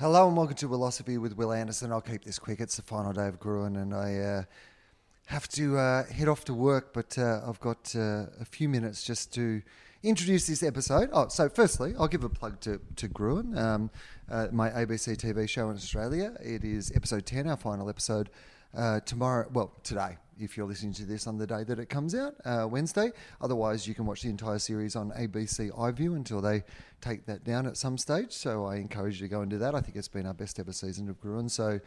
Hello and welcome to Wilosophy with Wil Anderson. I'll keep this quick. It's the final day of Gruen and I uh, have to uh, head off to work, but uh, I've got uh, a few minutes just to introduce this episode. Oh, so firstly, I'll give a plug to, to Gruen, um, uh, my ABC TV show in Australia. It is episode 10, our final episode uh, tomorrow, well, today, if you're listening to this on the day that it comes out, uh, Wednesday. Otherwise, you can watch the entire series on ABC iView until they take that down at some stage. So I encourage you to go and do that. I think it's been our best ever season of Gruen. So,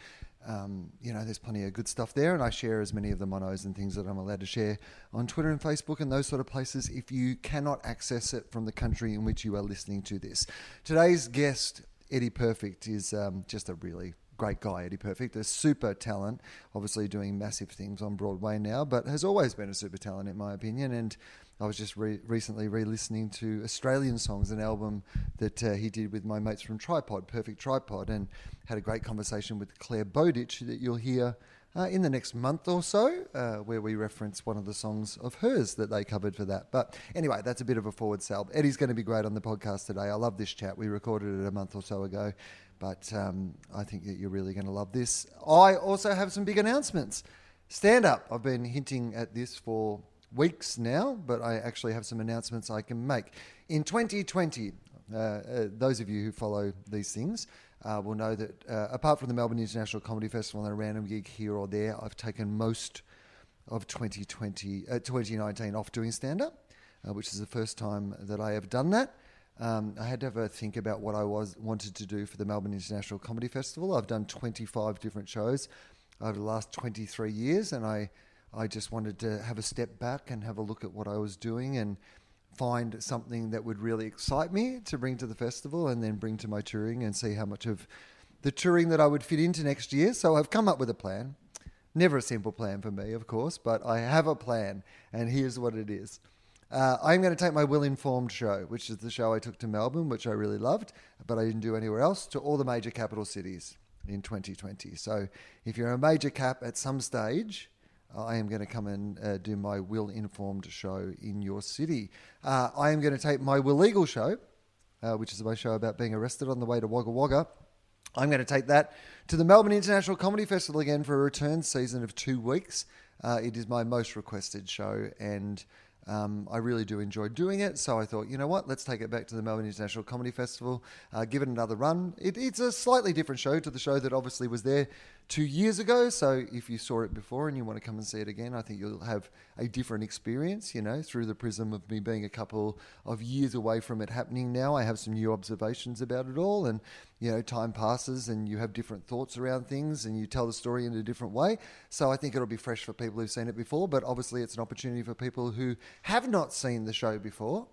um, you know, there's plenty of good stuff there. And I share as many of the monos and things that I'm allowed to share on Twitter and Facebook and those sort of places if you cannot access it from the country in which you are listening to this. Today's guest, Eddie Perfect, is um, just a really great guy, Eddie Perfect, a super talent, obviously doing massive things on Broadway now, but has always been a super talent in my opinion. And I was just re- recently re-listening to Australian Songs, an album that uh, he did with my mates from Tripod, Perfect Tripod, and had a great conversation with Clare Bowditch that you'll hear uh, in the next month or so, uh, where we reference one of the songs of hers that they covered for that. But anyway, that's a bit of a forward sell. Eddie's going to be great on the podcast today. I love this chat. We recorded it a month or so ago, but um, I think that you're really going to love this. I also have some big announcements. Stand up. I've been hinting at this for weeks now, but I actually have some announcements I can make. In 2020, uh, uh, those of you who follow these things uh, will know that uh, apart from the Melbourne International Comedy Festival and a random gig here or there, I've taken most of 2020, uh, 2019 off doing stand up, uh, which is the first time that I have done that. Um, I had to have a think about what I was wanted to do for the Melbourne International Comedy Festival. I've done 25 different shows over the last 23 years, and I I just wanted to have a step back and have a look at what I was doing and find something that would really excite me to bring to the festival and then bring to my touring and see how much of the touring that I would fit into next year. So I've come up with a plan. Never a simple plan for me, of course, but I have a plan, and here's what it is. Uh, I'm going to take my Will Informed show, which is the show I took to Melbourne, which I really loved, but I didn't do anywhere else, to all the major capital cities in 2020. So if you're a major cap at some stage, I am going to come and uh, do my Will Informed show in your city. Uh, I am going to take my Will Legal show, uh, which is my show about being arrested on the way to Wagga Wagga. I'm going to take that to the Melbourne International Comedy Festival again for a return season of two weeks. Uh, it is my most requested show, and um, I really do enjoy doing it. So I thought, you know what, let's take it back to the Melbourne International Comedy Festival, uh, give it another run. It, it's a slightly different show to the show that obviously was there two years ago. So if you saw it before and you want to come and see it again, I think you'll have a different experience, you know, through the prism of me being a couple of years away from it happening now. I have some new observations about it all. And, you know, time passes and you have different thoughts around things and you tell the story in a different way. So I think it'll be fresh for people who've seen it before. But obviously, it's an opportunity for people who have not seen the show before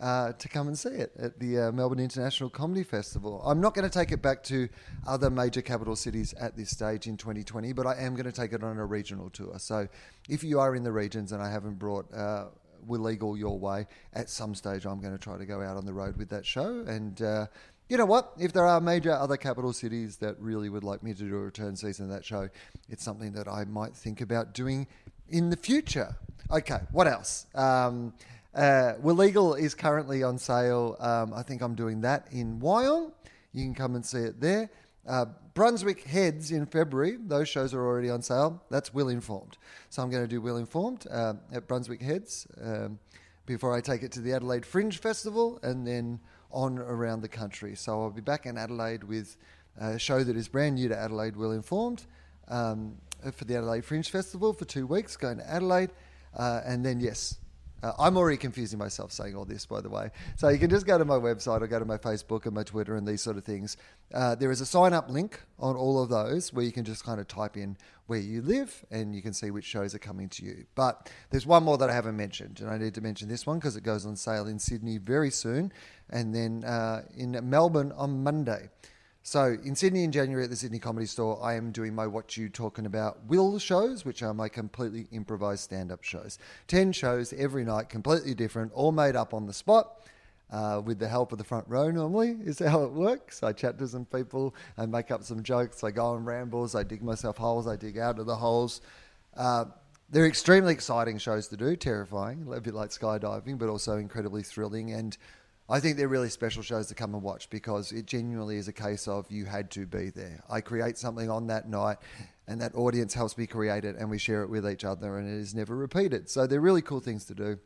uh, to come and see it at the uh, Melbourne International Comedy Festival. I'm not going to take it back to other major capital cities at this stage in 2020, but I am going to take it on a regional tour. So if you are in the regions and I haven't brought uh, Will Legal your way, at some stage I'm going to try to go out on the road with that show. And uh, you know what? If there are major other capital cities that really would like me to do a return season of that show, it's something that I might think about doing in the future. Okay, what else? Um, uh, Legal is currently on sale. Um, I think I'm doing that in Wyong. You can come and see it there. Uh, Brunswick Heads in February. Those shows are already on sale. That's Will Informed. So I'm going to do Will Informed uh, at Brunswick Heads um, before I take it to the Adelaide Fringe Festival and then on around the country. So I'll be back in Adelaide with a show that is brand new to Adelaide, Will Informed, um, for the Adelaide Fringe Festival for two weeks, going to Adelaide. Uh, and then, yes, uh, I'm already confusing myself saying all this, by the way. So you can just go to my website or go to my Facebook and my Twitter and these sort of things. Uh, there is a sign up link on all of those where you can just kind of type in where you live and you can see which shows are coming to you. But there's one more that I haven't mentioned, and I need to mention this one because it goes on sale in Sydney very soon and then uh, in Melbourne on Monday. So in Sydney in January at the Sydney Comedy Store, I am doing my What You Talking About Will shows, which are my completely improvised stand-up shows. Ten shows every night, completely different, all made up on the spot. Uh, with the help of the front row, normally is how it works. I chat to some people, I make up some jokes, I go on rambles, I dig myself holes, I dig out of the holes. Uh, they're extremely exciting shows to do, terrifying, a bit like skydiving, but also incredibly thrilling and I think they're really special shows to come and watch because it genuinely is a case of you had to be there. I create something on that night, and that audience helps me create it, and we share it with each other, and it is never repeated. So they're really cool things to do.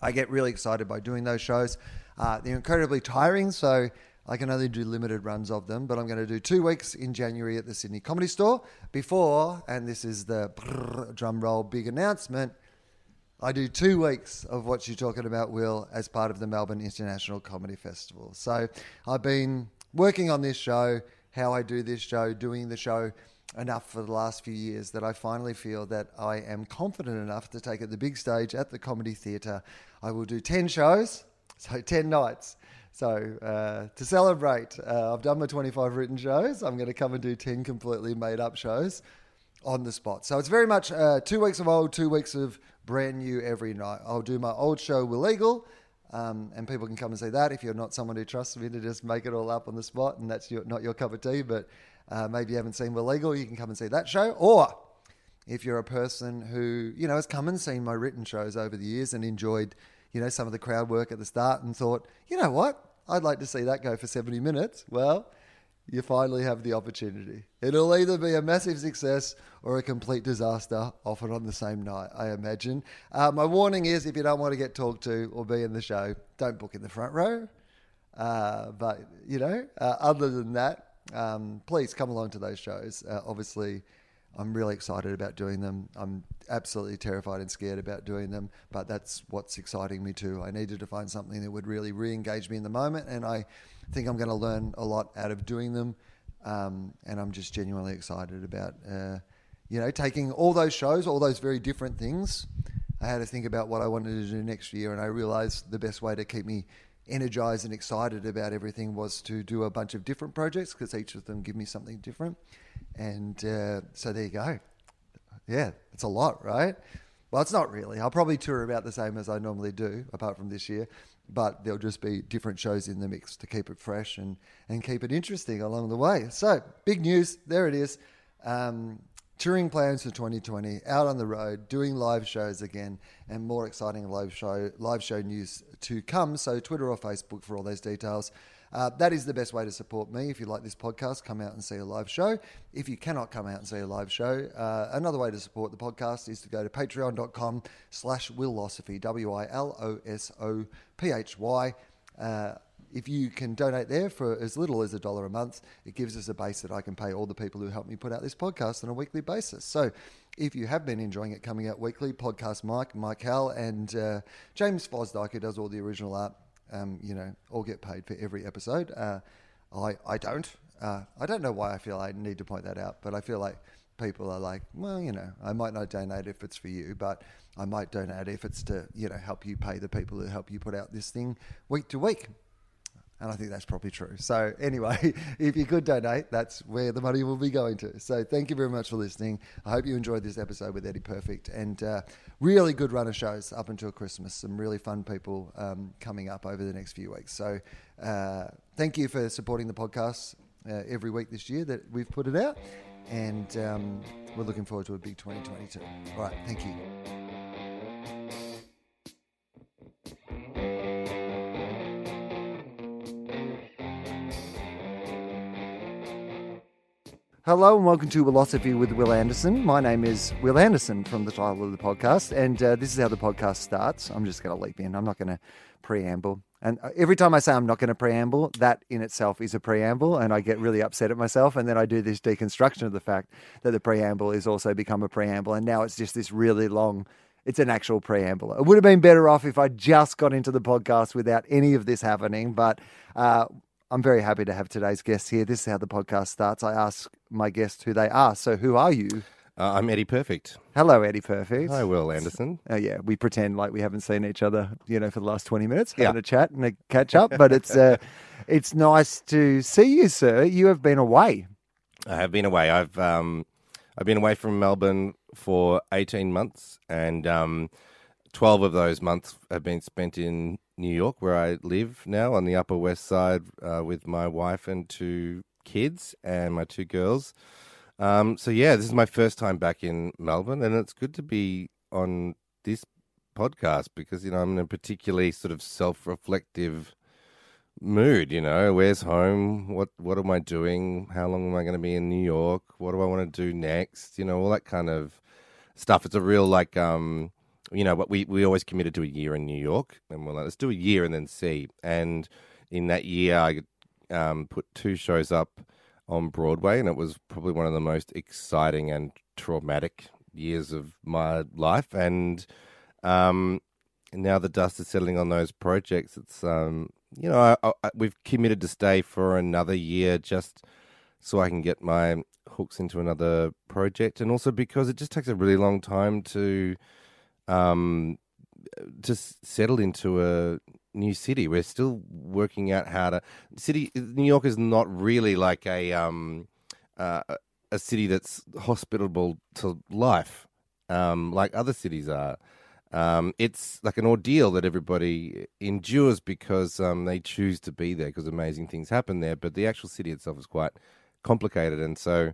I get really excited by doing those shows. Uh, they're incredibly tiring, so I can only do limited runs of them, but I'm going to do two weeks in January at the Sydney Comedy Store before, and this is the drum roll big announcement. I do two weeks of what you're talking about, Will, as part of the Melbourne International Comedy Festival. So I've been working on this show, how I do this show, doing the show enough for the last few years that I finally feel that I am confident enough to take it the big stage at the Comedy Theatre. I will do 10 shows, so 10 nights. So uh, to celebrate, uh, I've done my 25 written shows. I'm going to come and do 10 completely made up shows on the spot. So it's very much uh, two weeks of old, two weeks of brand new every night. I'll do my old show, Will Legal, um, and people can come and see that if you're not someone who trusts me to just make it all up on the spot and that's your, not your cup of tea, but uh, maybe you haven't seen Will Legal, you can come and see that show. Or if you're a person who, you know, has come and seen my written shows over the years and enjoyed, you know, some of the crowd work at the start and thought, you know what, I'd like to see that go for 70 minutes. Well, you finally have the opportunity. It'll either be a massive success or a complete disaster, often on the same night, I imagine. Uh, my warning is if you don't want to get talked to or be in the show, don't book in the front row. Uh, but, you know, uh, other than that, um, please come along to those shows. Uh, obviously, I'm really excited about doing them. I'm absolutely terrified and scared about doing them, but that's what's exciting me too. I needed to find something that would really re engage me in the moment, and I think I'm going to learn a lot out of doing them. Um, and I'm just genuinely excited about, uh, you know, taking all those shows, all those very different things. I had to think about what I wanted to do next year, and I realized the best way to keep me energized and excited about everything was to do a bunch of different projects because each of them give me something different. And uh, so there you go. Yeah, it's a lot, right? Well, it's not really. I'll probably tour about the same as I normally do, apart from this year. But there'll just be different shows in the mix to keep it fresh and, and keep it interesting along the way. So, big news. There it is. Um, touring plans for 2020, out on the road, doing live shows again, and more exciting live show live show news to come. So Twitter or Facebook for all those details. Uh, that is the best way to support me. If you like this podcast, come out and see a live show. If you cannot come out and see a live show, uh, another way to support the podcast is to go to patreon.com slash wilosophy, W-I-L-O-S-O-P-H-Y. Uh, if you can donate there for as little as a dollar a month, it gives us a base that I can pay all the people who help me put out this podcast on a weekly basis. So if you have been enjoying it coming out weekly, Podcast Mike, Mike Howell, and uh, James Fosdyke, who does all the original art, um, you know, all get paid for every episode. Uh, I, I don't. Uh, I don't know why I feel I need to point that out, but I feel like people are like, well, you know, I might not donate if it's for you, but I might donate if it's to, you know, help you pay the people who help you put out this thing week to week. And I think that's probably true. So, anyway, if you could donate, that's where the money will be going to. So, thank you very much for listening. I hope you enjoyed this episode with Eddie Perfect and uh, really good run of shows up until Christmas. Some really fun people um, coming up over the next few weeks. So, uh, thank you for supporting the podcast uh, every week this year that we've put it out. And um, we're looking forward to a big 2022. All right, thank you. Hello and welcome to Wilosophy with Wil Anderson. My name is Wil Anderson from the title of the podcast, and uh, this is how the podcast starts. I'm just going to leap in. I'm not going to preamble. And uh, every time I say I'm not going to preamble, that in itself is a preamble, and I get really upset at myself. And then I do this deconstruction of the fact that the preamble is also become a preamble, and now it's just this really long. It's an actual preamble. It would have been better off if I just got into the podcast without any of this happening, but uh, I'm very happy to have today's guest here. This is how the podcast starts. I ask my guests who they are. So, who are you? Uh, I'm Eddie Perfect. Hello, Eddie Perfect. Hi, Wil Anderson. Uh, yeah, we pretend like we haven't seen each other, you know, for the last 20 minutes, having yeah. a chat and a catch up. But it's uh, it's nice to see you, sir. You have been away. I have been away. I've um, I've been away from Melbourne for 18 months, and um, 12 of those months have been spent in New York, where I live now on the Upper West Side uh, with my wife and two kids and my two girls. Um, so yeah, this is my first time back in Melbourne, and it's good to be on this podcast because you know I'm in a particularly sort of self-reflective mood. You know, where's home? What what am I doing? How long am I going to be in New York? What do I want to do next? You know, all that kind of stuff. It's a real like um, you know, but we we always committed to a year in New York, and we're like, let's do a year and then see. And in that year, I um, put two shows up on Broadway, and it was probably one of the most exciting and traumatic years of my life. And um, now the dust is settling on those projects. It's um, you know, I, I, we've committed to stay for another year just so I can get my hooks into another project, and also because it just takes a really long time to um, to settle into a new city. We're still working out how to. City New York is not really like a um, uh, a city that's hospitable to life, um, like other cities are. Um, it's like an ordeal that everybody endures because um, they choose to be there because amazing things happen there. But the actual city itself is quite complicated, and so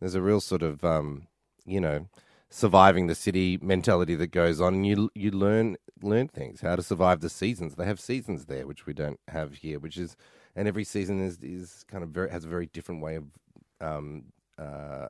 there's a real sort of um, you know surviving the city mentality that goes on. You you learn learn things how to survive the seasons. They have seasons there, which we don't have here. Which is and every season is is kind of very has a very different way of um, uh,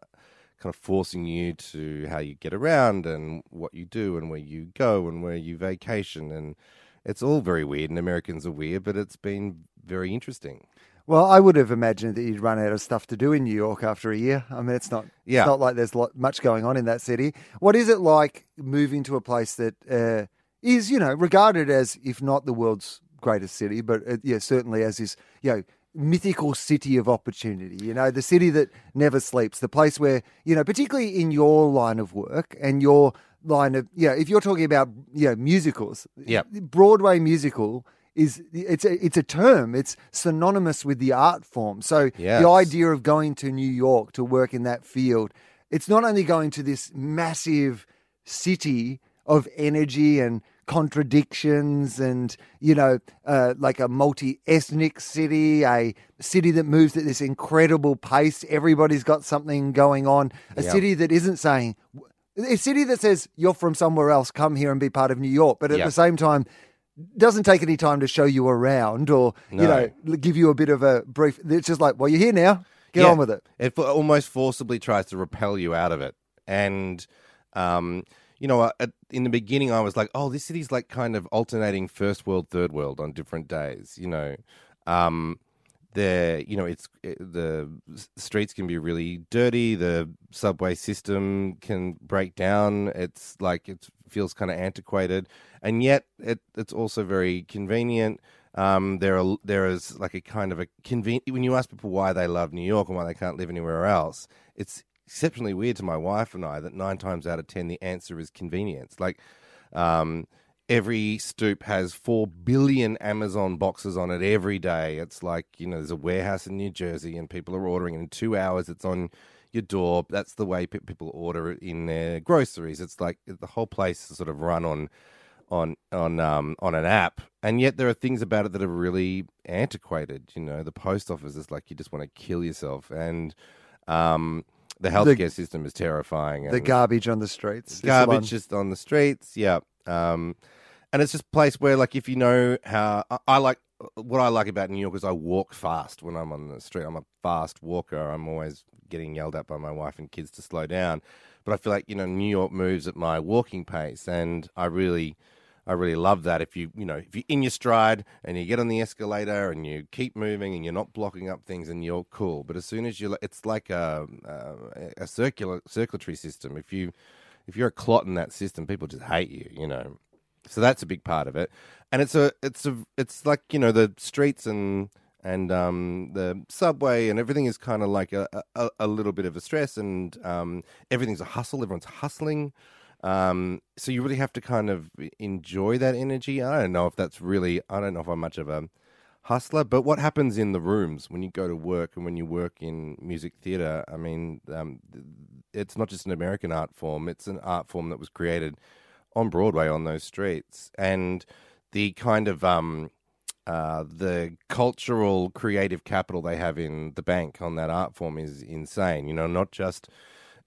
kind of forcing you to how you get around and what you do and where you go and where you vacation and it's all very weird and Americans are weird, but it's been very interesting. Well, I would have imagined that you'd run out of stuff to do in New York after a year. I mean, it's not yeah. it's not like there's lot, much going on in that city. What is it like moving to a place that uh, is, you know, regarded as if not the world's greatest city, but uh, yeah, certainly as this, you know, mythical city of opportunity, you know, the city that never sleeps, the place where, you know, particularly in your line of work and your line of, yeah, if you're talking about, you know, musicals, yeah, Broadway musical is it's a, it's a term. It's synonymous with the art form. So yes. the idea of going to New York to work in that field, it's not only going to this massive city of energy and contradictions and you know uh, like a multi-ethnic city a city that moves at this incredible pace everybody's got something going on a yep. city that isn't saying a city that says you're from somewhere else come here and be part of new york but at yep. the same time doesn't take any time to show you around or no. you know give you a bit of a brief. It's just like, well, you're here now. Get yeah. on with it. It almost forcibly tries to repel you out of it, and um, you know, in the beginning, I was like, oh, this city's like kind of alternating first world, third world on different days. You know, um, the you know it's it, the streets can be really dirty the subway system can break down it's like it feels kind of antiquated. And yet it, it's also very convenient. Um, there are there is like a kind of a convenient when you ask people why they love New York and why they can't live anywhere else it's exceptionally weird to my wife and I that nine times out of ten the answer is convenience. Like um, every stoop has 4 billion Amazon boxes on it every day. It's like, you know, there's a warehouse in New Jersey and people are ordering, in two hours it's on your door. That's the way people order it in their groceries. It's like the whole place is sort of run on. On on um on an app, and yet there are things about it that are really antiquated. You know, the post office is like you just want to kill yourself, and um, the healthcare the, system is terrifying. the garbage on the streets, garbage just on the streets. Yeah, um, and it's just a place where, like, if you know how I, I, like what I like about New York is I walk fast when I'm on the street. I'm a fast walker. I'm always getting yelled at by my wife and kids to slow down, but I feel like you know New York moves at my walking pace, and I really. I really love that. If you, you know, if you're in your stride and you get on the escalator and you keep moving and you're not blocking up things and you're cool. But as soon as you, it's like a, a, a circular circulatory system. If you, if you're a clot in that system, people just hate you. You know, so that's a big part of it, and it's a it's a it's like you know the streets and and um, the subway and everything is kind of like a, a, a little bit of a stress, and um, everything's a hustle. Everyone's hustling, um, so you really have to kind of enjoy that energy. I don't know if that's really I don't know if I'm much of a hustler, but what happens in the rooms when you go to work and when you work in music theater? I mean, um, it's not just an American art form; it's an art form that was created on Broadway on those streets, and the kind of um, uh, the cultural creative capital they have in the bank on that art form is insane. You know, not just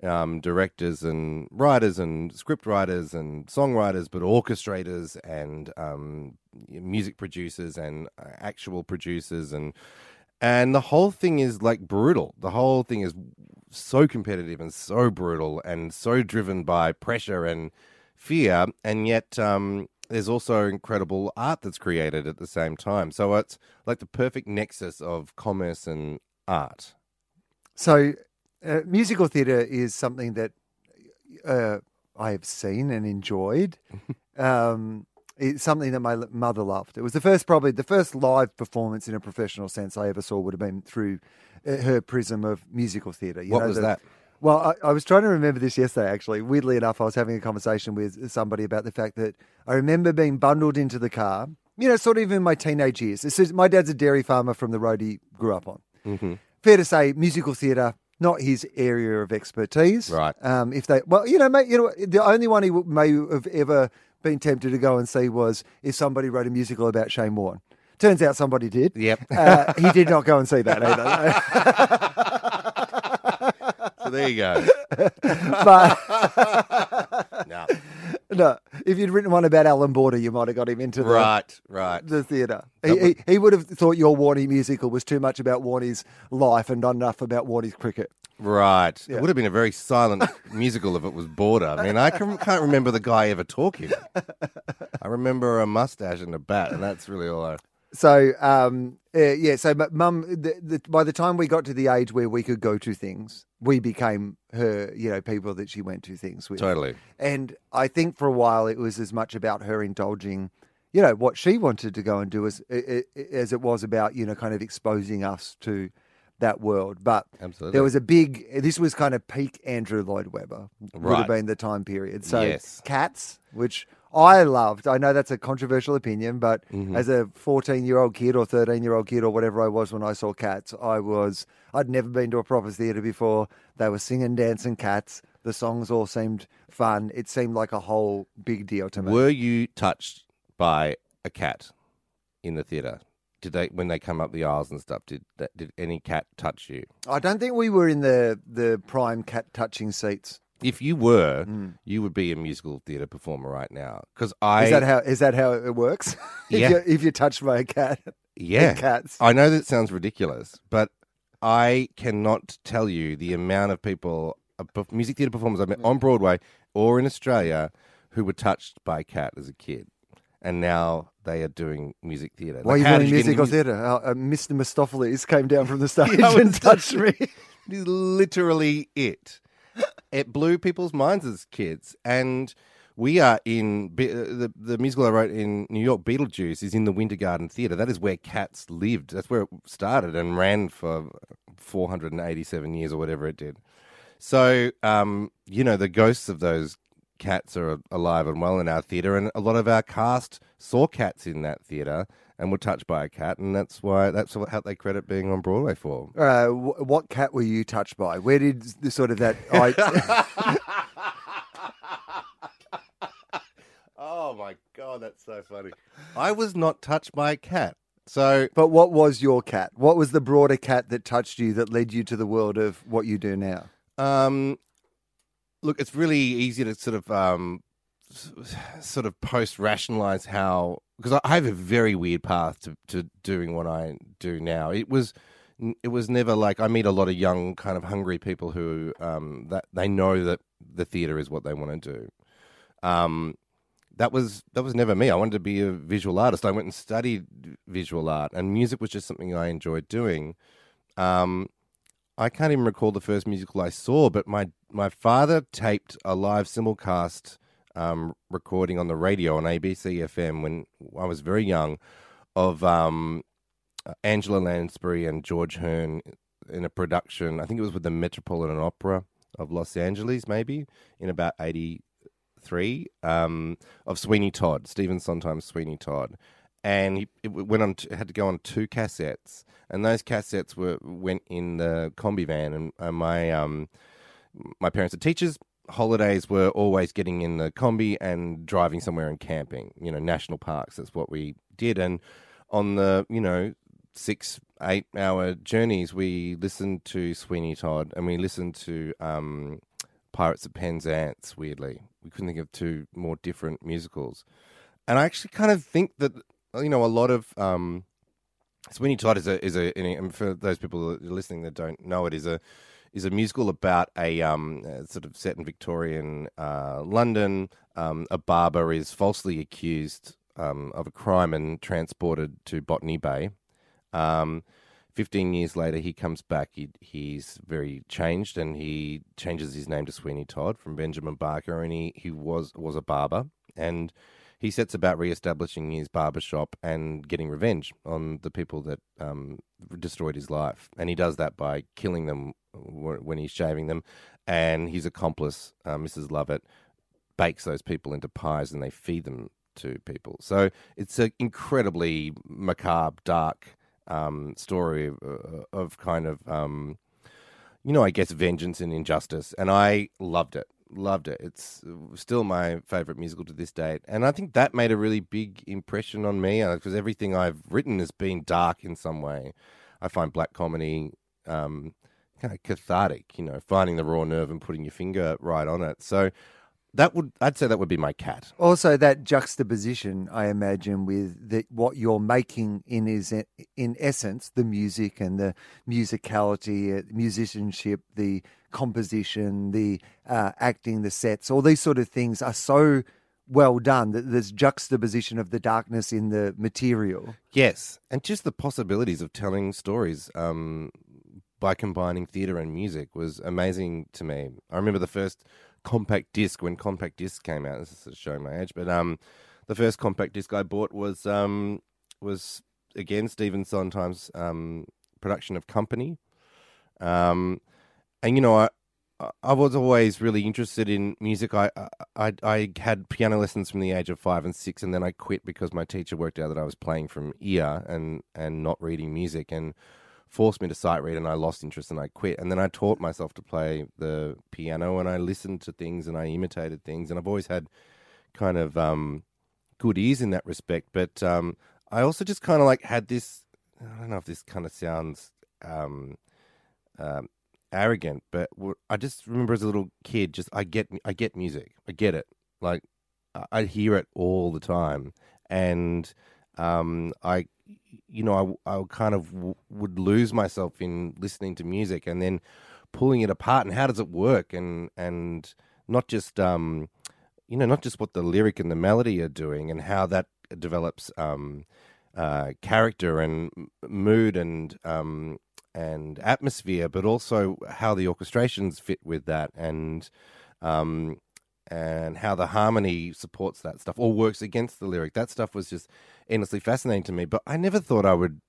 um, directors and writers and script writers and songwriters, but orchestrators and um, music producers and uh, actual producers and and the whole thing is like brutal. The whole thing is so competitive and so brutal and so driven by pressure and fear, and yet um, there's also incredible art that's created at the same time. So it's like the perfect nexus of commerce and art. So, uh, musical theatre is something that uh, I have seen and enjoyed. um, it's something that my mother loved. It was the first, probably the first live performance in a professional sense I ever saw would have been through uh, her prism of musical theatre. You What know, was the- that? Well, I, I was trying to remember this yesterday, actually. Weirdly enough, I was having a conversation with somebody about the fact that I remember being bundled into the car, you know, sort of in my teenage years. This is, my dad's a dairy farmer from the road he grew up on. Mm-hmm. Fair to say, musical theatre, not his area of expertise. Right. Um, if they, well, you know, mate, you know, the only one he may have ever been tempted to go and see was if somebody wrote a musical about Shane Warne. Turns out somebody did. Yep. Uh, he did not go and see that either. So there you go. but no. no, if you'd written one about Allan Border, you might have got him into the, Right, right. the theatre. He, he, he would have thought your Warney musical was too much about Warney's life and not enough about Warney's cricket. Right. Yeah. It would have been a very silent musical if it was Border. I mean, I can, can't remember the guy ever talking. I remember a mustache and a bat, and that's really all I. So, um, uh, yeah, so but mum, the, the, by the time we got to the age where we could go to things, we became her, you know, people that she went to things with. Totally. And I think for a while it was as much about her indulging, you know, what she wanted to go and do as as it was about, you know, kind of exposing us to that world. But Absolutely. there was a big. This was kind of peak Andrew Lloyd Webber. Right. Would have been the time period. So Yes. Cats, which I loved. I know that's a controversial opinion, but Mm-hmm. as a 14 year old kid or 13 year old kid or whatever I was when I saw Cats, I was. I'd never been to a proper theatre before. They were singing, dancing cats. The songs all seemed fun. It seemed like a whole big deal to me. Were you touched by a cat in the theatre? Did they, when they come up the aisles and stuff, did that, did any cat touch you? I don't think we were in the the prime cat touching seats. If you were, you would be a musical theatre performer right now. Because I, Mm. Is that how is that how it works? if Yeah. you if you're touched by a cat, yeah, cats. I know that sounds ridiculous, but I cannot tell you the amount of people, uh, music theatre performers I've met on Broadway or in Australia, who were touched by a cat as a kid, and now they are doing music theatre. Why are you doing did get into musical mu- theatre? Uh, uh, Mr. Mistoffelees came down from the stage and touched me. It is literally it. It blew people's minds as kids, and we are in uh, the the musical I wrote in New York. Beetlejuice is in the Winter Garden Theatre. That is where Cats lived. That's where it started and ran for four hundred and eighty seven years or whatever it did. So, um, you know, the ghosts of those cats are alive and well in our theatre, and a lot of our cast saw cats in that theatre and we were touched by a cat, and that's why that's what how they credit being on Broadway for. Uh, wh- what cat were you touched by? Where did the sort of that? I, Oh my god, that's so funny. I was not touched by a cat. So but what was your cat? What was the broader cat that touched you that led you to the world of what you do now? um look, it's really easy to sort of um sort of post rationalize how because I have a very weird path to, to doing what I do now. It was it was never like I meet a lot of young kind of hungry people who um that they know that the theater is what they want to do. Um that was that was never me. I wanted to be a visual artist. I went and studied visual art, and music was just something I enjoyed doing. Um, I can't even recall the first musical I saw, but my my father taped a live simulcast um, recording on the radio on ABC FM when I was very young of um, Angela Lansbury and George Hearn in a production. I think it was with the Metropolitan Opera of Los Angeles, maybe in about eighty three um, of Sweeney Todd, Stephen Sondheim's Sweeney Todd, and he it went on to, had to go on two cassettes, and those cassettes were went in the combi van, and, and my um, my parents are teachers. Holidays were always getting in the combi and driving somewhere and camping. You know, national parks. That's what we did, and on the you know six eight hour journeys, we listened to Sweeney Todd, and we listened to um, Pirates of Penzance. Weirdly, we couldn't think of two more different musicals, and I actually kind of think that you know a lot of um, Sweeney Todd is a is a and for those people that are listening that don't know it is a is a musical about a um, sort of set in Victorian uh, London. Um, a barber is falsely accused um, of a crime and transported to Botany Bay. Um, 15 years later, he comes back. He, he's very changed and he changes his name to Sweeney Todd from Benjamin Barker. And he, he was, was a barber. And he sets about re-establishing his barber shop and getting revenge on the people that um, destroyed his life. And he does that by killing them when he's shaving them. And his accomplice, uh, Mrs. Lovett, bakes those people into pies and they feed them to people. So it's an incredibly macabre, dark um, story of, uh, of, kind of, um, you know, I guess vengeance and injustice. And I loved it. Loved it. It's still my favorite musical to this date. And I think that made a really big impression on me because uh, everything I've written has been dark in some way. I find black comedy um, kind of cathartic, you know, finding the raw nerve and putting your finger right on it. So that would I'd say that would be my cat. Also, that juxtaposition, I imagine, with the, what you're making in is in essence the music and the musicality, uh, musicianship, the composition, the uh, acting, the sets, all these sort of things are so well done that there's juxtaposition of the darkness in the material. Yes, and just the possibilities of telling stories. Um, by combining theatre and music was amazing to me. I remember the first compact disc when compact disc came out. This is showing my age, but um, the first compact disc I bought was um was again Stephen Sondheim's um production of Company, um, and you know I. I was always really interested in music. I, I I had piano lessons from the age of five and six, and then I quit because my teacher worked out that I was playing from ear and and not reading music. And forced me to sight read and I lost interest and I quit. And then I taught myself to play the piano and I listened to things and I imitated things. And I've always had kind of um, good ears in that respect. But um, I also just kind of like had this I don't know if this kind of sounds um, um, arrogant, but I just remember as a little kid, just I get I get music, I get it, like I hear it all the time, and um, I you know, I, I kind of w- would lose myself in listening to music and then pulling it apart and how does it work? And and not just um, you know not just what the lyric and the melody are doing and how that develops um, uh, character and mood and um, and atmosphere, but also how the orchestrations fit with that and um, and how the harmony supports that stuff or works against the lyric. That stuff was just endlessly fascinating to me, but I never thought I would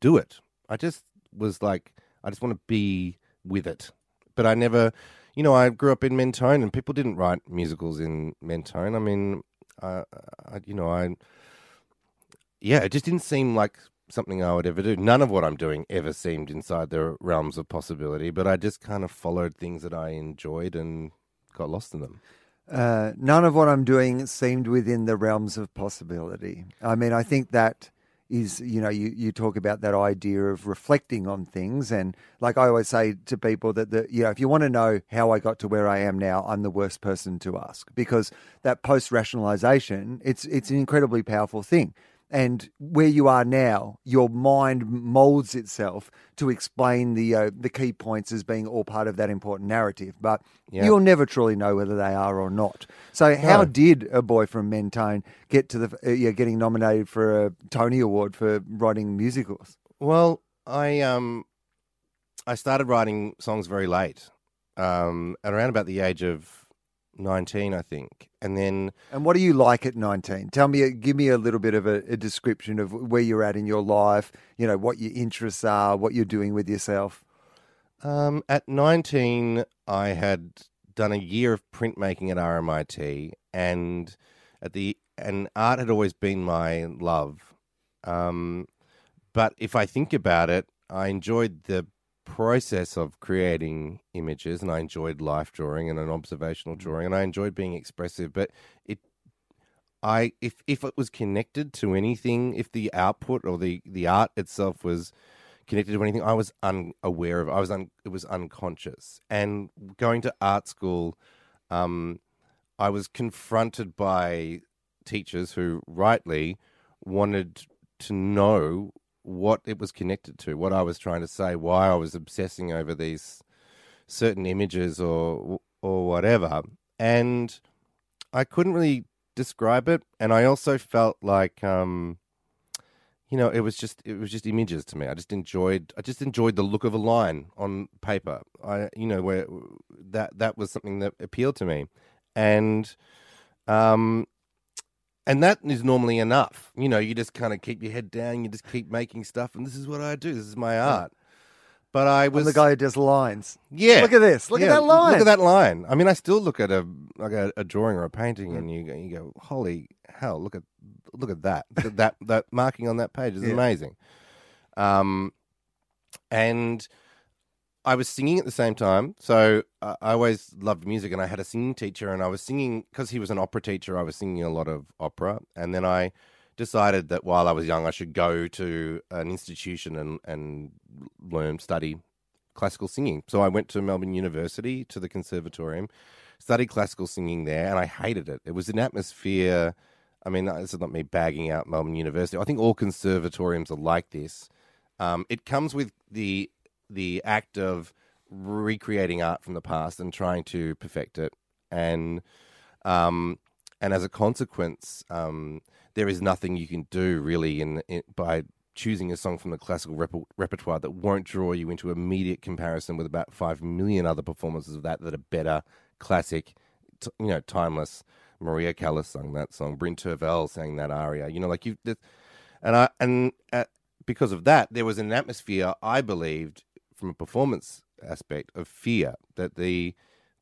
do it. I just was like, I just want to be with it. But I never, you know, I grew up in Mentone and people didn't write musicals in Mentone. I mean, I, I you know, I, yeah, it just didn't seem like something I would ever do. None of what I'm doing ever seemed inside the realms of possibility, but I just kind of followed things that I enjoyed and got lost in them. Uh, none of what I'm doing seemed within the realms of possibility. I mean, I think that is, you know, you, you talk about that idea of reflecting on things. And like I always say to people that, the, you know, if you want to know how I got to where I am now, I'm the worst person to ask because that post rationalization, it's, it's an incredibly powerful thing and where you are now, your mind molds itself to explain the uh, the key points as being all part of that important narrative. But yeah. you'll never truly know whether they are or not. So, how no. did a boy from Mentone get to the uh, yeah, getting nominated for a Tony Award for writing musicals? Well, I um I started writing songs very late, um, at around about the age of 19, I think. And then. And what do you like at 19? Tell me, give me a little bit of a, a, description of where you're at in your life, you know, what your interests are, what you're doing with yourself. Um, at 19, I had done a year of printmaking at RMIT, and at the and art had always been my love. Um, but if I think about it, I enjoyed the process of creating images and I enjoyed life drawing and an observational mm-hmm. drawing and I enjoyed being expressive but it I if if it was connected to anything if the output or the the art itself was connected to anything. I was unaware of. I was un, it was unconscious. And going to art school, um, I was confronted by teachers who rightly wanted to know what it was connected to, what I was trying to say, why I was obsessing over these certain images or or whatever. And I couldn't really describe it, and I also felt like um, you know, it was just it was just images to me. I just enjoyed I just enjoyed the look of a line on paper. I you know where that that was something that appealed to me, and um, and that is normally enough. You know, you just kind of keep your head down, you just keep making stuff, and this is what I do. This is my art. But I was I'm the guy who does lines. yeah. Look at this. Look at that line. Look at that line. I mean, I still look at a like a, a drawing or a painting, and you go- you go, "Holy hell! Look at look at that! Look that that marking on that page is Yeah. amazing." Um, and I was singing at the same time, so I, I always loved music, and I had a singing teacher, and I was singing because he was an opera teacher. I was singing a lot of opera, and then I decided that while I was young, I should go to an institution and and learn study classical singing. So I went to Melbourne University to the conservatorium, studied classical singing there, and I hated it. It was an atmosphere. I mean, this is not me bagging out Melbourne University. I think all conservatoriums are like this. Um, it comes with the the act of recreating art from the past and trying to perfect it, and um, and as a consequence, um, there is nothing you can do really in, in by choosing a song from the classical rep- repertoire that won't draw you into immediate comparison with about five million other performances of that that are better, classic, t- you know, timeless. Maria Callas sung that song. Bryn Terfel sang that aria. You know, like you, and I and uh, because of that, there was an atmosphere I believed from a performance aspect of fear that the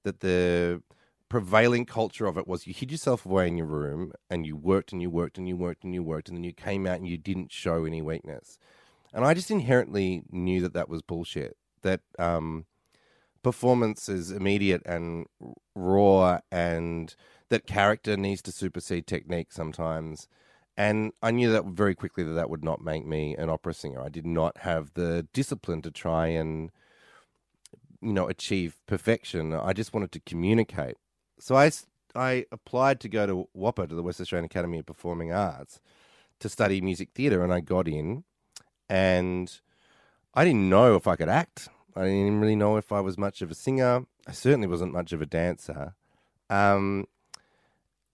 that the prevailing culture of it was you hid yourself away in your room and you worked and you worked and you worked and you worked and then you came out and you didn't show any weakness. And I just inherently knew that that was bullshit. That um, performance is immediate and raw, and that character needs to supersede technique sometimes. And I knew that very quickly that that would not make me an opera singer. I did not have the discipline to try and, you know, achieve perfection. I just wanted to communicate. So I, I applied to go to WAAPA, to the West Australian Academy of Performing Arts, to study music theatre, and I got in. And I didn't know if I could act. I didn't really know if I was much of a singer. I certainly wasn't much of a dancer. Um,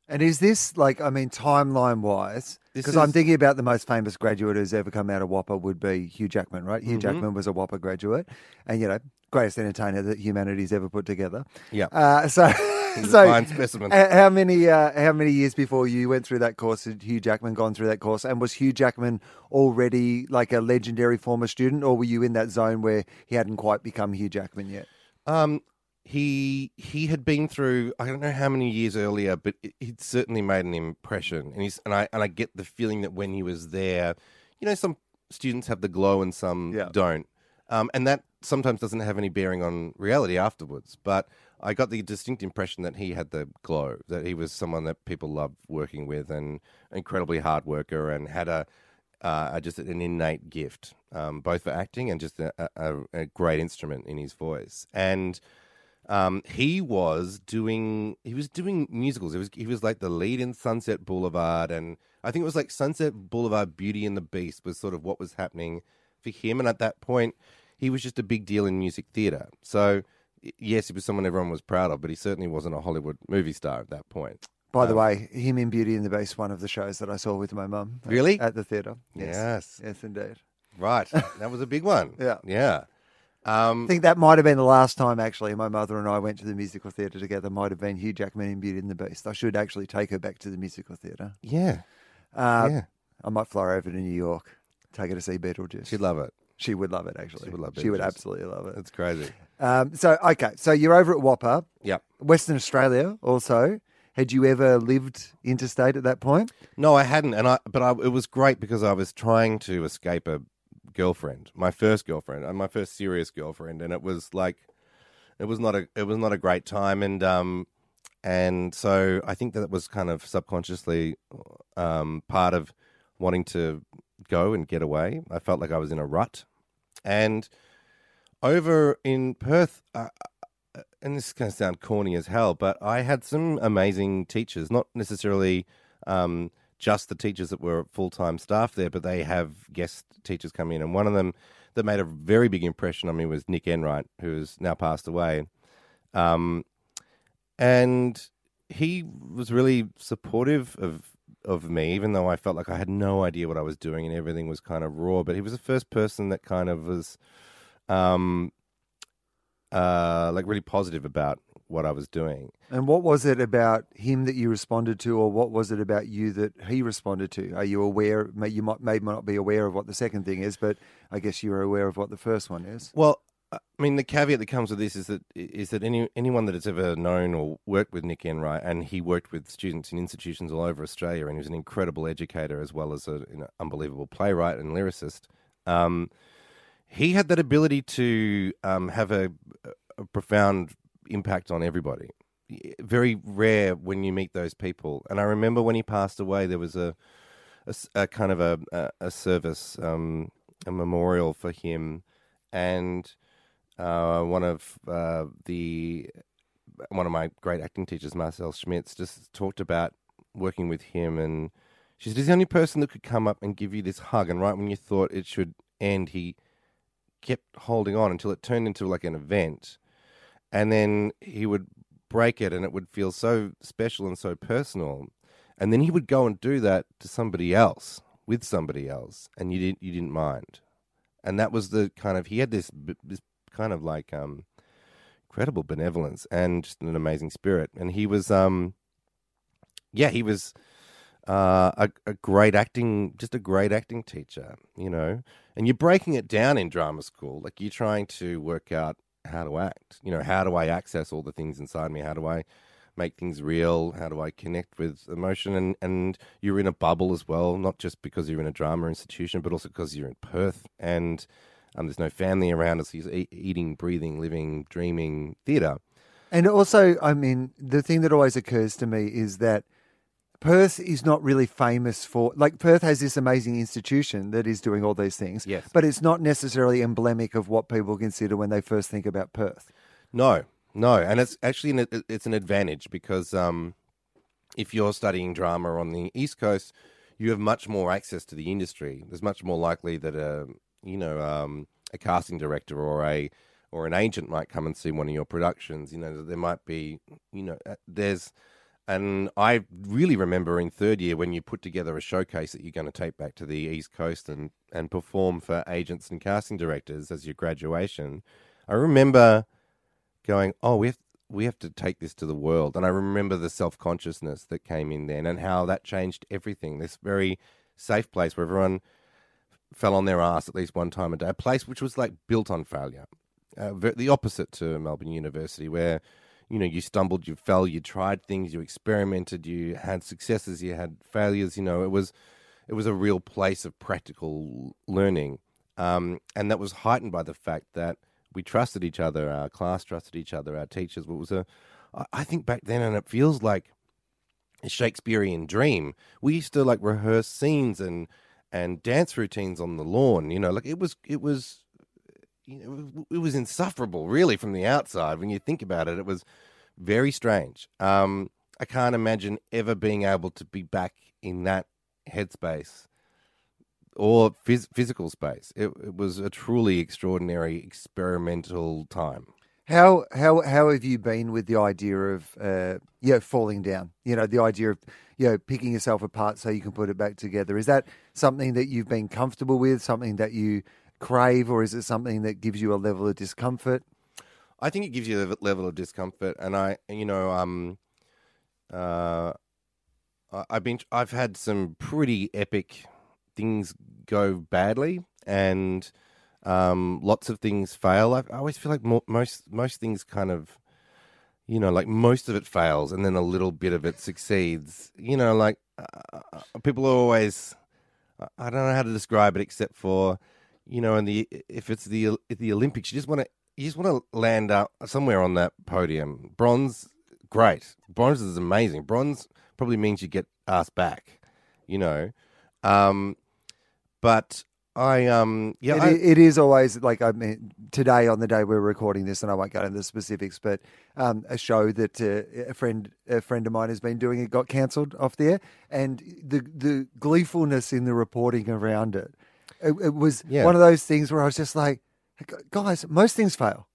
And is this like, I mean, timeline wise? Because I'm thinking about the most famous graduate who's ever come out of WAAPA would be Hugh Jackman, right? Hugh Mhm. Jackman was a WAAPA graduate, and you know, greatest entertainer that humanity's ever put together. yeah, Uh, so, so specimen. how many uh, how many years before you went through that course had Hugh Jackman gone through that course? And was Hugh Jackman already like a legendary former student, or were you in that zone where he hadn't quite become Hugh Jackman yet? Um, he he had been through I don't know how many years earlier, but it, he'd certainly made an impression, and he's and I and I get the feeling that when he was there, you know, some students have the glow and some Yeah. don't, um, and that sometimes doesn't have any bearing on reality afterwards. But I got the distinct impression that he had the glow, that he was someone that people loved working with, and incredibly hard worker, and had a uh, just an innate gift, um, both for acting and just a, a, a great instrument in his voice. And um, he was doing he was doing musicals. He was he was like the lead in Sunset Boulevard, and I think it was like Sunset Boulevard, Beauty and the Beast was sort of what was happening for him. And at that point, he was just a big deal in music theater. So yes, he was someone everyone was proud of, but he certainly wasn't a Hollywood movie star at that point. By the Um, way, him in Beauty and the Beast, one of the shows that I saw with my mum. Really? At the theatre. Yes, Yes, indeed. right. that was a big one. Yeah. yeah. Um, I think that might have been the last time, actually, my mother and I went to the musical theatre together. Might have been Hugh Jackman in Beauty and the Beast. I should actually take her back to the musical theatre. yeah, Uh, yeah. I might fly over to New York, take her to see Beetlejuice. She'd love it. She would love it, actually. She would love She would absolutely love it. It's crazy. Um, so, okay, so you're over at WAAPA, Yep. Western Australia also. Had you ever lived interstate at that point? No, I hadn't, and I but I, it was great because I was trying to escape a girlfriend, my first girlfriend, and my first serious girlfriend, and it was like, it was not a it was not a great time, and um, and so I think that was kind of subconsciously um part of wanting to go and get away. I felt like I was in a rut, And over in Perth, uh, uh, and this is going to sound corny as hell, but I had some amazing teachers, not necessarily um, just the teachers that were full time staff there, but they have guest teachers come in. And one of them that made a very big impression on me was Nick Enright, who has now passed away. Um, and he was really supportive of of me, even though I felt like I had no idea what I was doing and everything was kind of raw. But he was the first person that kind of was, um, uh, like really positive about what I was doing. And what was it about him that you responded to, or what was it about you that he responded to? Are you aware? You might may not be aware of what the second thing is, but I guess you are aware of what the first one is. Well, I mean, the caveat that comes with this is that is that any anyone that has ever known or worked with Nick Enright, and he worked with students in institutions all over Australia, and he was an incredible educator as well as an unbelievable playwright and lyricist. Um, he had that ability to um, have a, a, profound impact on everybody. Very rare when you meet those people. And I remember when he passed away, there was a, a, a kind of a, a service, um, a memorial for him, and uh, one of uh, the one of my great acting teachers, Marcelle Schmitz, just talked about working with him, and she said he's the only person that could come up and give you this hug, and right when you thought it should end, he kept holding on until it turned into like an event, and then he would break it, and it would feel so special and so personal, and then he would go and do that to somebody else with somebody else, and you didn't you didn't mind, and that was the kind of he had this this kind of like um, incredible benevolence and just an amazing spirit. And he was, um, yeah, he was uh, a, a great acting, just a great acting teacher, you know. And you're breaking it down in drama school, like you're trying to work out how to act. You know, how do I access all the things inside me? How do I make things real? How do I connect with emotion? And and you're in a bubble as well, not just because you're in a drama institution, but also because you're in Perth and um, there's no family around us. He's e- eating, breathing, living, dreaming theatre. And also, I mean, the thing that always occurs to me is that Perth is not really famous for like Perth has this amazing institution that is doing all these things. Yes. But it's not necessarily emblematic of what people consider when they first think about Perth. No, no, and it's actually an, it's an advantage because um, if you're studying drama on the East Coast, you have much more access to the industry. There's much more likely that a you know, um, a casting director or a or an agent might come and see one of your productions. You know, there might be, you know, uh, there's, and I really remember in third year when you put together a showcase that you're going to take back to the East Coast and and perform for agents and casting directors as your graduation. I remember going, oh, we have we have to take this to the world, and I remember the self consciousness that came in then and how that changed everything. This very safe place where everyone fell on their ass at least one time a day. A place which was like built on failure, uh, the opposite to Melbourne University, where you know you stumbled, you fell, you tried things, you experimented, you had successes, you had failures. You know, it was it was a real place of practical learning, um, and that was heightened by the fact that we trusted each other, our class trusted each other, our teachers. It was a, I think back then, and it feels like a Shakespearean dream. We used to like rehearse scenes and and dance routines on the lawn. You know, like it was it was you know, it was insufferable really from the outside when you think about it. It was very strange. Um, I can't imagine ever being able to be back in that headspace or phys- physical space. It, it was a truly extraordinary experimental time. How how how have you been with the idea of uh, you know, falling down? You know, the idea of you know picking yourself apart so you can put it back together. Is that something that you've been comfortable with? Something that you crave, or is it something that gives you a level of discomfort? I think it gives you a level of discomfort, and I, you know, um, uh, I've been, I've had some pretty epic things go badly, and um, lots of things fail. I, I always feel like mo- most most things kind of, you know, like most of it fails, and then a little bit of it succeeds. You know, like uh, uh people are always. I don't know how to describe it except for, you know, in the if it's the the Olympics, you just want to you just want to land up somewhere on that podium. Bronze, great. Bronze is amazing. Bronze probably means you get asked back, you know. Um, but I um yeah It, I, it is always like I mean today on the day we're recording this, and I won't go into the specifics, but um, a show that uh, a friend a friend of mine has been doing it got cancelled off there, and the the gleefulness in the reporting around it, it, it was Yeah. one of those things where I was just like, guys, most things fail.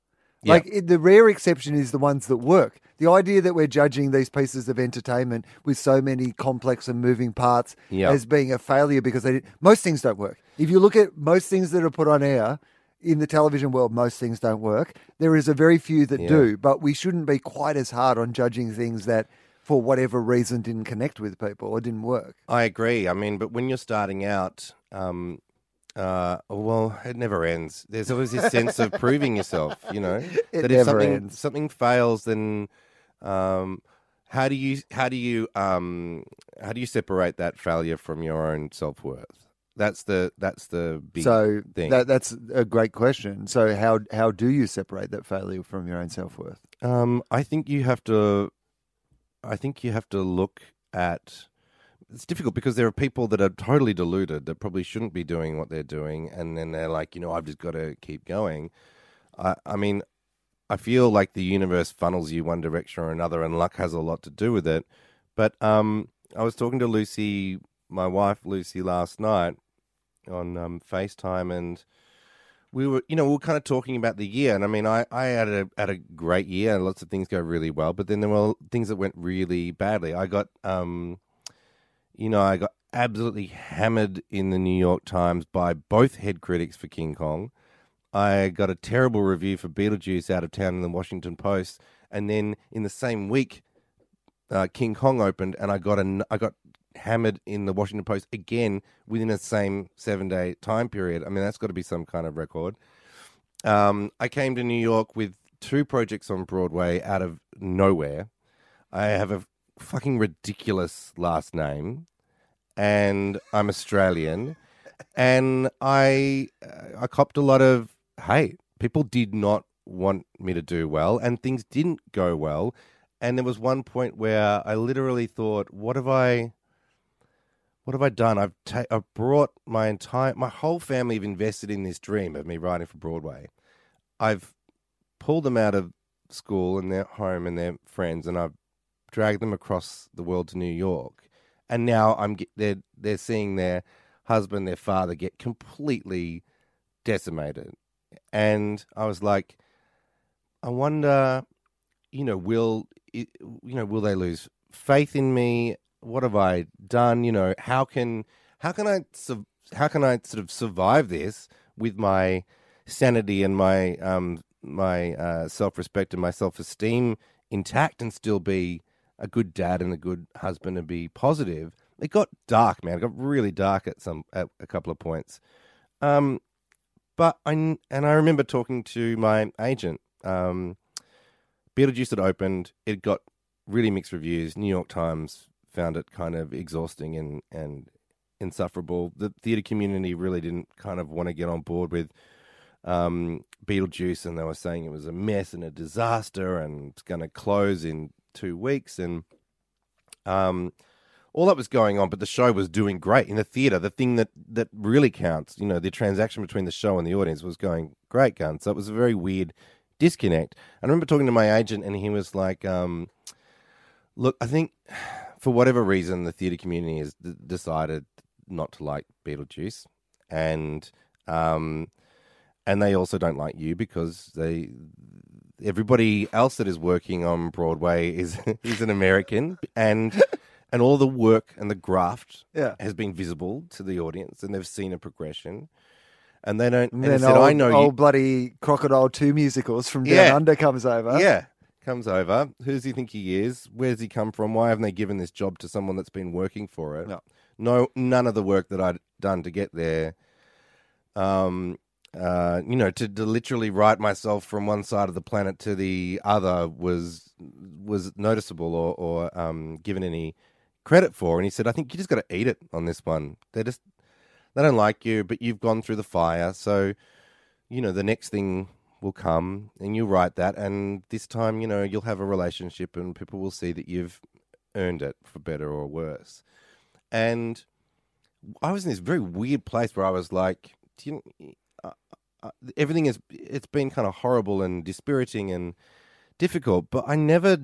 Yeah. Like it, the rare exception is the ones that work. The idea that we're judging these pieces of entertainment with so many complex and moving parts Yeah. as being a failure because they did, most things don't work. If you look at most things that are put on air in the television world, most things don't work. There is a very few that Yeah. do, but we shouldn't be quite as hard on judging things that, for whatever reason, didn't connect with people or didn't work. I agree. I mean, but when you're starting out, um, uh, well, it never ends. There's always this sense of proving yourself. You know, It that if something ends. something fails, then um, how do you how do you um, how do you separate that failure from your own self worth? That's the that's the big so thing. that, that's a great question. So how how do you separate that failure from your own self worth? Um, I think you have to. I think you have to look at. It's difficult because there are people that are totally deluded that probably shouldn't be doing what they're doing, and then they're like, you know, I've just got to keep going. I, I mean, I feel like the universe funnels you one direction or another, and luck has a lot to do with it. But um, I was talking to Lucy, my wife Lucy, last night on um, FaceTime, and we were, you know, we were kind of talking about the year, and I mean, I, I had a had a great year, and lots of things go really well, but then there were things that went really badly. I got, um, you know, I got absolutely hammered in the New York Times by both head critics for King Kong. I got a terrible review for Beetlejuice out of town in the Washington Post, and then in the same week, uh, King Kong opened, and I got an I got hammered in the Washington Post again within the same seven day time period. I mean, that's got to be some kind of record. Um, I came to New York with two projects on Broadway out of nowhere. I have a fucking ridiculous last name, and I'm Australian, and I I copped a lot of hate. People did not want me to do well, and things didn't go well. And there was one point where I literally thought, "What have I?" what have I done? I've ta- I've brought my entire my whole family have invested in this dream of me writing for Broadway. I've pulled them out of school and their home and their friends, and I've dragged them across the world to New York. And now I'm they're they're seeing their husband, their father get completely decimated. And I was like, I wonder, you know, will you know, will they lose faith in me? What have I done? You know, how can how can I how can I sort of survive this with my sanity and my um my uh, self respect and my self esteem intact and still be a good dad and a good husband and be positive? It got dark, man. It got really dark at some at a couple of points. Um, but I and I remember talking to my agent. Um, Beetlejuice had opened. It got really mixed reviews. New York Times found it kind of exhausting and and insufferable. The theater community really didn't kind of want to get on board with um, Beetlejuice, and they were saying it was a mess and a disaster, and it's going to close in two weeks, and um, all that was going on. But the show was doing great in the theater. The thing that that really counts, you know, the transaction between the show and the audience was going great guns. So it was a very weird disconnect. I remember talking to my agent, and he was like, um, "Look, I think for whatever reason, the theater community has d- decided not to like Beetlejuice, and um, and they also don't like you because they." Everybody else that is working on Broadway is is an American, and and all the work and the graft Yeah. has been visible to the audience, and they've seen a progression, and they don't. And And, then said, old, "I know you." bloody Crocodile 2 musicals from Down Yeah. Under comes over. Yeah, comes over. Who does he think he is? Where's he come from? Why haven't they given this job to someone that's been working for it? No. no, none of the work that I'd done to get there. Um, uh, you know, to, to literally write myself from one side of the planet to the other was was noticeable or or um, given any credit for. And he said, I think you just got to eat it on this one. They just they don't like you, but you've gone through the fire, so you know the next thing will come and you'll write that and this time you know you'll have a relationship and people will see that you've earned it for better or worse and i was in this very weird place where i was like you uh, everything is it's been kind of horrible and dispiriting and difficult, but I never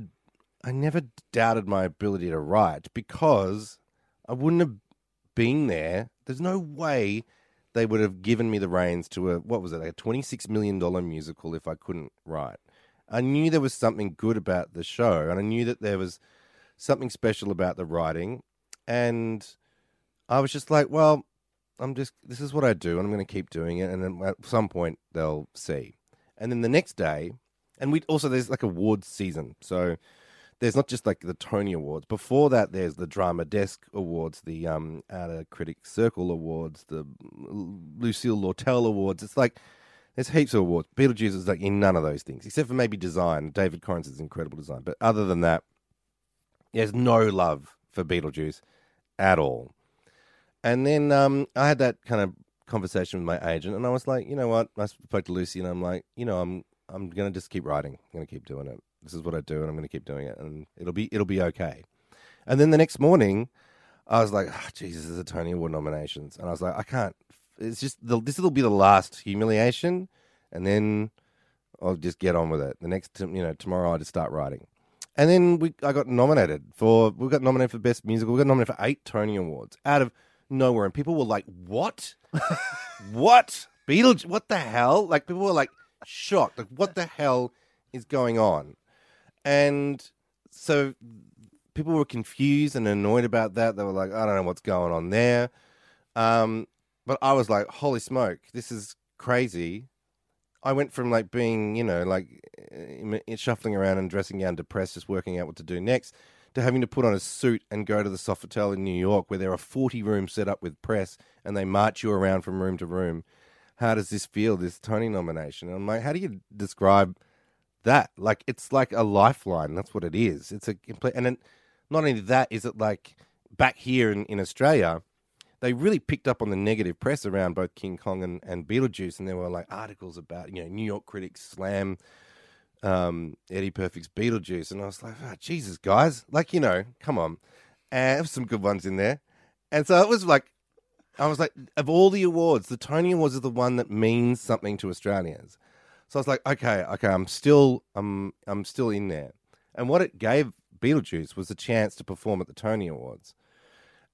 I never doubted my ability to write because I wouldn't have been there. There's no way they would have given me the reins to a what was it, a twenty six million dollar musical if I couldn't write. I knew there was something good about the show, and I knew that there was something special about the writing, and I was just like, well, I'm just this is what I do, and I'm going to keep doing it, and then at some point they'll see. And then the next day, and we also there's like awards season, so there's not just like the Tony Awards. Before that, there's the Drama Desk Awards, the um, Outer Critics Circle Awards, the Lucille Lortel Awards. It's like there's heaps of awards. Beetlejuice is like in none of those things, except for maybe design. David Korins's incredible design, but other than that, there's no love for Beetlejuice at all. And then um, I had that kind of conversation with my agent, and I was like, you know what? I spoke to Lucy, and I'm like, you know, I'm I'm gonna just keep writing. I'm gonna keep doing it. This is what I do, and I'm gonna keep doing it, and it'll be it'll be okay. And then the next morning, I was like, oh, Jesus, there's a Tony Award nominations, and I was like, I can't. It's just the, this will be the last humiliation, and then I'll just get on with it. The next, you know, tomorrow I just start writing. And then we, I got nominated for, we got nominated for best musical. We got nominated for eight Tony Awards out of nowhere, and people were like, "What? what? Beetlejuice? What the hell?" Like people were like shocked. Like, what the hell is going on? And so people were confused and annoyed about that. They were like, "I don't know what's going on there." Um, but I was like, "Holy smoke, this is crazy!" I went from like being, you know, like shuffling around and dressing down, depressed, just working out what to do next, to having to put on a suit and go to the Sofitel in New York where there are 40 rooms set up with press and they march you around from room to room. How does this feel, this Tony nomination? And I'm like, how do you describe that? Like, it's like a lifeline. That's what it is. It's a complete, and then not only that, is it like back here in, in Australia, they really picked up on the negative press around both King Kong and, and Beetlejuice, and there were like articles about, you know, New York critics slam um, Eddie Perfect's Beetlejuice, and I was like, oh, Jesus, guys, like you know, come on, and have some good ones in there. And so it was like, I was like, of all the awards, the Tony Awards is the one that means something to Australians. So I was like, okay, okay, I'm still, I'm, I'm still in there. And what it gave Beetlejuice was a chance to perform at the Tony Awards.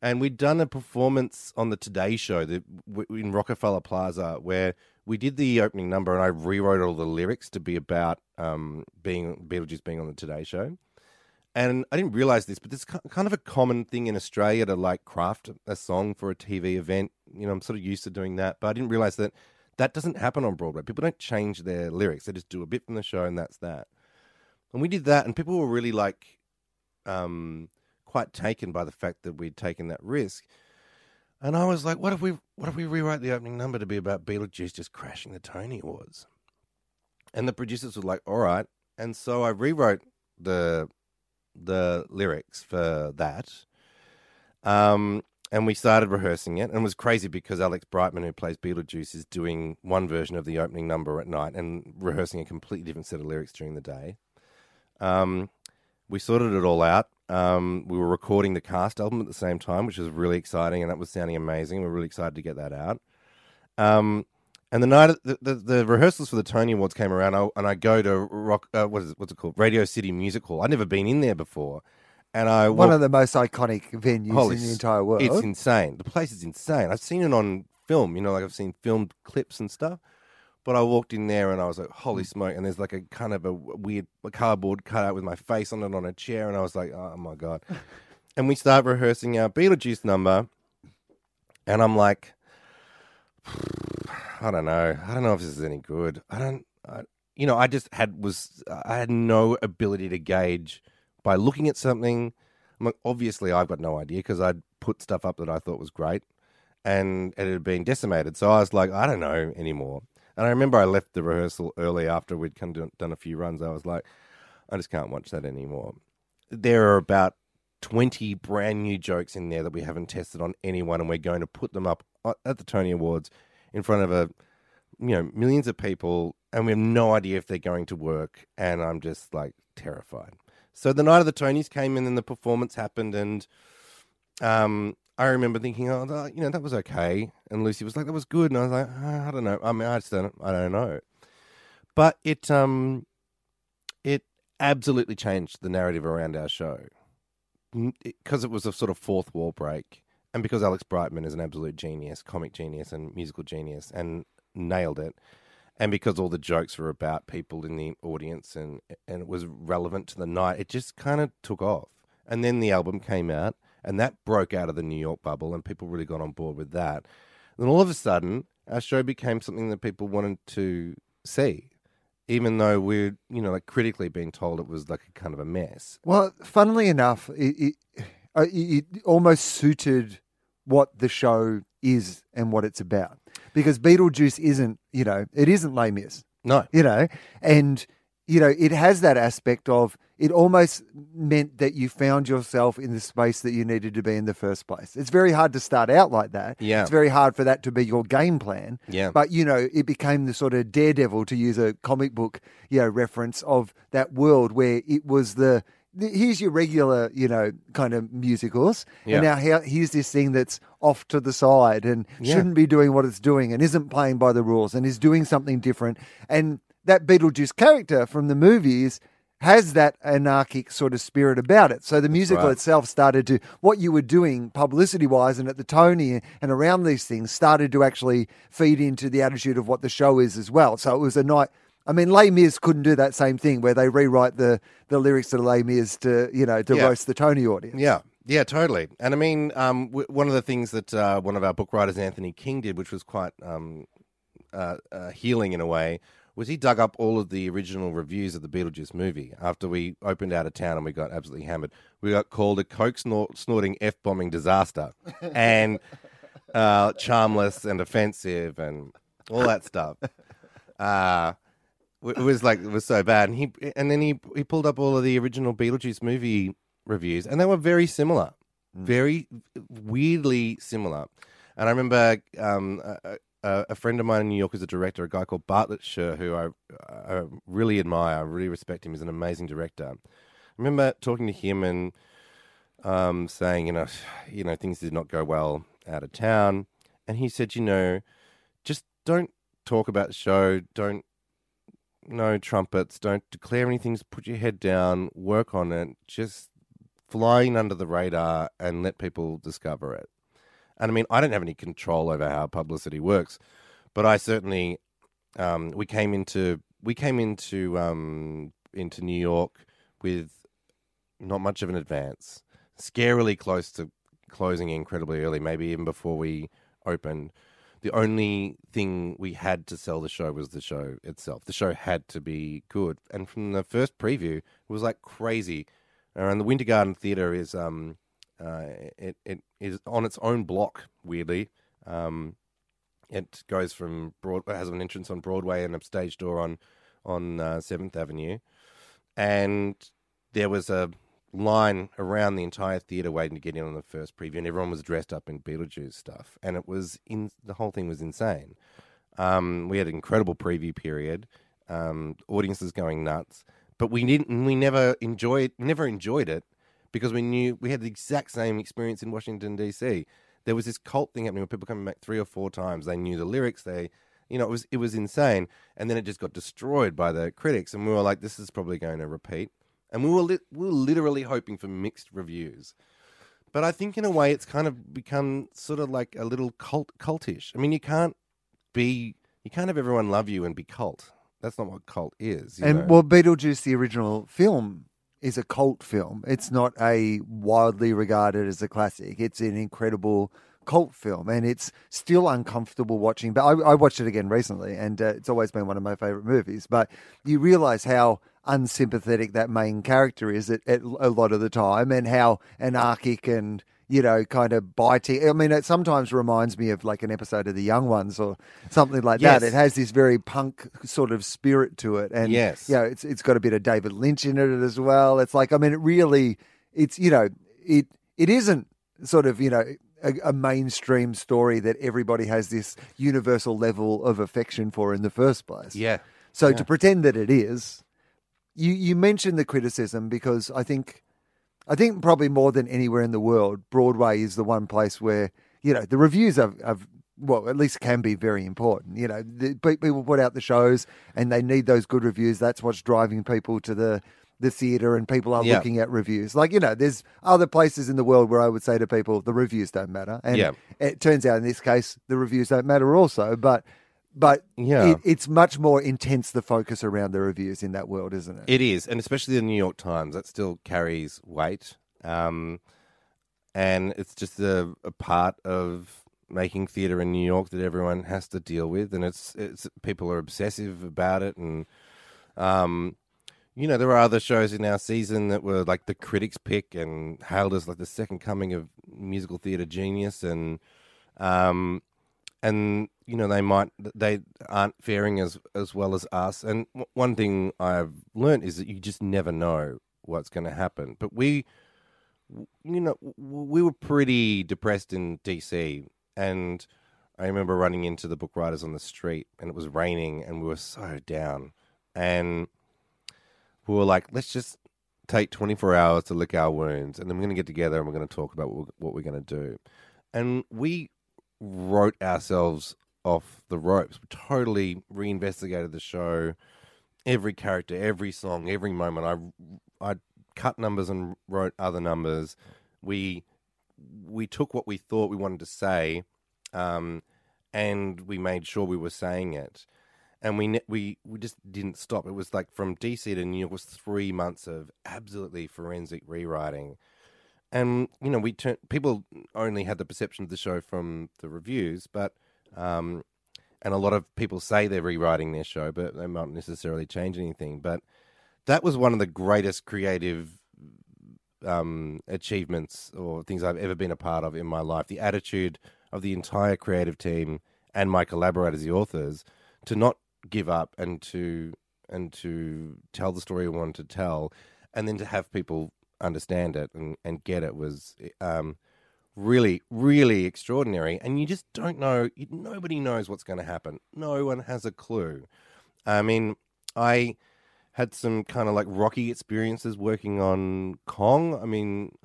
And we'd done a performance on the Today Show the, in Rockefeller Plaza where we did the opening number, and I rewrote all the lyrics to be about um, being Beetlejuice being on the Today Show. And I didn't realize this, but this is kind of a common thing in Australia to like craft a song for a TV event. You know, I'm sort of used to doing that, but I didn't realize that that doesn't happen on Broadway. People don't change their lyrics; they just do a bit from the show, and that's that. And we did that, and people were really like, um, quite taken by the fact that we'd taken that risk. And I was like, what if we what if we rewrite the opening number to be about Beetlejuice just crashing the Tony Awards? And the producers were like, all right. And so I rewrote the the lyrics for that. Um, and we started rehearsing it, and it was crazy because Alex Brightman, who plays Beetlejuice, is doing one version of the opening number at night and rehearsing a completely different set of lyrics during the day. Um, we sorted it all out, um, we were recording the cast album at the same time, which was really exciting, and that was sounding amazing. We are really excited to get that out. Um, and the night the, the, the, rehearsals for the Tony Awards came around, I, and I go to rock. Uh, what is it, what's it called? Radio City Music Hall. I'd never been in there before, and I one of the most iconic venues Holy, in the entire world. It's insane. The place is insane. I've seen it on film. You know, like I've seen filmed clips and stuff. But I walked in there and I was like, holy mm. smoke. And there's like a kind of a weird cardboard cutout with my face on it on a chair. And I was like, oh my God. and we start rehearsing our Beetlejuice number. And I'm like, I don't know. I don't know if this is any good. I don't, I, you know, I just had, was, I had no ability to gauge by looking at something. I'm like, obviously, I've got no idea because I'd put stuff up that I thought was great and it had been decimated. So I was like, I don't know anymore. And I remember I left the rehearsal early after we'd kind of done a few runs. I was like, I just can't watch that anymore. There are about 20 brand new jokes in there that we haven't tested on anyone, and we're going to put them up at the Tony Awards in front of a you know millions of people, and we have no idea if they're going to work. And I'm just like terrified. So the night of the Tonys came in, and the performance happened, and um, I remember thinking, oh, you know, that was okay, and Lucy was like, that was good, and I was like, "Uh, I don't know. I mean, I just don't, I don't know. But it, um, it absolutely changed the narrative around our show because it was a sort of fourth wall break, and because Alex Brightman is an absolute genius, comic genius, and musical genius, and nailed it. And because all the jokes were about people in the audience and and it was relevant to the night, it just kind of took off. And then the album came out, and that broke out of the New York bubble, and people really got on board with that. Then all of a sudden, our show became something that people wanted to see, even though we're you know like critically being told it was like a kind of a mess. Well, funnily enough, it, it, uh, it almost suited what the show is and what it's about. Because Beetlejuice isn't, you know, it isn't Les Mis, No, you know, and, you know, it has that aspect of it almost meant that you found yourself in the space that you needed to be in the first place. It's very hard to start out like that. Yeah. It's very hard for that to be your game plan. Yeah. But, you know, it became the sort of daredevil, to use a comic book, you know, reference of that world where it was the, here's your regular, you know, kind of musicals. Yeah. And now here's this thing that's off to the side and Yeah. shouldn't be doing what it's doing and isn't playing by the rules and is doing something different. And that Beetlejuice character from the movies has that anarchic sort of spirit about it. So the musical right. itself started to what you were doing publicity wise and at the Tony and around these things started to actually feed into the attitude of what the show is as well. So it was a night I mean, Les Mis couldn't do that same thing where they rewrite the, the lyrics to Les Mis to you know to Yeah. roast the Tony audience. Yeah, yeah, totally. And I mean, um, w- one of the things that uh, one of our book writers, Anthony King, did, which was quite um, uh, uh, healing in a way, was he dug up all of the original reviews of the Beetlejuice movie after we opened out of town and we got absolutely hammered. We got called a coke snort- snorting f bombing disaster and uh, charmless and offensive and all that stuff. Uh, it was like it was so bad, and he and then he he pulled up all of the original Beetlejuice movie reviews, and they were very similar, very weirdly similar. And I remember um, a, a, a friend of mine in New York who's a director, a guy called Bartlett Sher, who I, I really admire, I really respect him. He's an amazing director. I remember talking to him and um, saying, you know, you know, things did not go well out of town, and he said, you know, just don't talk about the show, don't no trumpets, don't declare anything, just put your head down, work on it, just flying under the radar and let people discover it. And I mean, I don't have any control over how publicity works, but I certainly um, we came into we came into um, into New York with not much of an advance, scarily close to closing incredibly early, maybe even before we opened. The only thing we had to sell the show was the show itself. The show had to be good, and from the first preview, it was like crazy. And the Winter Garden Theatre is um, uh, it it is on its own block. Weirdly, um, it goes from Broad has an entrance on Broadway and a stage door on on uh, Seventh Avenue, and there was a line around the entire theater waiting to get in on the first preview, and everyone was dressed up in Beetlejuice stuff, and it was in the whole thing was insane. Um, we had an incredible preview period, um, audiences going nuts, but we didn't. We never enjoyed never enjoyed it because we knew we had the exact same experience in Washington D.C. There was this cult thing happening where people coming back three or four times. They knew the lyrics. They, you know, it was it was insane, and then it just got destroyed by the critics, and we were like, this is probably going to repeat. And we were li- we were literally hoping for mixed reviews. But I think in a way it's kind of become sort of like a little cult cultish. I mean, you can't be you can't have everyone love you and be cult. That's not what cult is. you And know? well, Beetlejuice, the original film, is a cult film. It's not a widely regarded as a classic. It's an incredible cult film, and it's still uncomfortable watching. But I, I watched it again recently, and uh, it's always been one of my favorite movies. But you realize how unsympathetic that main character is at, at a lot of the time, and how anarchic and you know, kind of biting. I mean, it sometimes reminds me of like an episode of The Young Ones or something like that. It has this very punk sort of spirit to it, and Yes. you know, it's it's got a bit of David Lynch in it as well. It's like, I mean, it really, it's you know, it it isn't sort of you know. A, a mainstream story that everybody has this universal level of affection for in the first place. yeah, So Yeah. to pretend that it is, you you mentioned the criticism because I think I think probably more than anywhere in the world, Broadway is the one place where you know the reviews are, are well, at least can be very important. You know, the, people put out the shows and they need those good reviews. That's what's driving people to the the theater, and people are Yeah. looking at reviews. Like you know, there's other places in the world where I would say to people, the reviews don't matter, and Yeah. it turns out in this case, the reviews don't matter also. But but Yeah. it, it's much more intense the focus around the reviews in that world, isn't it? It is, and especially the New York Times, that still carries weight. Um, and it's just a, a part of making theatre in New York that everyone has to deal with, and it's it's people are obsessive about it, and um, you know there are other shows in our season that were like the critics pick and hailed as like the second coming of musical theatre genius, and um, and you know they might they aren't faring as as well as us. And w- one thing I've learned is that you just never know what's going to happen. But we, you know, we were pretty depressed in DC, and I remember running into the book writers on the street, and it was raining, and we were so down, and we were like, let's just take 24 hours to lick our wounds, and then we're going to get together and we're going to talk about what, what we're going to do. And we wrote ourselves off the ropes. We totally reinvestigated the show, every character, every song, every moment. I I cut numbers and wrote other numbers. We we took what we thought we wanted to say, um, and we made sure we were saying it. And we we we just didn't stop. It was like from DC to New York was three months of absolutely forensic rewriting and you know we turn people only had the perception of the show from the reviews but um and a lot of people say they're rewriting their show but they might not necessarily change anything. But that was one of the greatest creative um achievements or things I've ever been a part of in my life. The attitude of the entire creative team and my collaborators the authors to not give up and to and to tell the story we wanted to tell and then to have people understand it and, and get it was um, really, really extraordinary. And you just don't know, you, nobody knows what's going to happen. No one has a clue. I mean, I had some kind of like rocky experiences working on Kong. I mean,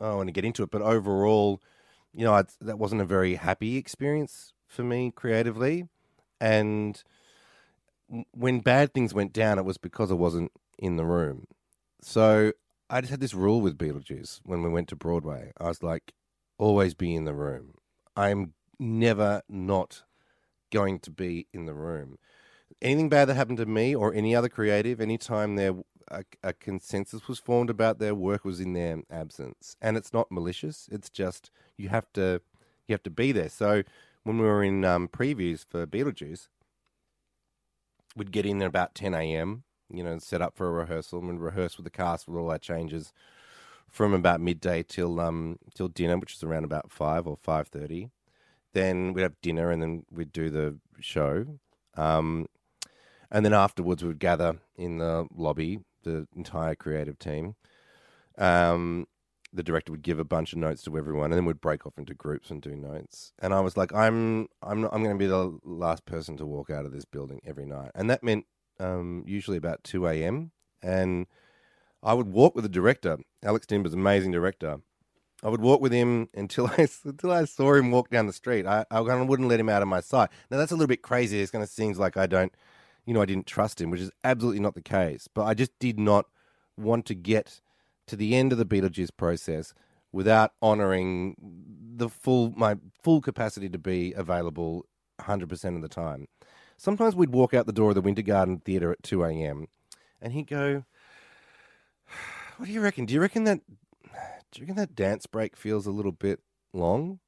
I don't want to get into it, but overall, you know, I'd, that wasn't a very happy experience for me creatively. And when bad things went down, it was because I wasn't in the room. So I just had this rule with Beetlejuice when we went to Broadway. I was like, always be in the room. I'm never not going to be in the room. Anything bad that happened to me or any other creative, anytime there a, a consensus was formed about their work was in their absence, and it's not malicious. It's just you have to you have to be there. So when we were in um, previews for Beetlejuice, we'd get in there about 10 a.m you know, set up for a rehearsal and rehearse with the cast with all our changes from about midday till um till dinner, which is around about five or five thirty. Then we'd have dinner and then we'd do the show. Um, and then afterwards we'd gather in the lobby, the entire creative team. Um, the director would give a bunch of notes to everyone, and then we'd break off into groups and do notes. And I was like, I'm I'm I'm going to be the last person to walk out of this building every night, and that meant um, usually about 2 a.m. And I would walk with the director. Alex Timbers amazing director. I would walk with him until I until I saw him walk down the street. I, I wouldn't let him out of my sight. Now that's a little bit crazy. It's going to seems like I don't, you know, I didn't trust him, which is absolutely not the case. But I just did not want to get to the end of the Beetlejuice process without honouring the full my full capacity to be available 100% of the time sometimes we'd walk out the door of the Winter Garden Theatre at 2 a.m. and he'd go, What do you reckon? Do you reckon that do you reckon that dance break feels a little bit long?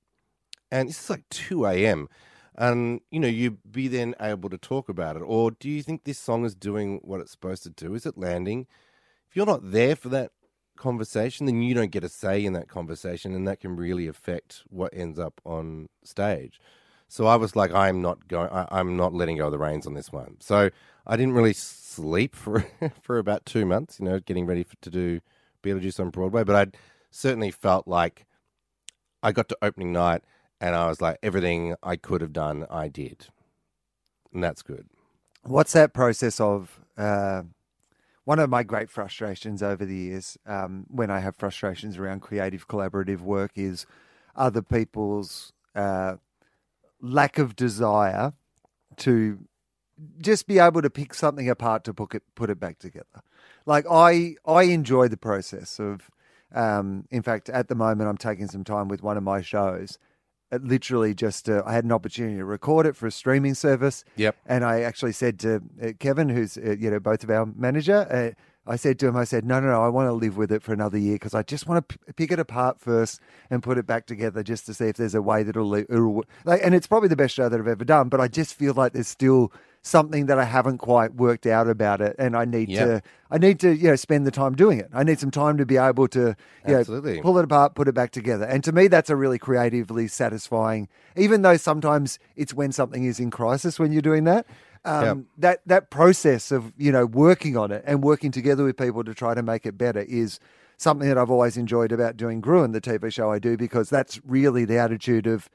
And this is like 2 a.m. And you know, you'd be then able to talk about it. Or do you think this song is doing what it's supposed to do? Is it landing? If you're not there for that conversation, then you don't get a say in that conversation, and that can really affect what ends up on stage. So I was like, I'm not going. I, I'm not letting go of the reins on this one. So I didn't really sleep for for about two months. You know, getting ready for, to do Beetlejuice on Broadway. But I certainly felt like I got to opening night, and I was like, everything I could have done, I did, and that's good. What's that process of uh, one of my great frustrations over the years, um, when I have frustrations around creative collaborative work, is other people's uh, lack of desire to just be able to pick something apart to put it put it back together. Like I I enjoy the process of. Um, in fact, at the moment, I'm taking some time with one of my shows. It literally just uh, I had an opportunity to record it for a streaming service. Yep. And I actually said to uh, Kevin, who's uh, you know both of our manager, uh, I said to him, I said, no, no, no, I want to live with it for another year because I just want to p- pick it apart first and put it back together just to see if there's a way that'll, it'll like, and it's probably the best show that I've ever done, but I just feel like there's still something that I haven't quite worked out about it, and I need Yep. to, I need to, you know, spend the time doing it. I need some time to be able to, you know, pull it apart, put it back together, and to me, that's a really creatively satisfying. Even though sometimes it's when something is in crisis when you're doing that. Um, Yep. That that process of you know working on it and working together with people to try to make it better is something that I've always enjoyed about doing Gruen, the TV show I do, because that's really the attitude of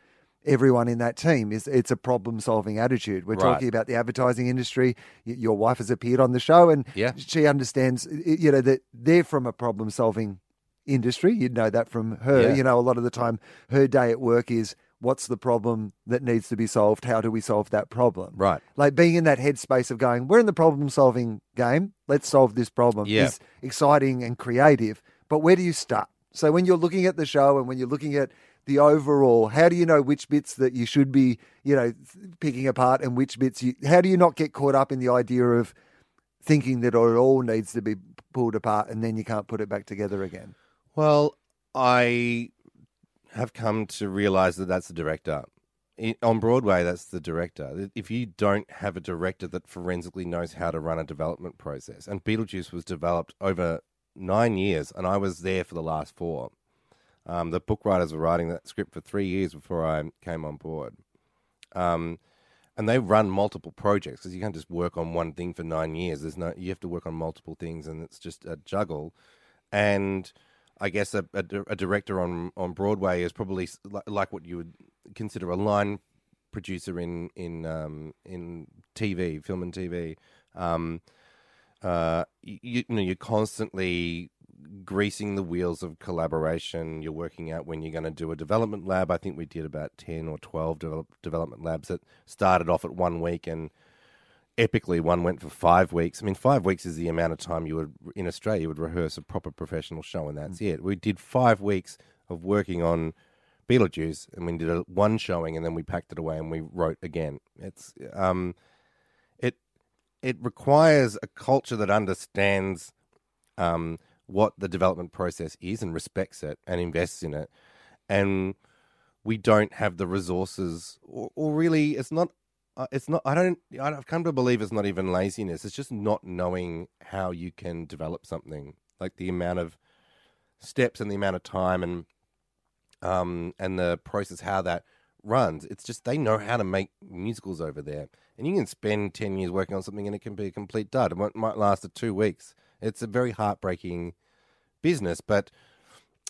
everyone in that team is it's a problem solving attitude. We're Right. talking about the advertising industry. Your wife has appeared on the show and Yeah. she understands you know that they're from a problem solving industry. You'd know that from her. Yeah. You know, a lot of the time her day at work is what's the problem that needs to be solved? How do we solve that problem? Right. Like being in that headspace of going, we're in the problem solving game. Let's solve this problem. Yeah. Is exciting and creative. But where do you start? So when you're looking at the show and when you're looking at the overall, how do you know which bits that you should be, you know, picking apart and which bits you? How do you not get caught up in the idea of thinking that it all needs to be pulled apart and then you can't put it back together again? Well, I have come to realize that that's the director. On Broadway, that's the director. If you don't have a director that forensically knows how to run a development process, and Beetlejuice was developed over nine years, and I was there for the last four. Um, the book writers were writing that script for three years before I came on board. Um, and they run multiple projects because you can't just work on one thing for nine years. There's no, you have to work on multiple things, and it's just a juggle. And I guess a, a, a director on on Broadway is probably li- like what you would consider a line producer in in um, in TV, film and TV. Um, uh, you, you know, you're constantly greasing the wheels of collaboration. You're working out when you're going to do a development lab. I think we did about ten or twelve develop, development labs that started off at one week and epically one went for five weeks. I mean, five weeks is the amount of time you would in Australia you would rehearse a proper professional show, and that's it. We did five weeks of working on Beetlejuice, and we did a one showing, and then we packed it away and we wrote again. It's um, it it requires a culture that understands um, what the development process is and respects it and invests in it, and we don't have the resources, or, or really, it's not. Uh, it's not. I don't. I've come to believe it's not even laziness. It's just not knowing how you can develop something. Like the amount of steps and the amount of time and um and the process how that runs. It's just they know how to make musicals over there, and you can spend ten years working on something and it can be a complete dud. It might, last at two weeks. It's a very heartbreaking business, but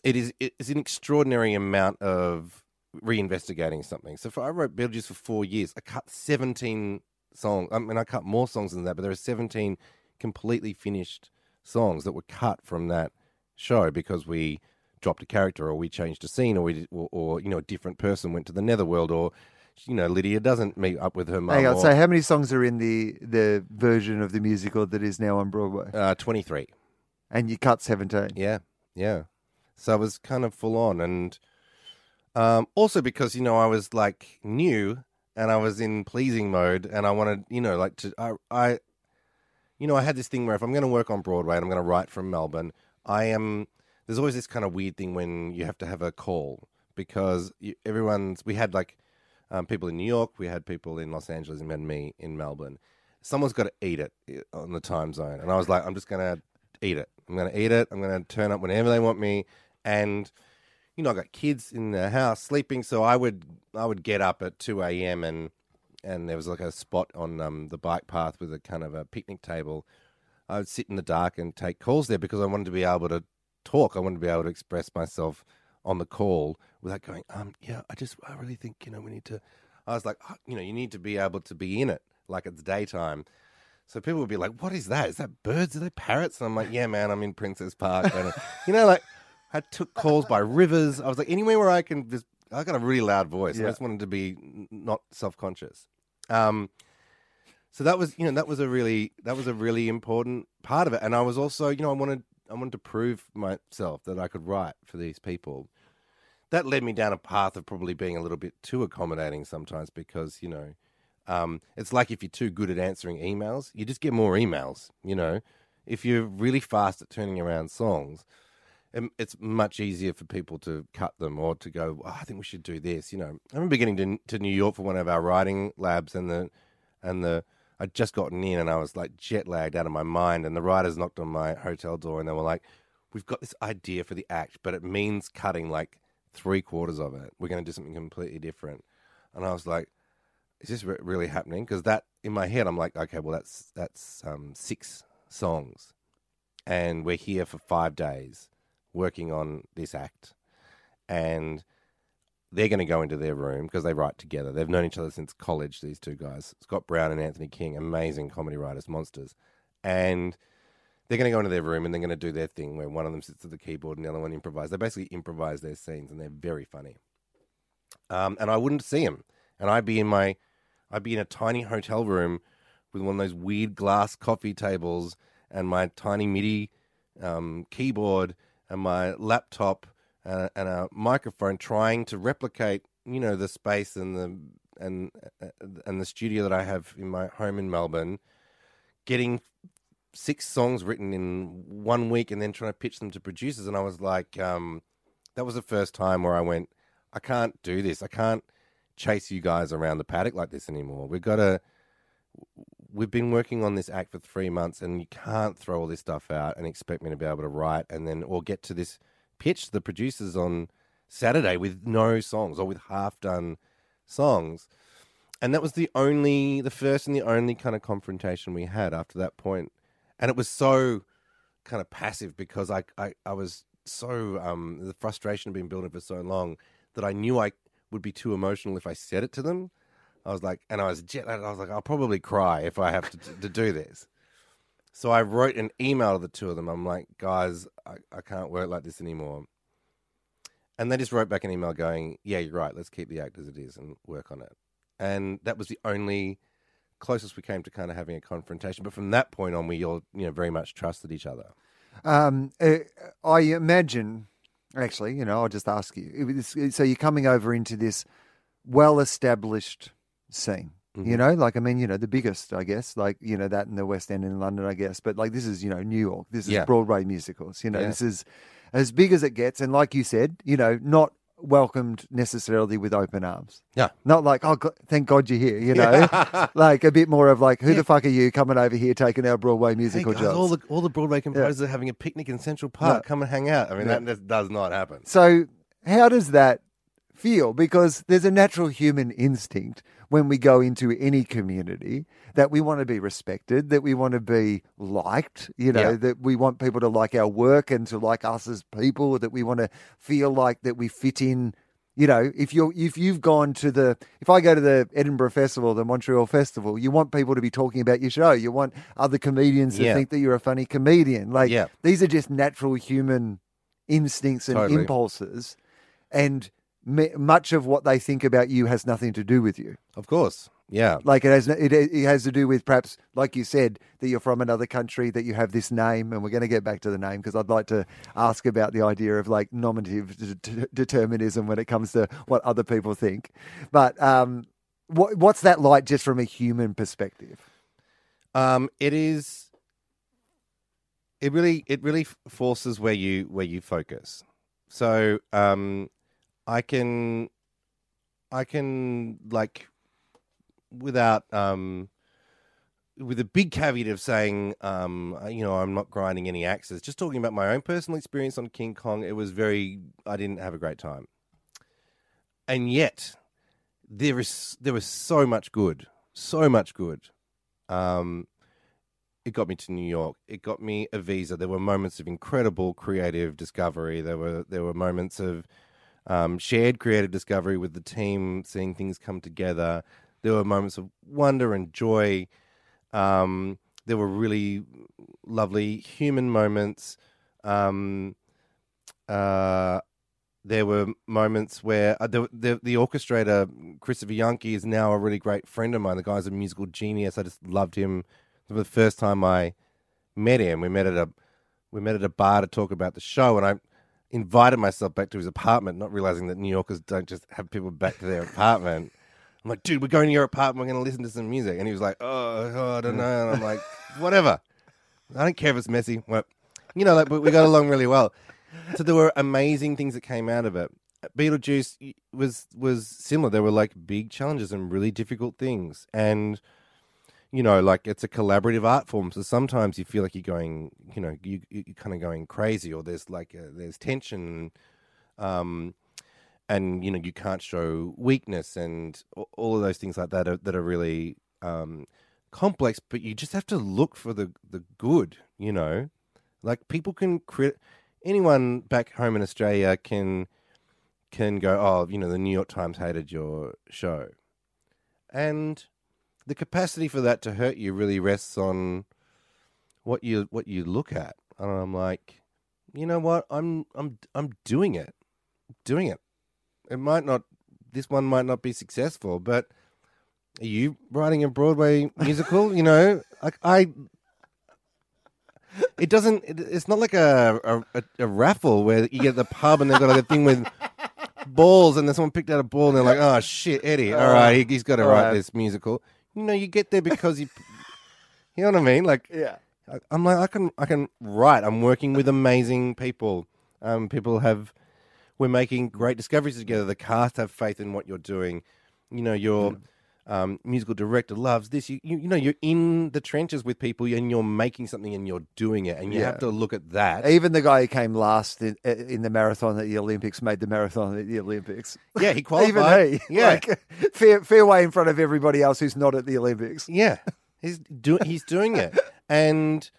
it is it's an extraordinary amount of reinvestigating something. So if I wrote Beetlejuice for four years, I cut seventeen songs. I mean, I cut more songs than that, but there are seventeen completely finished songs that were cut from that show because we dropped a character or we changed a scene or we did, or, or you know a different person went to the netherworld or you know Lydia doesn't meet up with her mum. Hang on. or- So, how many songs are in the the version of the musical that is now on Broadway? uh, twenty three. And you cut seventeen. Yeah, yeah. So it was kind of full on, and um, also because you know I was like new and I was in pleasing mode, and I wanted you know like to I I you know I had this thing where if I'm going to work on Broadway and I'm going to write from Melbourne, I am. There's always this kind of weird thing when you have to have a call because everyone's. We had like um, people in New York, we had people in Los Angeles, and had me in Melbourne. Someone's got to eat it on the time zone, and I was like, I'm just going to eat it. I'm going to eat it. I'm going to turn up whenever they want me, and you know, I got kids in the house sleeping, so I would I would get up at two a.m. and and there was like a spot on um, the bike path with a kind of a picnic table. I would sit in the dark and take calls there because I wanted to be able to talk. I wanted to be able to express myself on the call without going, um, yeah, I just I really think you know we need to. I was like, oh, you know, you need to be able to be in it like it's daytime. So people would be like, "What is that? Is that birds? Are they parrots?" And I'm like, "Yeah, man, I'm in Princes Park." And, you know, like I took calls by rivers. I was like, anywhere where I can just. I got a really loud voice. I just wanted to be not self conscious. Um, so that was, you know, that was a really that was a really important part of it. And I was also, you know, I wanted I wanted to prove myself that I could write for these people. That led me down a path of probably being a little bit too accommodating sometimes because, you know, um, it's like if you're too good at answering emails, you just get more emails. You know, if you're really fast at turning around songs, it's much easier for people to cut them or to go. Oh, I think we should do this. You know, I remember getting to, to New York for one of our writing labs, and the and the I'd just gotten in, and I was like jet lagged out of my mind, and the writers knocked on my hotel door, and they were like, "We've got this idea for the act, but it means cutting like three quarters of it. We're going to do something completely different." And I was like, is this re- really happening? Because that in my head, I'm like, okay, well, that's that's um, six songs, and we're here for five days working on this act, and they're going to go into their room because they write together. They've known each other since college. These two guys, Scott Brown and Anthony King, amazing comedy writers, monsters, and they're going to go into their room and they're going to do their thing where one of them sits at the keyboard and the other one improvises. They basically improvise their scenes, and they're very funny. Um, and I wouldn't see them, and I'd be in my I'd be in a tiny hotel room with one of those weird glass coffee tables and my tiny MIDI um, keyboard and my laptop uh, and a microphone, trying to replicate, you know, the space and the and uh, and the studio that I have in my home in Melbourne, getting six songs written in one week and then trying to pitch them to producers. And I was like, um, that was the first time where I went, I can't do this. I can't chase you guys around the paddock like this anymore. We've got to. We've been working on this act for three months, and you can't throw all this stuff out and expect me to be able to write and then or get to this pitch to the producers on Saturday with no songs or with half done songs. And that was the only, the first and the only kind of confrontation we had after that point. And it was so kind of passive because I, I, I was so, um, the frustration had been building for so long that I knew I would be too emotional if I said it to them. I was like, and I was jet lagged. I was like, I'll probably cry if I have to, to do this. So I wrote an email to the two of them. I'm like, guys, I, I can't work like this anymore. And they just wrote back an email going, yeah, you're right. Let's keep the act as it is and work on it. And that was the only closest we came to kind of having a confrontation. But from that point on, we all, you know, very much trusted each other. Um, uh, I imagine, actually, you know, I'll just ask you. So you're coming over into this well-established scene. Mm-hmm. You know, like I mean, you know, the biggest, I guess, like you know that in the West End in London, I guess. But like this is, you know, New York. This is Yeah. Broadway musicals. You know, Yeah. this is as big as it gets, and like you said, you know, not welcomed necessarily with open arms. Yeah. Not like, oh, thank God you're here. You know, like a bit more of like, who the fuck are you coming over here taking our Broadway Hey musical guys, jobs? all the all the Broadway composers are having a picnic in Central Park. Come and hang out. I mean, Yeah. that, that does not happen. So, how does that feel? Because there's a natural human instinct when we go into any community that we want to be respected, that we want to be liked, you know, Yeah. that we want people to like our work and to like us as people, that we want to feel like that we fit in. You know, if you're if you've gone to the if I go to the Edinburgh Festival, the Montreal Festival, you want people to be talking about your show. You want other comedians to Yeah. think that you're a funny comedian. Like Yeah. these are just natural human instincts and Totally. impulses, and much of what they think about you has nothing to do with you. Of course. Yeah. Like it has, it, it has to do with perhaps, like you said, that you're from another country, that you have this name, and we're going to get back to the name because I'd like to ask about the idea of like nominative d- d- determinism when it comes to what other people think. But um, what, what's that like just from a human perspective? Um, it is. It really, it really forces where you where you focus. So, um, I can, I can like, without um, with a big caveat of saying, um, uh, you know, I'm not grinding any axes. Just talking about my own personal experience on King Kong, it was very. I didn't have a great time, and yet there is there was so much good, so much good. Um, it got me to New York. It got me a visa. There were moments of incredible creative discovery. There were there were moments of um, shared creative discovery with the team, seeing things come together. There were moments of wonder and joy. Um, there were really lovely human moments. Um, uh, there were moments where uh, the, the the orchestrator Christopher Jahnke is now a really great friend of mine. The guy's a musical genius. I just loved him from the first time I met him. We met at a we met at a bar to talk about the show, and I invited myself back to his apartment, not realizing that New Yorkers don't just have people back to their apartment. I'm like, dude, we're going to your apartment. We're going to listen to some music, and he was like, oh, oh I don't mm. know. And I'm like, whatever. I don't care if it's messy. Well, you know, like, but we got along really well. So there were amazing things that came out of it. Beetlejuice was was similar. There were like big challenges and really difficult things, and you know, like it's a collaborative art form. So sometimes you feel like you're going, you know, you you're kind of going crazy, or there's like a, there's tension, um, and you know you can't show weakness and all of those things like that are, that are really um, complex. But you just have to look for the the good, you know, like people can crit anyone back home in Australia can can go, oh, you know, the New York Times hated your show, and the capacity for that to hurt you really rests on what you what you look at. And I'm like, you know what? I'm I'm I'm doing it, doing it. It might not. This one might not be successful, but are you writing a Broadway musical? you know, like I. It doesn't. It, it's not like a, a a raffle where you get the pub and they've got like a thing with balls and then someone picked out a ball and they're like, oh shit, Eddie, all oh. right, he, has got to write this musical. You know, you get there because you, you know what I mean? Like, yeah. I, I'm like, I can, I can write. I'm working with amazing people. Um, people have, we're making great discoveries together. The cast have faith in what you're doing. You know, you're. Mm um, musical director loves this. You, you, you know you're in the trenches with people and you're making something and you're doing it, and you yeah. have to look at that. Even the guy who came last in, in, the marathon at the Olympics made the marathon at the Olympics. Yeah, he qualified. Even he, yeah, like, fair, fair way in front of everybody else who's not at the Olympics. Yeah, he's doing he's doing it, and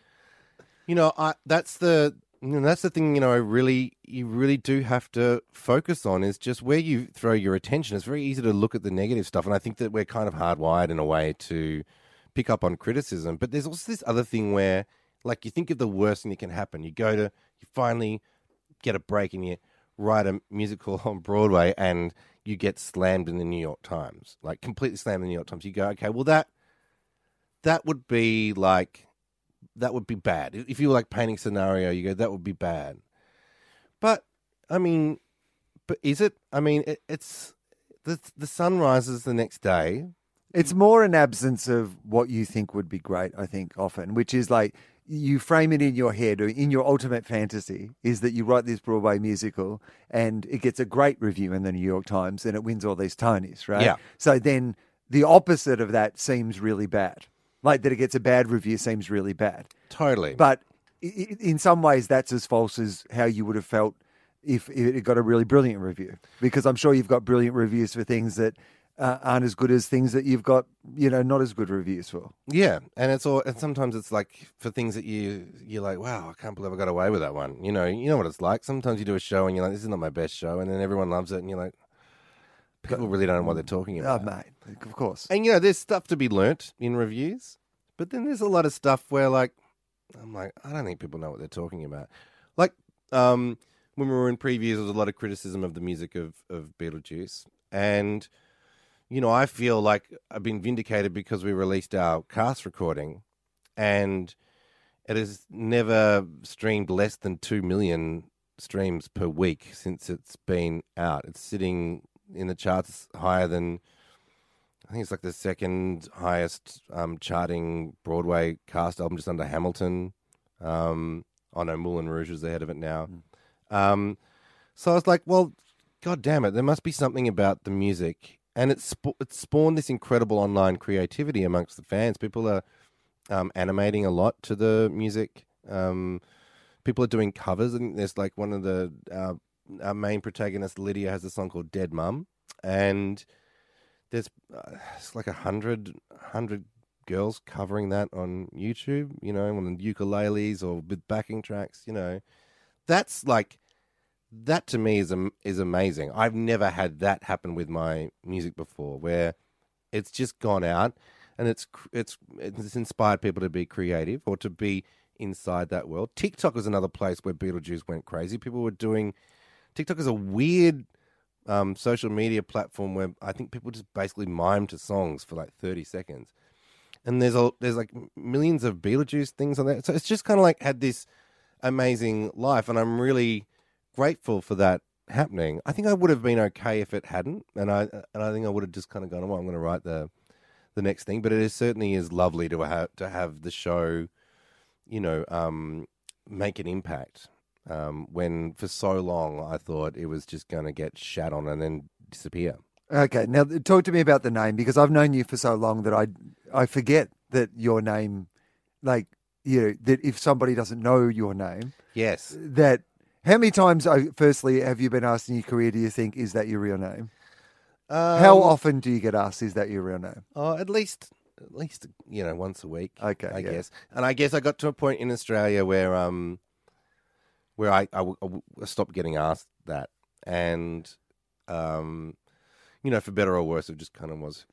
you know I, that's the and that's the thing, you know, I really, you really do have to focus on is just where you throw your attention. It's very easy to look at the negative stuff. And I think that we're kind of hardwired in a way to pick up on criticism. But there's also this other thing where, like, you think of the worst thing that can happen. You go to, you finally get a break and you write a musical on Broadway and you get slammed in the New York Times, like completely slammed in the New York Times. You go, okay, well, that, that would be like, that would be bad. If you were like painting scenario, you go that would be bad. But I mean, but is it? I mean, it, it's the the sun rises the next day. It's more an absence of what you think would be great. I think often, which is like you frame it in your head or in your ultimate fantasy is that you write this Broadway musical and it gets a great review in the New York Times and it wins all these Tonys, right? Yeah. So then the opposite of that seems really bad. Like that it gets a bad review seems really bad. Totally. But in some ways, that's as false as how you would have felt if it got a really brilliant review. Because I'm sure you've got brilliant reviews for things that uh, aren't as good as things that you've got, you know, not as good reviews for. Yeah, and it's all, and sometimes it's like for things that you you're like, wow, I can't believe I got away with that one. You know, you know what it's like. Sometimes you do a show and you're like, this is not my best show, and then everyone loves it, and you're like, people really don't know what they're talking oh, about. Oh, mate, of course. And you know, there's stuff to be learnt in reviews, but then there's a lot of stuff where like I'm like, I don't think people know what they're talking about. Like, um, when we were in previews, there was a lot of criticism of the music of, of Beetlejuice. And, you know, I feel like I've been vindicated because we released our cast recording and it has never streamed less than 2 million streams per week since it's been out. It's sitting in the charts higher than I think it's like the second highest um, charting Broadway cast album, just under Hamilton. Um, oh no, Moulin Rouge is ahead of it now. Mm. Um, so I was like, well, god damn it, there must be something about the music, and it's sp- it spawned this incredible online creativity amongst the fans. People are um, animating a lot to the music. Um, people are doing covers. I think there's like one of the uh, our main protagonist, Lydia, has a song called "Dead Mum," and there's uh, it's like a hundred hundred girls covering that on YouTube. You know, on the ukuleles or with backing tracks. You know, that's like that to me is is amazing. I've never had that happen with my music before, where it's just gone out. and it's it's it's inspired people to be creative or to be inside that world. TikTok is another place where Beetlejuice went crazy. People were doing TikTok is a weird um, social media platform where I think people just basically mime to songs for like thirty seconds, and there's a there's like millions of Beetlejuice things on there. So it's just kind of like had this amazing life, and I'm really grateful for that happening. I think I would have been okay if it hadn't, and I and I think I would have just kind of gone, "Oh, I'm going to write the the next thing." But it is certainly is lovely to have to have the show, you know, um, make an impact. Um, when for so long I thought it was just going to get shat on and then disappear. Okay, now talk to me about the name because I've known you for so long that I I forget that your name, like you know, that if somebody doesn't know your name, Yes, that how many times? uh, Firstly, have you been asked in your career? Do you think is that your real name? How Um, often do you get asked? Is that your real name? Oh, at least, at least you know, once a week. Okay, I yeah. guess. And I guess I got to a point in Australia where um, where I I stopped getting asked that, and um, you know, for better or worse, it just kind of was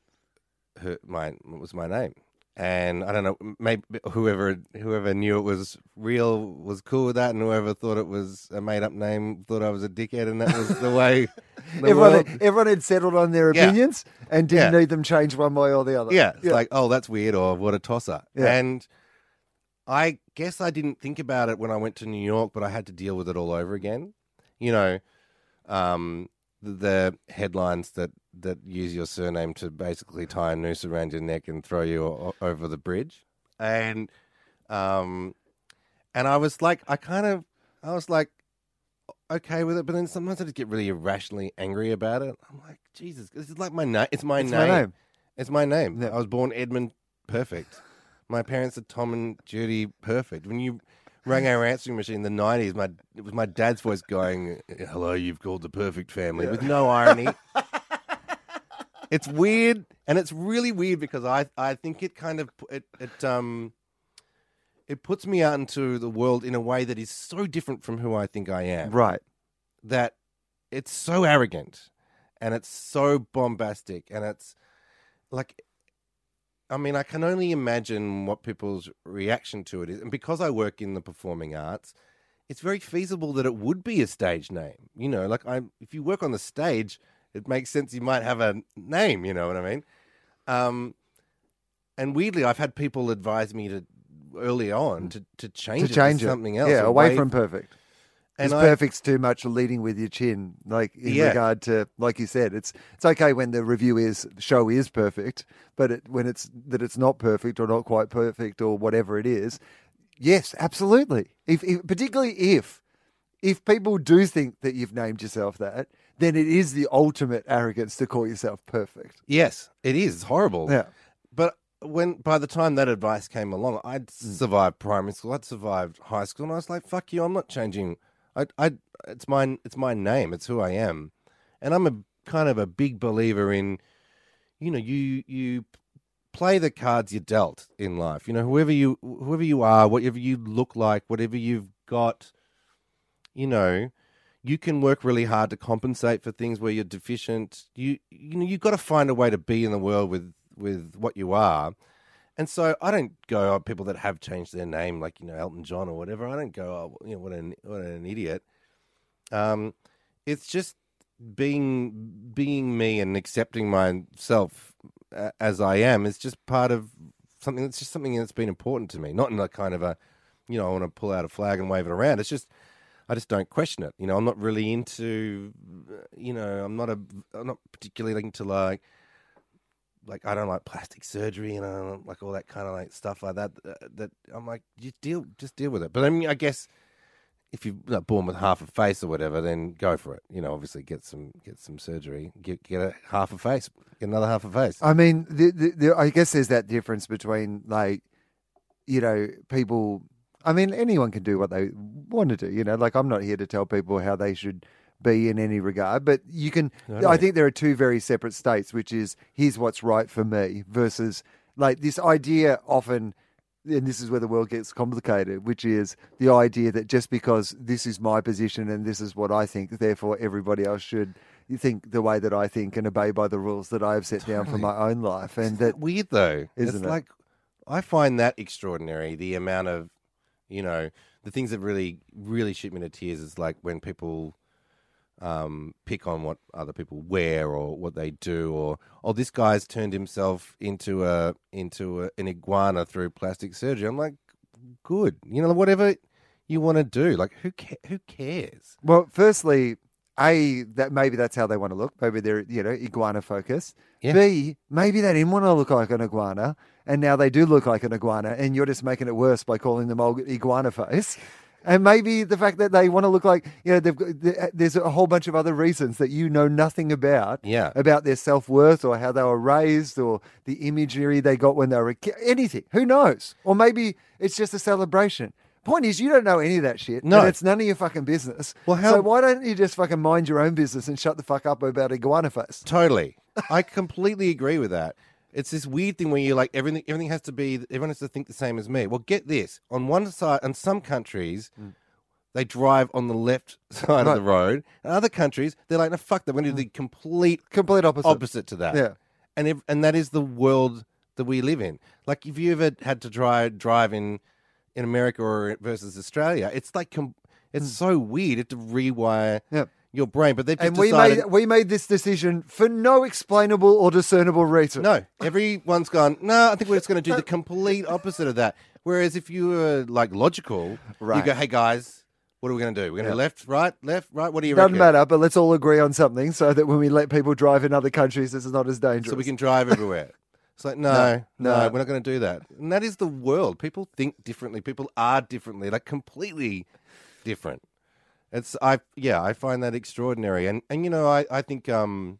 her my was my name. And I don't know, maybe whoever whoever knew it was real was cool with that, and whoever thought it was a made up name thought I was a dickhead, and that was the way. the everyone, world- everyone had settled on their Yeah. opinions and didn't Yeah. need them changed one way or the other. Yeah, it's like, oh, that's weird, or what a tosser. Yeah. And I guess I didn't think about it when I went to New York, but I had to deal with it all over again. You know, um, the, the headlines that, that use your surname to basically tie a noose around your neck and throw you o- over the bridge. And, um, and I was like, I kind of, I was like, okay with it, but then sometimes I just get really irrationally angry about it. I'm like, Jesus, this is like my name. It's my It's name. my name. It's my name. I was born Edmund Perfect. My parents are Tom and Judy Perfect. When you rang our answering machine in the nineties, my it was my dad's voice going, "Hello, you've called the perfect family," with no irony. it's weird, and it's really weird because I I think it kind of it it um it puts me out into the world in a way that is so different from who I think I am Right. that it's so arrogant and it's so bombastic and it's like I mean I can only imagine what people's reaction to it is and because I work in the performing arts it's very feasible that it would be a stage name you know like I if you work on the stage it makes sense you might have a name you know what I mean um and weirdly I've had people advise me to early on to, to change To it change to it. something else Yeah, away from perfect. And Because I- perfect's too much leading with your chin. Like in Yeah. regard to, like you said, it's it's okay when the review is the show is perfect, but it, when it's that it's not perfect or not quite perfect or whatever it is, yes, absolutely. If, if particularly if if people do think that you've named yourself that, then it is the ultimate arrogance to call yourself perfect. Yes, it is. It's horrible. Yeah. But when by the time that advice came along, I'd mm. survived primary school, I'd survived high school, and I was like, "Fuck you! I'm not changing. I, I, it's my, it's my name. It's who I am." And I'm a kind of a big believer in, you know, you you play the cards you're dealt in life. You know, whoever you whoever you are, whatever you look like, whatever you've got, you know, you can work really hard to compensate for things where you're deficient. You you know you've got to find a way to be in the world with with what you are. And so I don't go oh, people that have changed their name, like you know Elton John or whatever. I don't go, oh, you know, what an what an idiot. Um, it's just being being me and accepting myself as I am is just part of something that's just something that's been important to me. Not in a kind of a, you know, I want to pull out a flag and wave it around. It's just I just don't question it. You know, I'm not really into, you know, I'm not a, I'm not particularly into like, like I don't like plastic surgery and I don't like all that kind of like stuff like that. uh, That I'm like, you deal, just deal with it. But I mean, I guess if you're not born with half a face or whatever, then go for it. You know, obviously get some, get some surgery, get get a half a face, get another half a face. I mean, the, the, the, I guess there's that difference between like, you know, people. I mean, anyone can do what they want to do. You know, like I'm not here to tell people how they should be in any regard, but you can. No, no. I think there are two very separate states, which is here's what's right for me versus like this idea often. And this is where the world gets complicated, which is the idea that just because this is my position and this is what I think, therefore everybody else should you think the way that I think and obey by the rules that I have set down for my own life, and that weird though. Isn't it's it? like I find that extraordinary. The amount of, you know, the things that really, really shoot me to tears is like when people um, pick on what other people wear or what they do, or oh, this guy's turned himself into a into a, an iguana through plastic surgery. I'm like, good, you know, whatever you want to do. Like, who ca- who cares? well, firstly, a that maybe that's how they want to look. Maybe they're you know iguana focus. Yeah. B maybe they didn't want to look like an iguana, and now they do look like an iguana, and you're just making it worse by calling them old iguana face. And maybe the fact that they want to look like you know they've got, uh, there's a whole bunch of other reasons that you know nothing about. Yeah. about their self worth or how they were raised or the imagery they got when they were a ki- anything. Who knows? Or maybe it's just a celebration. Point is, you don't know any of that shit. No. and it's none of your fucking business. Well, how- so why don't you just fucking mind your own business and shut the fuck up about iguana face? Totally. I completely agree with that. It's this weird thing where you're like everything everything has to be everyone has to think the same as me. Well, get this. On one side in some countries mm. they drive on the left side of the road. In other countries, they're like, no, fuck that. We're going to do mm. the complete Complete opposite. opposite to that. Yeah. And if, and that is the world that we live in. Like if you ever had to drive drive in in America or versus Australia, it's like com- it's mm. so weird. You have to rewire. Yep. Your brain. But they've just And we decided, made we made this decision for no explainable or discernible reason. No, everyone's gone. No, I think we're just going to do the complete opposite of that. Whereas if you were like logical, you Right. go, "Hey guys, what are we going to do? We're going to Yeah. left, right, left, right. What do you Doesn't reckon? matter, but let's all agree on something so that when we let people drive in other countries, this is not as dangerous. So we can drive everywhere." It's like no, No, no, no. we're not going to do that. And that is the world. People think differently. People are differently, like completely different. It's I yeah, I find that extraordinary. And and you know, I I think um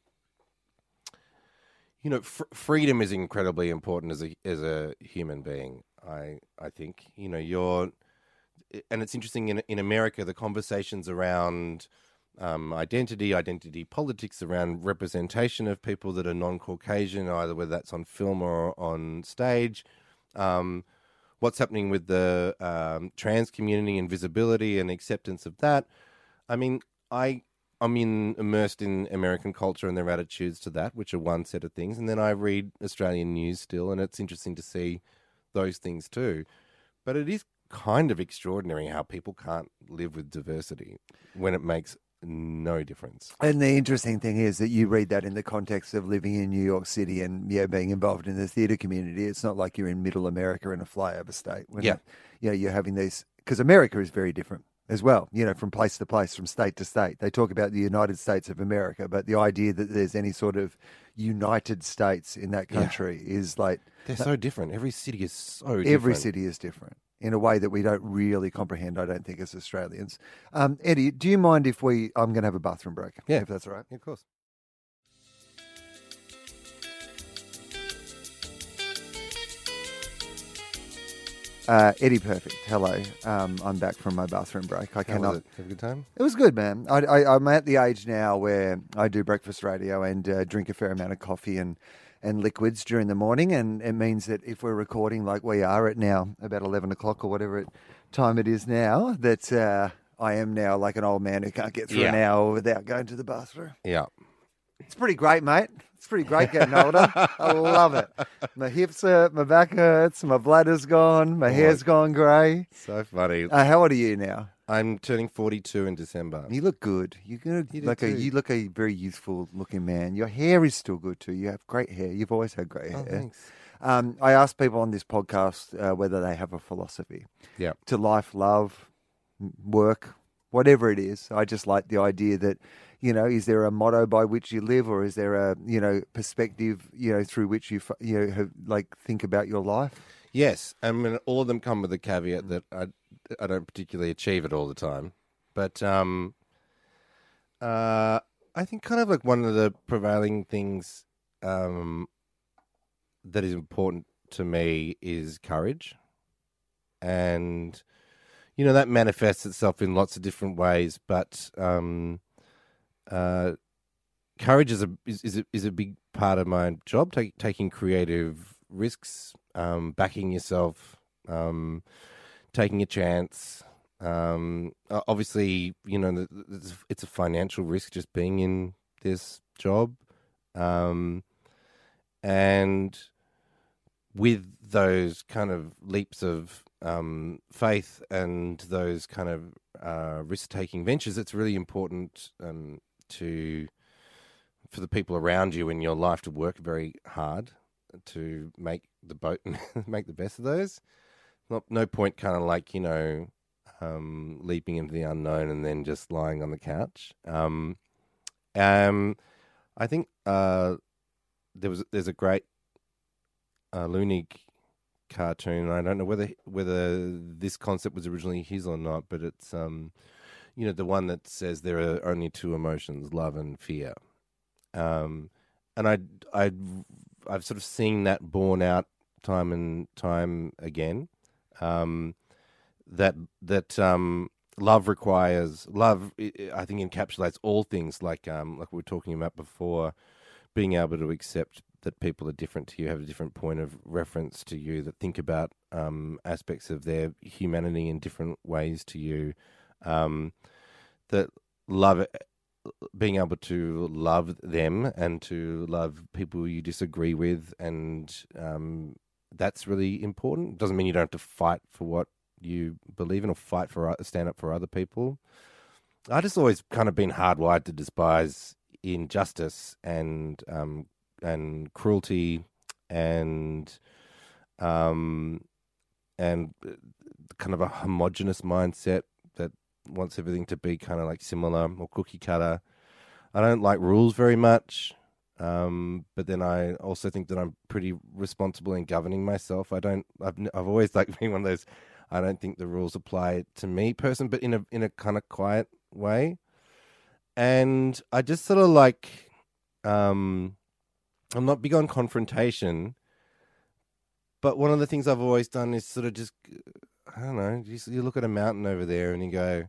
you know, fr- freedom is incredibly important as a as a human being. I I think you know you're, and it's interesting in in America the conversations around um, identity, identity politics, around representation of people that are non-Caucasian, either whether that's on film or on stage. Um, what's happening with the um, trans community and visibility and acceptance of that? I mean, I I'm in, immersed in American culture and their attitudes to that, which are one set of things, and then I read Australian news still, and it's interesting to see those things too. But it is kind of extraordinary how people can't live with diversity when it makes no difference. And the interesting thing is that you read that in the context of living in New York City and yeah, being involved in the theatre community. It's not like you're in Middle America in a flyover state. When Yeah. you know, you're having these because America is very different as well. You know, from place to place, from state to state. They talk about the United States of America, but the idea that there's any sort of United States in that Yeah. country is like They're so different. Every city is so different. every city is different in a way that we don't really comprehend. I don't think as Australians. Um, Eddie, do you mind if we? I'm going to have a bathroom break. Yeah. if that's all right. Yeah, of course. Uh, Eddie Perfect, hello. Um, I'm back from my bathroom break. I How cannot. was it? Have a good time? It was good, man. I, I, I'm at the age now where I do breakfast radio and uh, drink a fair amount of coffee and, and liquids during the morning. And it means that if we're recording like we are at now, about 11 o'clock or whatever it, time it is now, that uh, I am now like an old man who can't get through an hour without going to the bathroom. Yeah. It's pretty great, mate. It's pretty great getting older. I love it. My hips hurt, my back hurts, my bladder's gone, my hair's gone grey. So funny. Uh, how old are you now? I'm turning 42 in December. You look good. You look You do like a too. you look a very youthful looking man. Your hair is still good too. You have great hair. You've always had great Oh, hair. thanks. Um, I ask people on this podcast uh, whether they have a philosophy Yeah. to life, love, m- work, whatever it is. I just like the idea that you know, is there a motto by which you live, or is there a you know perspective you know through which you f- you know have, like think about your life? Yes, I mean all of them come with a caveat that I I don't particularly achieve it all the time, but um, uh, I think kind of like one of the prevailing things um that is important to me is courage, and you know that manifests itself in lots of different ways, but um, uh, courage is a is, is a is a big part of my job. Take, taking creative risks, um, backing yourself, um, taking a chance. Um, obviously, you know, it's a financial risk just being in this job, um, and with those kind of leaps of um, faith and those kind of uh, risk-taking ventures, it's really important um, to for the people around you in your life to work very hard to make the boat make the best of those. Not, no point kind of like you know um, leaping into the unknown and then just lying on the couch. Um, um, I think uh, there was there's a great uh, Leunig cartoon. I don't know whether whether this concept was originally his or not, but it's um, you know the one that says there are only two emotions, love and fear. Um, and I I I've sort of seen that borne out time and time again. Um, that that um, love requires love. I think encapsulates all things, like um, like we were talking about before, being able to accept that people are different to you, have a different point of reference to you, that think about um, aspects of their humanity in different ways to you. Um, that love being able to love them and to love people you disagree with, and um, that's really important. Doesn't mean you don't have to fight for what you believe in or fight for stand up for other people. I just always kind of been hardwired to despise injustice and um, and cruelty and um, and uh, kind of a homogenous mindset that wants everything to be kind of like similar or cookie cutter. I don't like rules very much. Um, but then I also think that I'm pretty responsible in governing myself. I don't. I've I've always like being one of those I don't think the rules apply to me person, but in a in a kind of quiet way. And I just sort of like um I'm not big on confrontation, but one of the things I've always done is sort of just I don't know, you, you look at a mountain over there and you go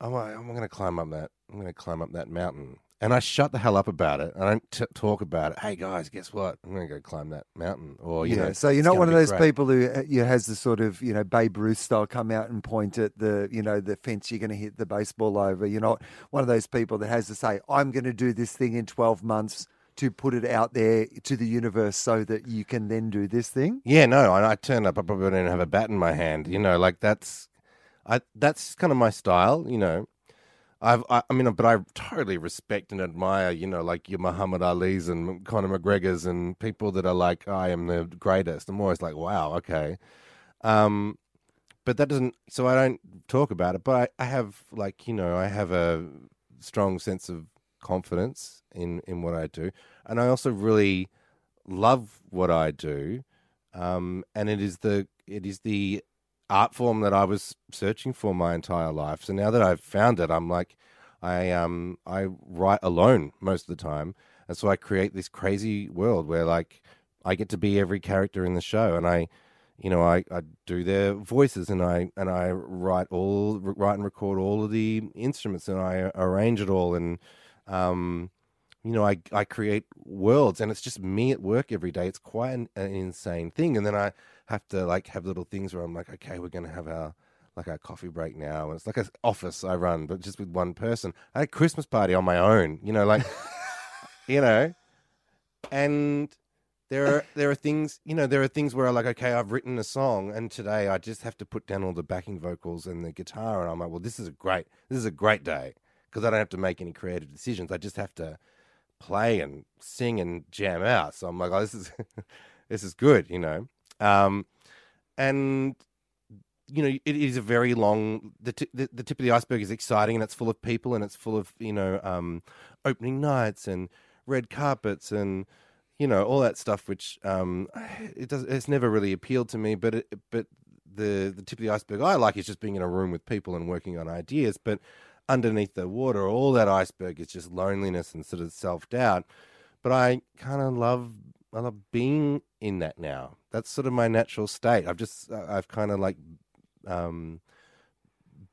I'm I'm going to climb up that I'm going to climb up that mountain and I shut the hell up about it. I don't t- talk about it. Hey guys, guess what? I'm going to go climb that mountain. Or you yeah, know, so you're not one of those great. people who uh, you has the sort of you know Babe Ruth style come out and point at the you know the fence you're going to hit the baseball over. You're not one of those people that has to say I'm going to do this thing in 12 months to put it out there to the universe so that you can then do this thing. Yeah, no, I, I turn up. I probably don't have a bat in my hand. You know, like that's I that's kind of my style. You know. I've, I, I, mean, but I totally respect and admire, you know, like your Muhammad Ali's and Conor McGregor's and people that are like, I am the greatest. I'm always like, wow, okay. Um, but that doesn't, so I don't talk about it, but I, I have like, you know, I have a strong sense of confidence in, in what I do. And I also really love what I do. Um, and it is the, it is the art form that I was searching for my entire life. So now that I've found it, I'm like, I um I write alone most of the time, and so I create this crazy world where like I get to be every character in the show, and I, you know, I, I do their voices, and I and I write all write and record all of the instruments, and I arrange it all, and um, you know, I I create worlds, and it's just me at work every day. It's quite an, an insane thing, and then I have to like have little things where I'm like, okay, we're gonna have our like our coffee break now, and it's like an office I run, but just with one person. I had a Christmas party on my own, you know, like you know, and there are there are things you know there are things where I'm like, okay, I've written a song, and today I just have to put down all the backing vocals and the guitar, and I'm like, well, this is a great this is a great day because I don't have to make any creative decisions. I just have to play and sing and jam out. So I'm like, oh, this is this is good, you know. Um, and you know, it is a very long. The, t- the, the tip of the iceberg is exciting, and it's full of people, and it's full of you know, um, opening nights and red carpets and you know all that stuff. Which um, it does. It's never really appealed to me, but it, but the the tip of the iceberg I like is just being in a room with people and working on ideas. But underneath the water, all that iceberg is just loneliness and sort of self doubt. But I kind of love I love being in that now. That's sort of my natural state. I've just I've kind of like um,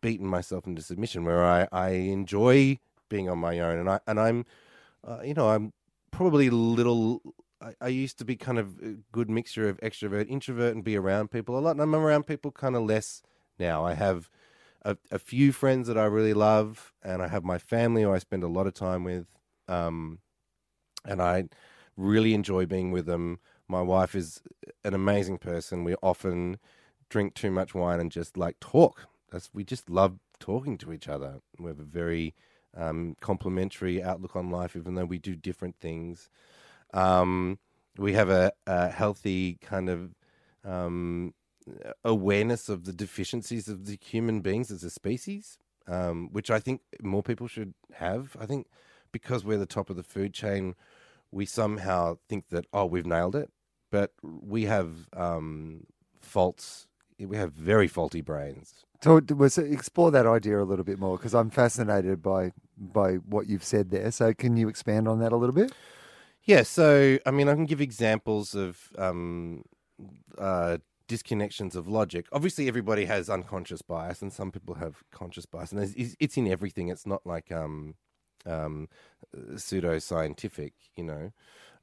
beaten myself into submission where I, I enjoy being on my own and I and I'm uh, you know I'm probably little I, I, used to be kind of a good mixture of extrovert introvert and be around people a lot and I'm around people kind of less now I have a, a few friends that I really love, and I have my family who I spend a lot of time with, um, and I really enjoy being with them. My wife is an amazing person. We often drink too much wine and just like talk. That's we just love talking to each other. We have a very um, complementary outlook on life, even though we do different things. Um, we have a, a healthy kind of um, awareness of the deficiencies of the human beings as a species, um, which I think more people should have. I think because we're the top of the food chain, we somehow think that oh we've nailed it, but we have um, faults. We have very faulty brains. So, was explore that idea a little bit more because I'm fascinated by by what you've said there. So, can you expand on that a little bit? Yeah. So, I mean, I can give examples of um, uh, disconnections of logic. Obviously, everybody has unconscious bias, and some people have conscious bias, and it's, it's in everything. It's not like um, um, pseudo scientific, you know.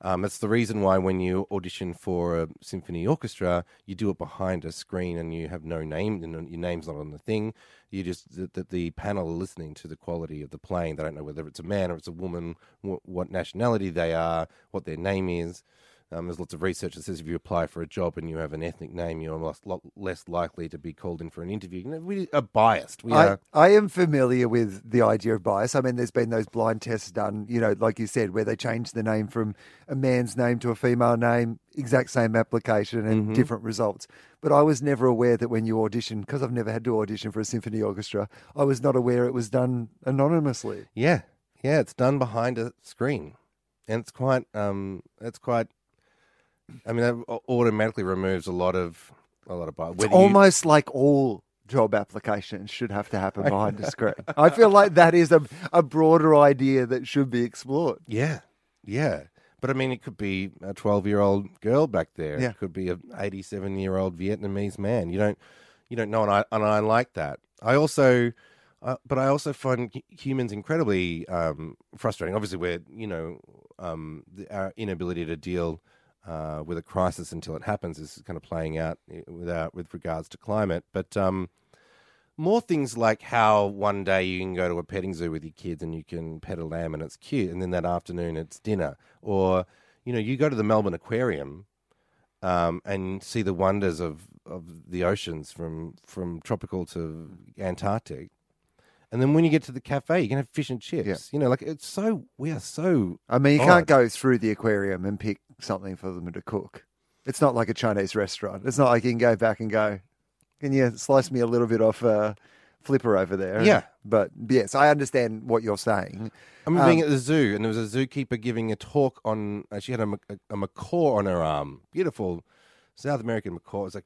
Um, that's the reason why when you audition for a symphony orchestra, you do it behind a screen and you have no name, and your name's not on the thing. You just that the, the, panel are listening to the quality of the playing. They don't know whether it's a man or it's a woman, wh- what nationality they are, what their name is. Um, there's lots of research that says if you apply for a job and you have an ethnic name, you're lot less likely to be called in for an interview. You know, we are biased. We I, are... I am familiar with the idea of bias. I mean, there's been those blind tests done, you know, like you said, where they change the name from a man's name to a female name, exact same application and mm-hmm. different results. But I was never aware that when you audition, because I've never had to audition for a symphony orchestra, I was not aware it was done anonymously. Yeah, yeah, it's done behind a screen, and it's quite, um, it's quite I mean, that automatically removes a lot of a lot of bias. It's almost like all job applications should have to happen behind a screen. I feel like that is a a broader idea that should be explored. Yeah, yeah. But I mean, it could be a twelve-year-old girl back there. Yeah. It could be an eighty-seven-year-old Vietnamese man. You don't, you don't know, and I and I like that. I also, uh, but I also find humans incredibly um, frustrating. Obviously, we're you know um, the, our inability to deal uh, with a crisis until it happens is kind of playing out eh, without, with regards to climate. But um, more things like how one day you can go to a petting zoo with your kids and you can pet a lamb and it's cute, and then that afternoon it's dinner. Or, you know, you go to the Melbourne Aquarium um, and see the wonders of, of the oceans from, from tropical to Antarctic. And then when you get to the cafe, you can have fish and chips. Yeah. You know, like it's so we are so. I mean, you odd. can't go through the aquarium and pick something for them to cook. It's not like a Chinese restaurant. It's not like you can go back and go, can you slice me a little bit off uh, Flipper over there? Yeah. But yes, I understand what you're saying. I'm um, being at the zoo, and there was a zookeeper giving a talk on. Uh, she had a, a, a, macaw on her arm. Beautiful South American macaw. It's like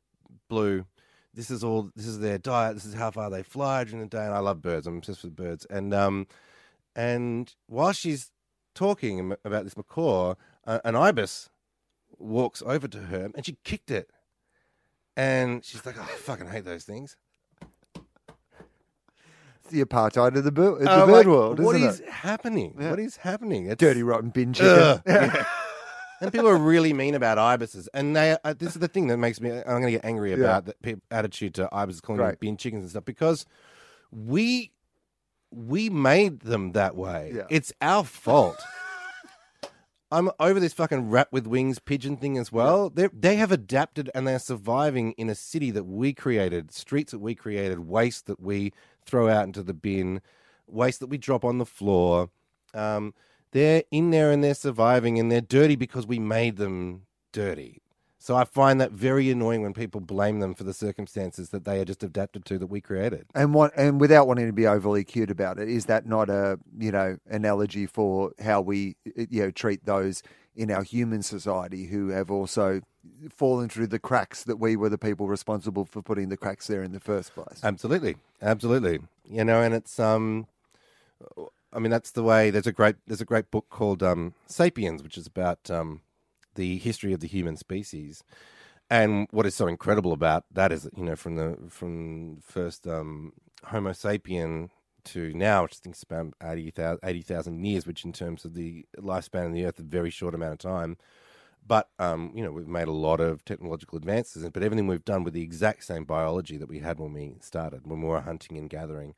blue. This is all. This is their diet. This is how far they fly during the day. And I love birds. I'm obsessed with birds. And um, and while she's talking about this macaw, uh, an ibis walks over to her and she kicked it. And she's like, oh, I fucking hate those things. It's the apartheid of the, bird, the bird like, world, What is it? happening? Yeah. What is happening? It's, Dirty, rotten bin chicken. and people are really mean about ibises. And they, uh, this is the thing that makes me, I'm going to get angry about yeah. the attitude to ibises, calling them bin chickens and stuff, because we we made them that way. Yeah. It's our fault. I'm over this fucking rat with wings pigeon thing as well. They they have adapted and they're surviving in a city that we created, streets that we created, waste that we throw out into the bin, waste that we drop on the floor. Um, they're in there and they're surviving and they're dirty because we made them dirty. So I find that very annoying when people blame them for the circumstances that they are just adapted to that we created. And what and without wanting to be overly cute about it, is that not a you know analogy for how we you know treat those in our human society who have also fallen through the cracks that we were the people responsible for putting the cracks there in the first place? Absolutely, absolutely. You know, and it's um. I mean, that's the way. There's a great there's a great book called um, *Sapiens*, which is about um, the history of the human species. And what is so incredible about that is, you know, from the from first um, Homo sapien to now, which I think is about 80,000 80, years, which in terms of the lifespan of the Earth, a very short amount of time. But um, you know, we've made a lot of technological advances, but everything we've done with the exact same biology that we had when we started, when we were hunting and gathering.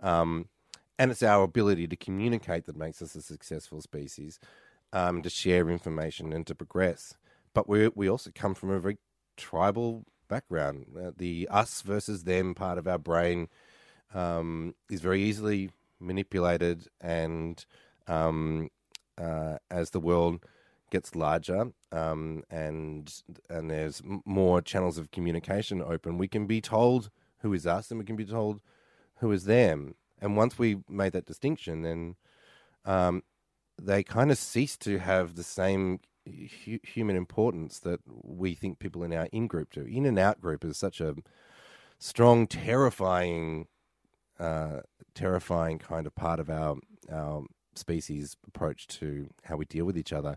Um, and it's our ability to communicate that makes us a successful species, um, to share information and to progress. But we we also come from a very tribal background. Uh, the us versus them part of our brain um, is very easily manipulated, and um, uh, as the world gets larger um, and and there's more channels of communication open, we can be told who is us, and we can be told who is them. And once we made that distinction, then um, they kind of cease to have the same hu- human importance that we think people in our in group do. In and out group is such a strong, terrifying, uh, terrifying kind of part of our our species approach to how we deal with each other,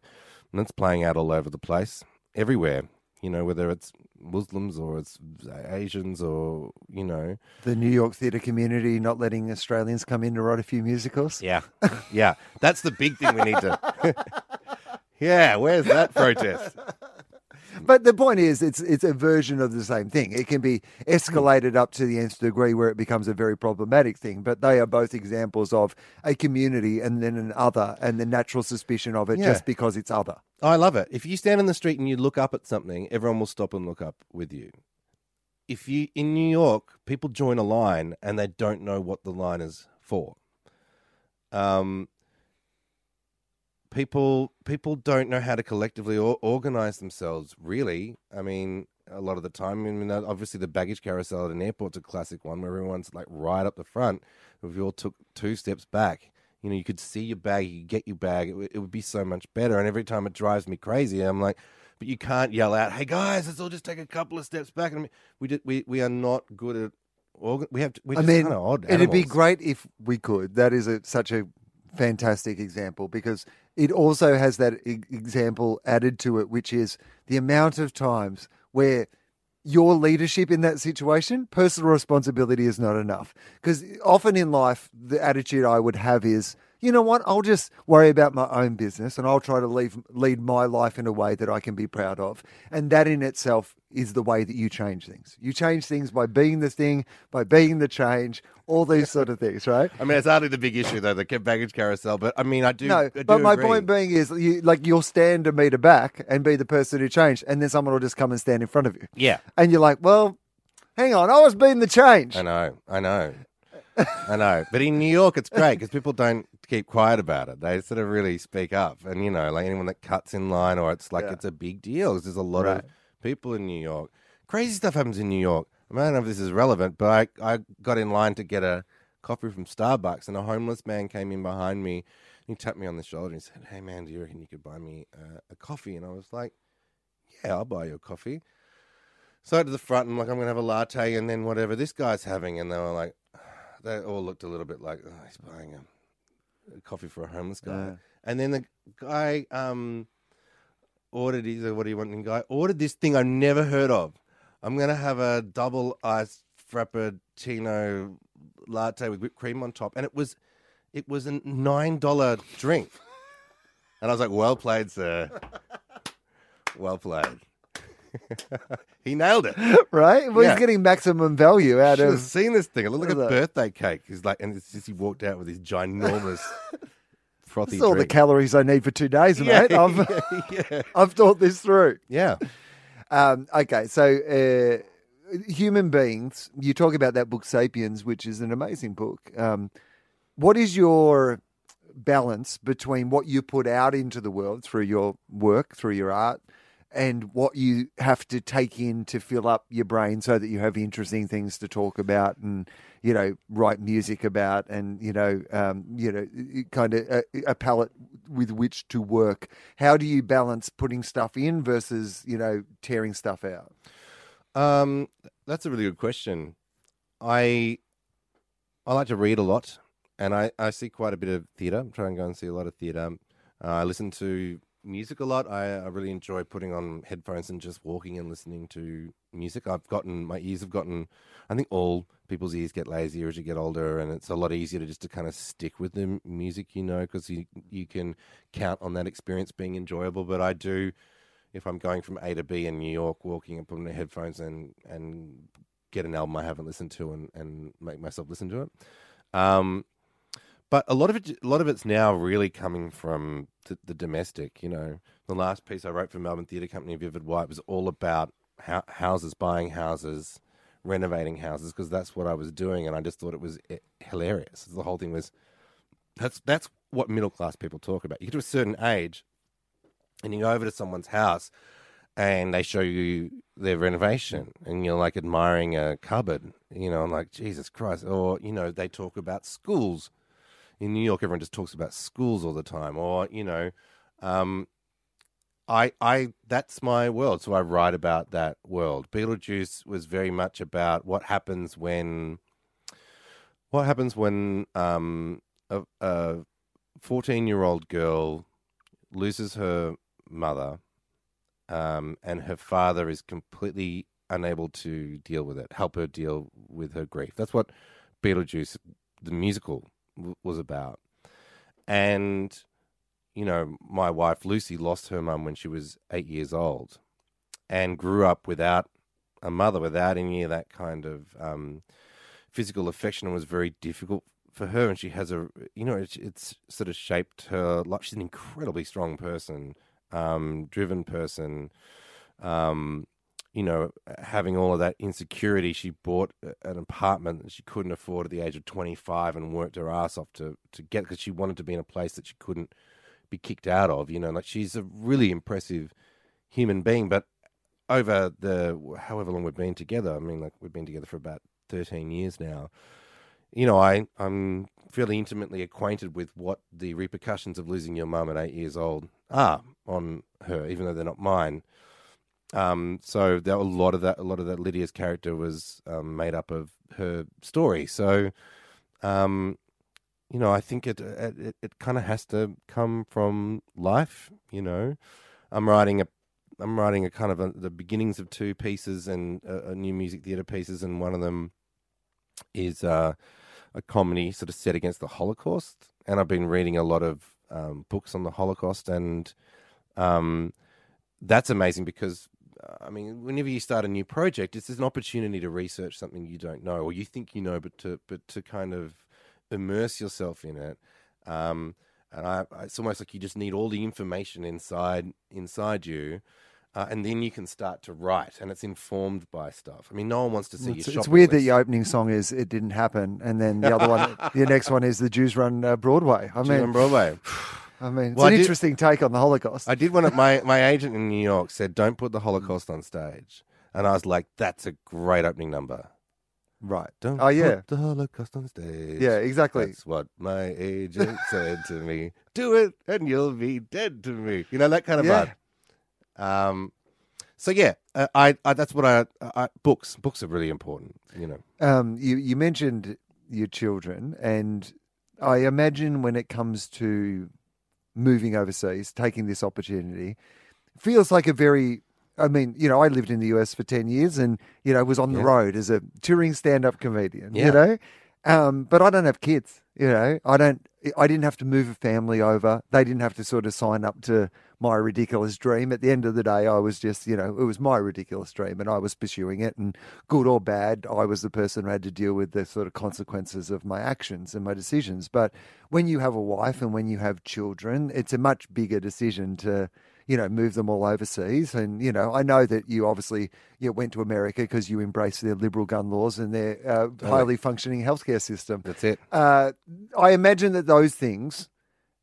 and it's playing out all over the place, everywhere. You know, whether it's Muslims or it's Asians or you know, The New York theatre community not letting Australians come in to write a few musicals. yeah, yeah, that's the big thing we need to. yeah, where's that protest? But the point is, it's it's a version of the same thing. It can be escalated up to the nth degree where it becomes a very problematic thing. But they are both examples of a community and then an other, and the natural suspicion of it Yeah. just because it's other. I love it. If you stand in the street and you look up at something, everyone will stop and look up with you. If you in New York, people join a line and they don't know what the line is for. Um, people people don't know how to collectively or, organize themselves. Really, I mean, a lot of the time. I mean, obviously the baggage carousel at an airport's a classic one where everyone's like right up the front. If you all took two steps back, you know, you could see your bag, you could get your bag. It, would- it would be so much better. And every time it drives me crazy, I'm like, but you can't yell out, "Hey guys, let's all just take a couple of steps back." And I mean, we did, we we are not good at. Organ- we have. To, we're I mean, kind of odd. it'd be great if we could. That is a, such a fantastic example because it also has that e- example added to it, which is the amount of times where your leadership in that situation, personal responsibility is not enough. Because often in life, the attitude I would have is, you know what, I'll just worry about my own business and I'll try to leave, lead my life in a way that I can be proud of. And that in itself is the way that you change things. You change things by being the thing, by being the change, all these sort of things, right? I mean, it's hardly the big issue though, the baggage carousel. But I mean, I do. No, I do but my agree. point being is, you, like, you'll stand a meter back and be the person who changed, and then someone will just come and stand in front of you. yeah, And you're like, well, hang on, I was being the change. I know, I know, I know. But in New York, it's great because people don't keep quiet about it. They sort of really speak up, and you know, like anyone that cuts in line, or it's like Yeah. it's a big deal. 'cause there's a lot Right. of people in New York. Crazy stuff happens in New York. I, don't know if this is relevant, but I I got in line to get a coffee from Starbucks, and a homeless man came in behind me. He tapped me on the shoulder and he said, "Hey, man, do you reckon you could buy me uh, a coffee?" And I was like, "Yeah, I'll buy you a coffee." So I to the front and I'm like, I'm gonna have a latte and then whatever this guy's having, and they were like, they all looked a little bit like, oh, he's buying a coffee for a homeless guy. Yeah. And then the guy um, ordered, he said, what do you want? And the guy ordered this thing I've never heard of. I'm gonna have a double iced frappuccino latte with whipped cream on top, and it was, it was a nine dollar drink. And I was like, well played, sir. Well played. he nailed it. right? Well, Yeah. he's getting maximum value out Should have of. seen this thing. It looked like a Look at that. birthday cake. He's like, and it's just he walked out with his ginormous frothy It's all the calories I need for two days, yeah, mate. I've, yeah. I've thought this through. yeah. Um, okay, so uh, human beings, you talk about that book, Sapiens, which is an amazing book. Um, what is your balance between what you put out into the world through your work, through your art, and what you have to take in to fill up your brain so that you have interesting things to talk about and you know write music about and you know um, you know kind of a, a palette with which to work how do you balance putting stuff in versus you know tearing stuff out Um, that's a really good question. I I like to read a lot, and I, I see quite a bit of theatre. I try and go and see a lot of theatre. Uh, I listen to music a lot. I, I really enjoy putting on headphones and just walking and listening to music. I've gotten my ears have gotten. I think all people's ears get lazier as you get older, and it's a lot easier to just to kind of stick with the music, you know, because you you can count on that experience being enjoyable. But I do if I'm going from A to B in New York, walking and putting the headphones and and get an album I haven't listened to and, and make myself listen to it. Um, but a lot of it, a lot of it's now really coming from the, the domestic. You know, the last piece I wrote for Melbourne Theatre Company, Vivid White, was all about ho- houses, buying houses, renovating houses, because that's what I was doing, and I just thought it was eh, hilarious. The whole thing was that's that's what middle class people talk about. You get to a certain age, and you go over to someone's house, and they show you their renovation, and you're like admiring a cupboard. You know, I'm like Jesus Christ, or you know, they talk about schools in New York, everyone just talks about schools all the time, or you know, um, I, I, that's my world. So I write about that world. Beetlejuice was very much about what happens when, what happens when um, a, fourteen-year-old girl loses her mother, um, and her father is completely unable to deal with it, help her deal with her grief. That's what Beetlejuice, the musical, was about. And, you know, my wife Lucy lost her mum when she was eight years old and grew up without a mother, without any of that kind of um, physical affection, and was very difficult for her. And she has a, you know, it's, it's sort of shaped her life. She's an incredibly strong person, um, driven person. Um, you know, having all of that insecurity, she bought an apartment that she couldn't afford at the age of 25 and worked her ass off to, to get because she wanted to be in a place that she couldn't be kicked out of. You know, like she's a really impressive human being. But over the however long we've been together, I mean, like we've been together for about 13 years now. You know, I, I'm fairly intimately acquainted with what the repercussions of losing your mum at eight years old are on her, even though they're not mine. Um, so a lot of that, a lot of that Lydia's character was um, made up of her story. So, um, you know, I think it it, it kind of has to come from life. You know, I'm writing a I'm writing a kind of a, the beginnings of two pieces and a, a new music theatre pieces, and one of them is uh, a comedy sort of set against the Holocaust. And I've been reading a lot of um, books on the Holocaust, and um, that's amazing because I mean, whenever you start a new project, it's an opportunity to research something you don't know or you think you know, but to but to kind of immerse yourself in it. Um, and I, it's almost like you just need all the information inside inside you. Uh, and then you can start to write, and it's informed by stuff. I mean, no one wants to see It's, it's weird that your opening song is "It Didn't Happen," and then the other one, the next one is "The Jews Run uh, Broadway." I you mean, Broadway. I mean, it's Well, an did- interesting take on the Holocaust. I did one at my my agent in New York said, "Don't put the Holocaust on stage," and I was like, "That's a great opening number." right. Don't Oh, yeah. put the Holocaust on stage. Yeah, exactly. That's what my agent said to me. Do it, and you'll be dead to me. You know that kind of Yeah. vibe. Um, so yeah, uh, I, I that's what I, I books books are really important. You know, Um, you you mentioned your children, and I imagine when it comes to moving overseas, taking this opportunity, feels like a very. I mean, you know, I lived in the US for ten years, and you know, was on the Yeah. road as a touring stand-up comedian. Yeah. You know, um, but I don't have kids. You know, I don't. I didn't have to move a family over. They didn't have to sort of sign up to my ridiculous dream. At the end of the day, I was just, you know, it was my ridiculous dream, and I was pursuing it. And good or bad, I was the person who had to deal with the sort of consequences of my actions and my decisions. But when you have a wife and when you have children, it's a much bigger decision to, you know, move them all overseas. And you know, I know that you obviously you went to America because you embrace their liberal gun laws and their uh, highly functioning healthcare system. that's it. Uh, I imagine that those things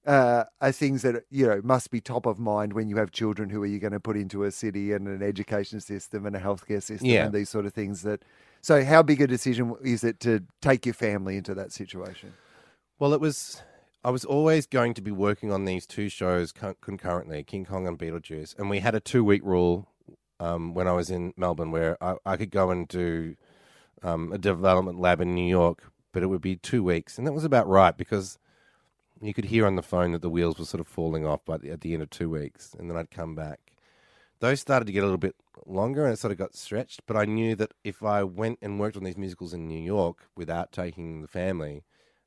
uh, are things that you know must be top of mind when you have children who are you going to put into a city and an education system and a healthcare system Yeah. and these sort of things. That so, how big a decision is it to take your family into that situation? Well, it was. I was always going to be working on these two shows con- concurrently, King Kong and Beetlejuice, and we had a two week rule um, when I was in Melbourne where I, I could go and do um, a development lab in New York, but it would be two weeks, and that was about right because you could hear on the phone that the wheels were sort of falling off the, at the end of two weeks, and then I'd come back. Those started to get a little bit longer, and it sort of got stretched. But I knew that if I went and worked on these musicals in New York without taking the family,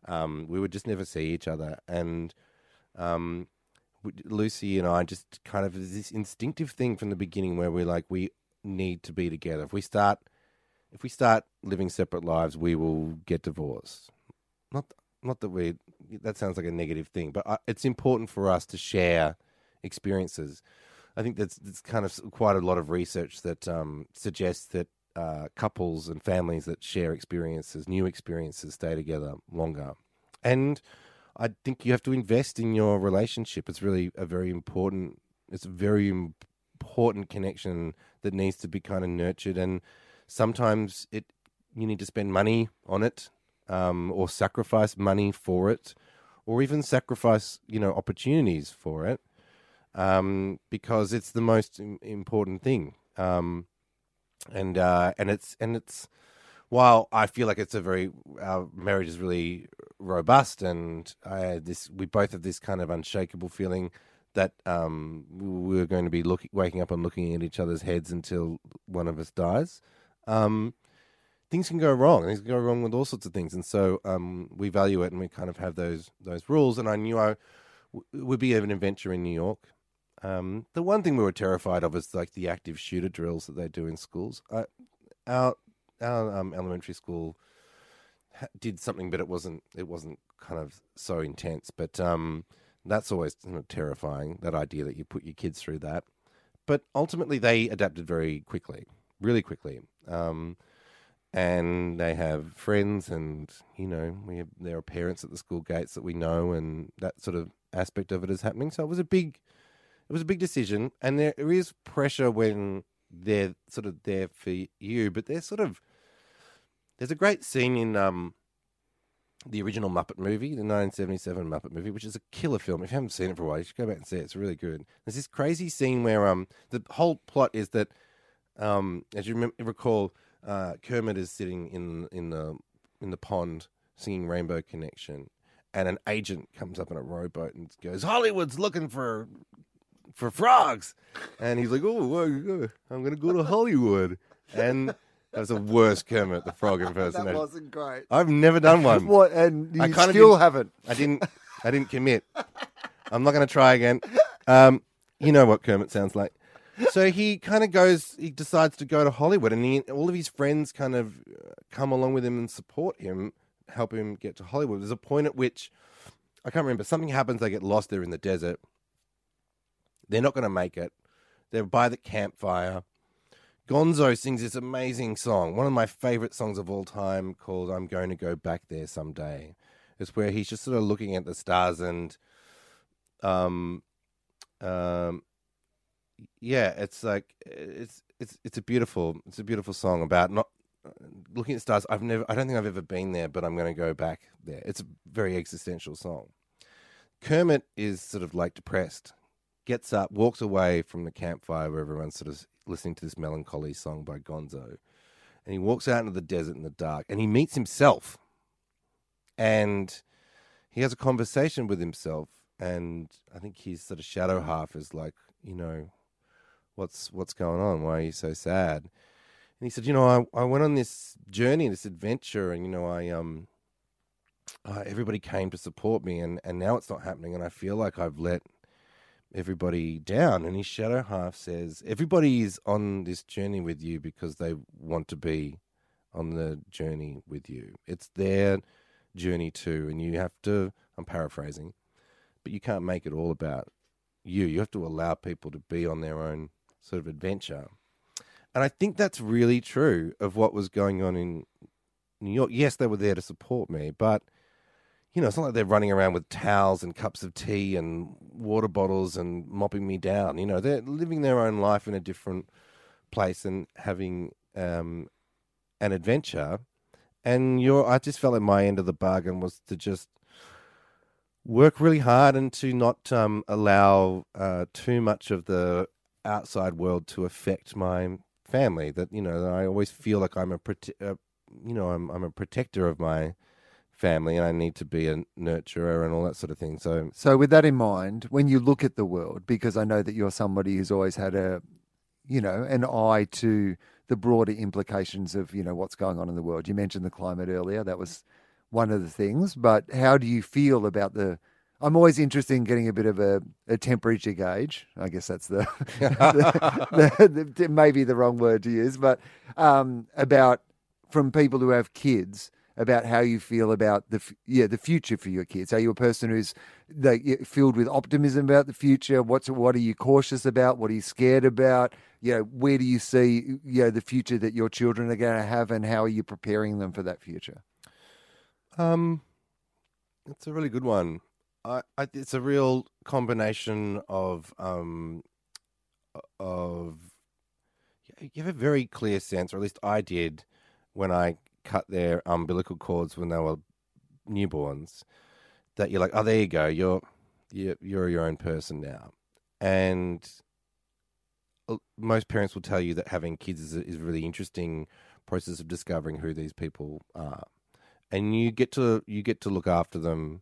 um, we would just never see each other. And um, Lucy and I just kind of this instinctive thing from the beginning where we're like, we need to be together. If we start, if we start living separate lives, we will get divorced. Not, not that we. That sounds like a negative thing, but I, it's important for us to share experiences. I think that's, that's kind of quite a lot of research that um, suggests that uh, couples and families that share experiences, new experiences, stay together longer. And I think you have to invest in your relationship. It's really a very important. It's a very important connection that needs to be kind of nurtured, and sometimes it you need to spend money on it, um, or sacrifice money for it, or even sacrifice you know opportunities for it, um, because it's the most important thing. Um, and uh, and it's and it's while I feel like it's a very our marriage is really robust, and I this we both have this kind of unshakable feeling that um, we are going to be looking, waking up and looking at each other's heads until one of us dies. Um, things can go wrong. Things can go wrong with all sorts of things, and so um, we value it, and we kind of have those those rules. And I knew I w- would be an adventure in New York. Um, the one thing we were terrified of is like the active shooter drills that they do in schools. I, our our um, elementary school ha- did something, but it wasn't it wasn't kind of so intense. But um, that's always you know, terrifying. That idea that you put your kids through that. But ultimately, they adapted very quickly, really quickly. Um, and they have friends, and you know, we have, there are parents at the school gates that we know, and that sort of aspect of it is happening. So it was a big, it was a big decision, and there is pressure when they're sort of there for you, but they're sort of there's a great scene in um, the original Muppet movie, the 1977 Muppet movie, which is a killer film. If you haven't seen it for a while, you should go back and see it. It's really good. There's this crazy scene where um, the whole plot is that, um, as you remember, recall, uh, Kermit is sitting in in the in the pond singing Rainbow Connection, and an agent comes up in a rowboat and goes, "Hollywood's looking for for frogs," and he's like, "Oh, I'm going to go to Hollywood," and that was the worst Kermit the Frog impersonation. that wasn't great. I've never done one. What? And you I kinda still didn't- haven't. I didn't. I didn't commit. I'm not going to try again. Um, you know what Kermit sounds like. So he kind of goes. He decides to go to Hollywood, and he, all of his friends kind of uh, come along with him and support him, help him get to Hollywood. There's a point at which I can't remember. Something happens. They get lost. They're in the desert. They're not going to make it. They're by the campfire. Gonzo sings this amazing song, one of my favorite songs of all time, called "I'm Going to Go Back There Someday." It's where he's just sort of looking at the stars and, um, um, yeah, it's like eh, it's it's it's a beautiful it's a beautiful song about not uh, looking at stars. I've never I don't think I've ever been there, but I'm going to go back there. It's a very existential song. Kermit is sort of like depressed, gets up, walks away from the campfire where everyone's sort of listening to this melancholy song by Gonzo, and he walks out into the desert in the dark, and he meets himself, and he has a conversation with himself, and I think his sort of shadow half is like, you know, what's what's going on? Why are you so sad? And he said, you know, I, I went on this journey, this adventure, and you know, I um, uh, everybody came to support me, and and now it's not happening, and I feel like I've let everybody down. And his shadow half says, everybody is on this journey with you because they want to be on the journey with you. It's their journey too, and you have to. I'm paraphrasing, but you can't make it all about you. You have to allow people to be on their own sort of adventure. And I think that's really true of what was going on in New York. Yes, they were there to support me, but you know, it's not like they're running around with towels and cups of tea and water bottles and mopping me down. You know, they're living their own life in a different place and having um, an adventure. And your, I just felt like my end of the bargain was to just work really hard and to not um, allow uh, too much of the outside world to affect my family. That you know, that I always feel like I'm a, prote- uh, you know, I'm I'm a protector of my family, and I need to be a nurturer and all that sort of thing. So So, with that in mind, when you look at the world, because I know that you're somebody who's always had a, you know, an eye to the broader implications of, you know, what's going on in the world. You mentioned the climate earlier. That was one of the things. But how do you feel about the, I'm always interested in getting a bit of a, a temperature gauge. I guess that's the, the, the, the maybe the wrong word to use, but um, about from people who have kids about how you feel about the yeah the future for your kids. Are you a person who's like, filled with optimism about the future? What's what are you cautious about? What are you scared about? You know, where do you see you know the future that your children are going to have, and how are you preparing them for that future? Um, it's a really good one. I, I it's a real combination of um of you have a very clear sense, or at least I did when I cut their umbilical cords when they were newborns. That you're like, oh, there you go, you're you're, you're your own person now, and most parents will tell you that having kids is a, is a really interesting process of discovering who these people are and you get to you get to look after them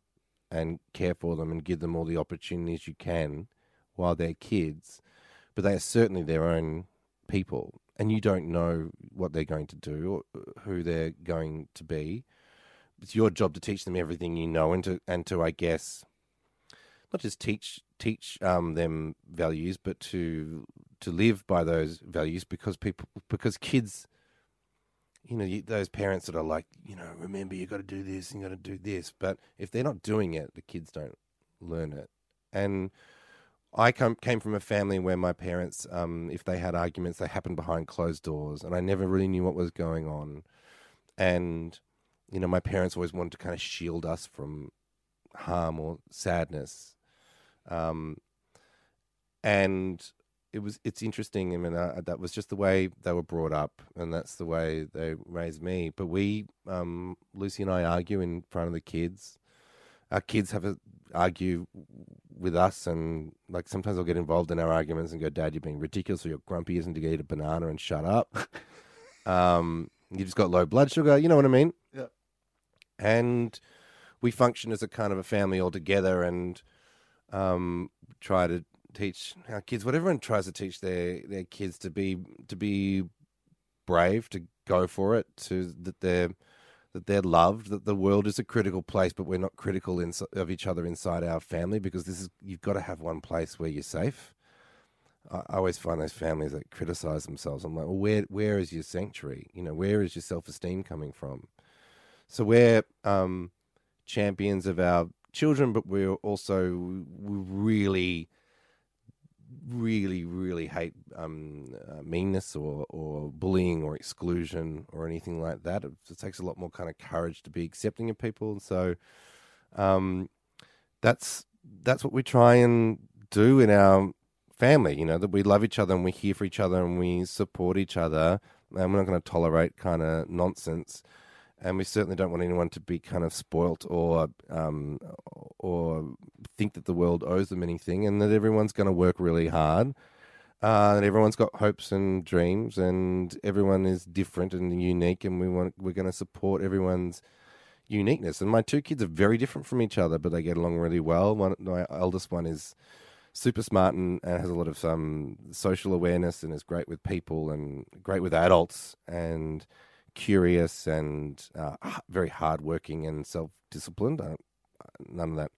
and care for them and give them all the opportunities you can while they're kids but they are certainly their own people and you don't know what they're going to do or who they're going to be. It's your job to teach them everything you know and to and to i guess not just teach teach um, them values but to to live by those values because people because kids you know, you, those parents that are like, you know, remember you got to do this and you got to do this, but if they're not doing it, the kids don't learn it. And I come, came from a family where my parents, um, if they had arguments, they happened behind closed doors, and I never really knew what was going on. And you know, my parents always wanted to kind of shield us from harm or sadness. Um, and it was it's interesting. I mean, uh, that was just the way they were brought up, and that's the way they raised me. But we, um, Lucy and I, argue in front of the kids. Our kids have a argue with us, and like sometimes I'll get involved in our arguments and go, "Dad, you're being ridiculous, or you're grumpy, isn't to eat a banana and shut up." um, you just got low blood sugar. You know what I mean? Yeah. And we function as a kind of a family all together, and um, try to teach our kids what everyone tries to teach their their kids to be to be brave to go for it to that they're that they're loved that the world is a critical place but we're not critical in, of each other inside our family because this is you've got to have one place where you're safe. I, always find those families that criticize themselves. I'm like well where where is your sanctuary? You know where is your self-esteem coming from? So we're um champions of our children but we're also we really really, really hate um, uh, meanness or, or bullying or exclusion or anything like that. It, it, takes a lot more kind of courage to be accepting of people. And so um, that's that's what we try and do in our family. You know that we love each other and we're here for each other and we support each other, and we're not going to tolerate kind of nonsense and we certainly don't want anyone to be kind of spoilt or um, or think that the world owes them anything, and that everyone's going to work really hard. Uh, and everyone's got hopes and dreams, and everyone is different and unique, and we want we're going to support everyone's uniqueness. And my two kids are very different from each other, but they get along really well. One, my eldest one is super smart and, and has a lot of um, social awareness and is great with people and great with adults and curious and uh, very hardworking and self disciplined. None of that.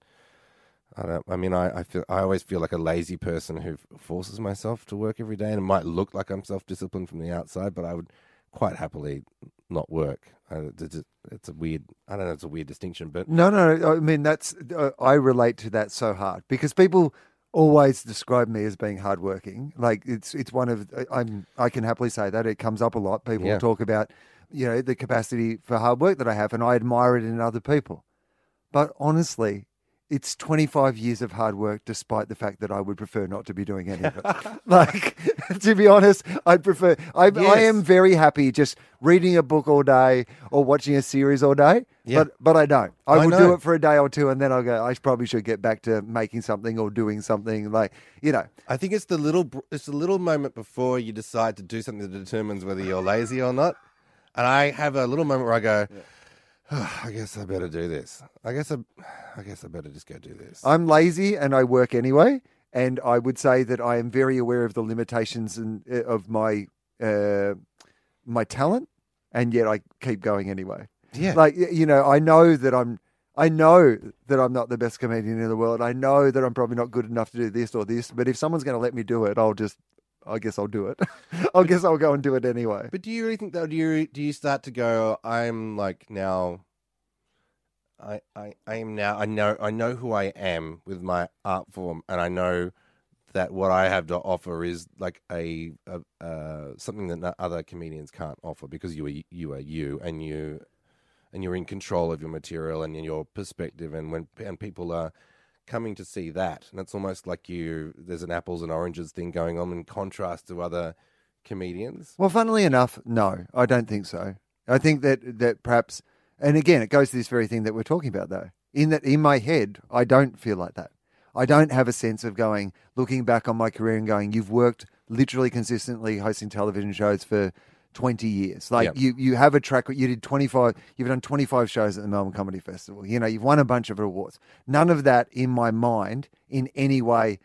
I don't. I mean, I, I feel. I always feel like a lazy person who forces myself to work every day, and it might look like I'm self disciplined from the outside, but I would quite happily not work. It's a weird. I don't know. It's a weird distinction, but no, no. I mean, that's. Uh, I relate to that so hard because people always describe me as being hardworking. Like it's it's one of I'm I can happily say that it comes up a lot. People yeah. talk about you know, the capacity for hard work that I have, and I admire it in other people. But honestly, it's 25 years of hard work, despite the fact that I would prefer not to be doing any of it. like, to be honest, I'd prefer, I, yes. I, am very happy just reading a book all day or watching a series all day, yeah. but, but I don't. I, I will know. do it for a day or two and then I'll go, I probably should get back to making something or doing something like, you know. I think it's the little, it's the little moment before you decide to do something that determines whether you're lazy or not and I have a little moment where I go, oh, I guess I better do this. I guess I, I guess I better just go do this. I'm lazy and I work anyway, and I would say that I am very aware of the limitations and uh, of my uh, my talent, and yet I keep going anyway. Yeah, like you know, I know that I'm I know that I'm not the best comedian in the world. I know that I'm probably not good enough to do this or this. But if someone's going to let me do it, I'll just, I guess I'll do it. I guess I'll go and do it anyway. But do you really think that? Do you do you start to go? I'm like now. I, I, I am now. I know. I know who I am with my art form, and I know that what I have to offer is like a, a uh, something that other comedians can't offer because you are you are you, and you and you're in control of your material and your perspective, and when and people are coming to see that, and it's almost like you there's an apples and oranges thing going on in contrast to other comedians. Well, funnily enough, no, I don't think so. I think that that perhaps, and again, it goes to this very thing that we're talking about, though. In that, in my head, I don't feel like that. I don't have a sense of going, looking back on my career and going, you've worked literally consistently hosting television shows for 20 years. Like Yep. you, you have a track, you did 25, you've done 25 shows at the Melbourne Comedy Festival. You know, you've won a bunch of awards. None of that in my mind in any way,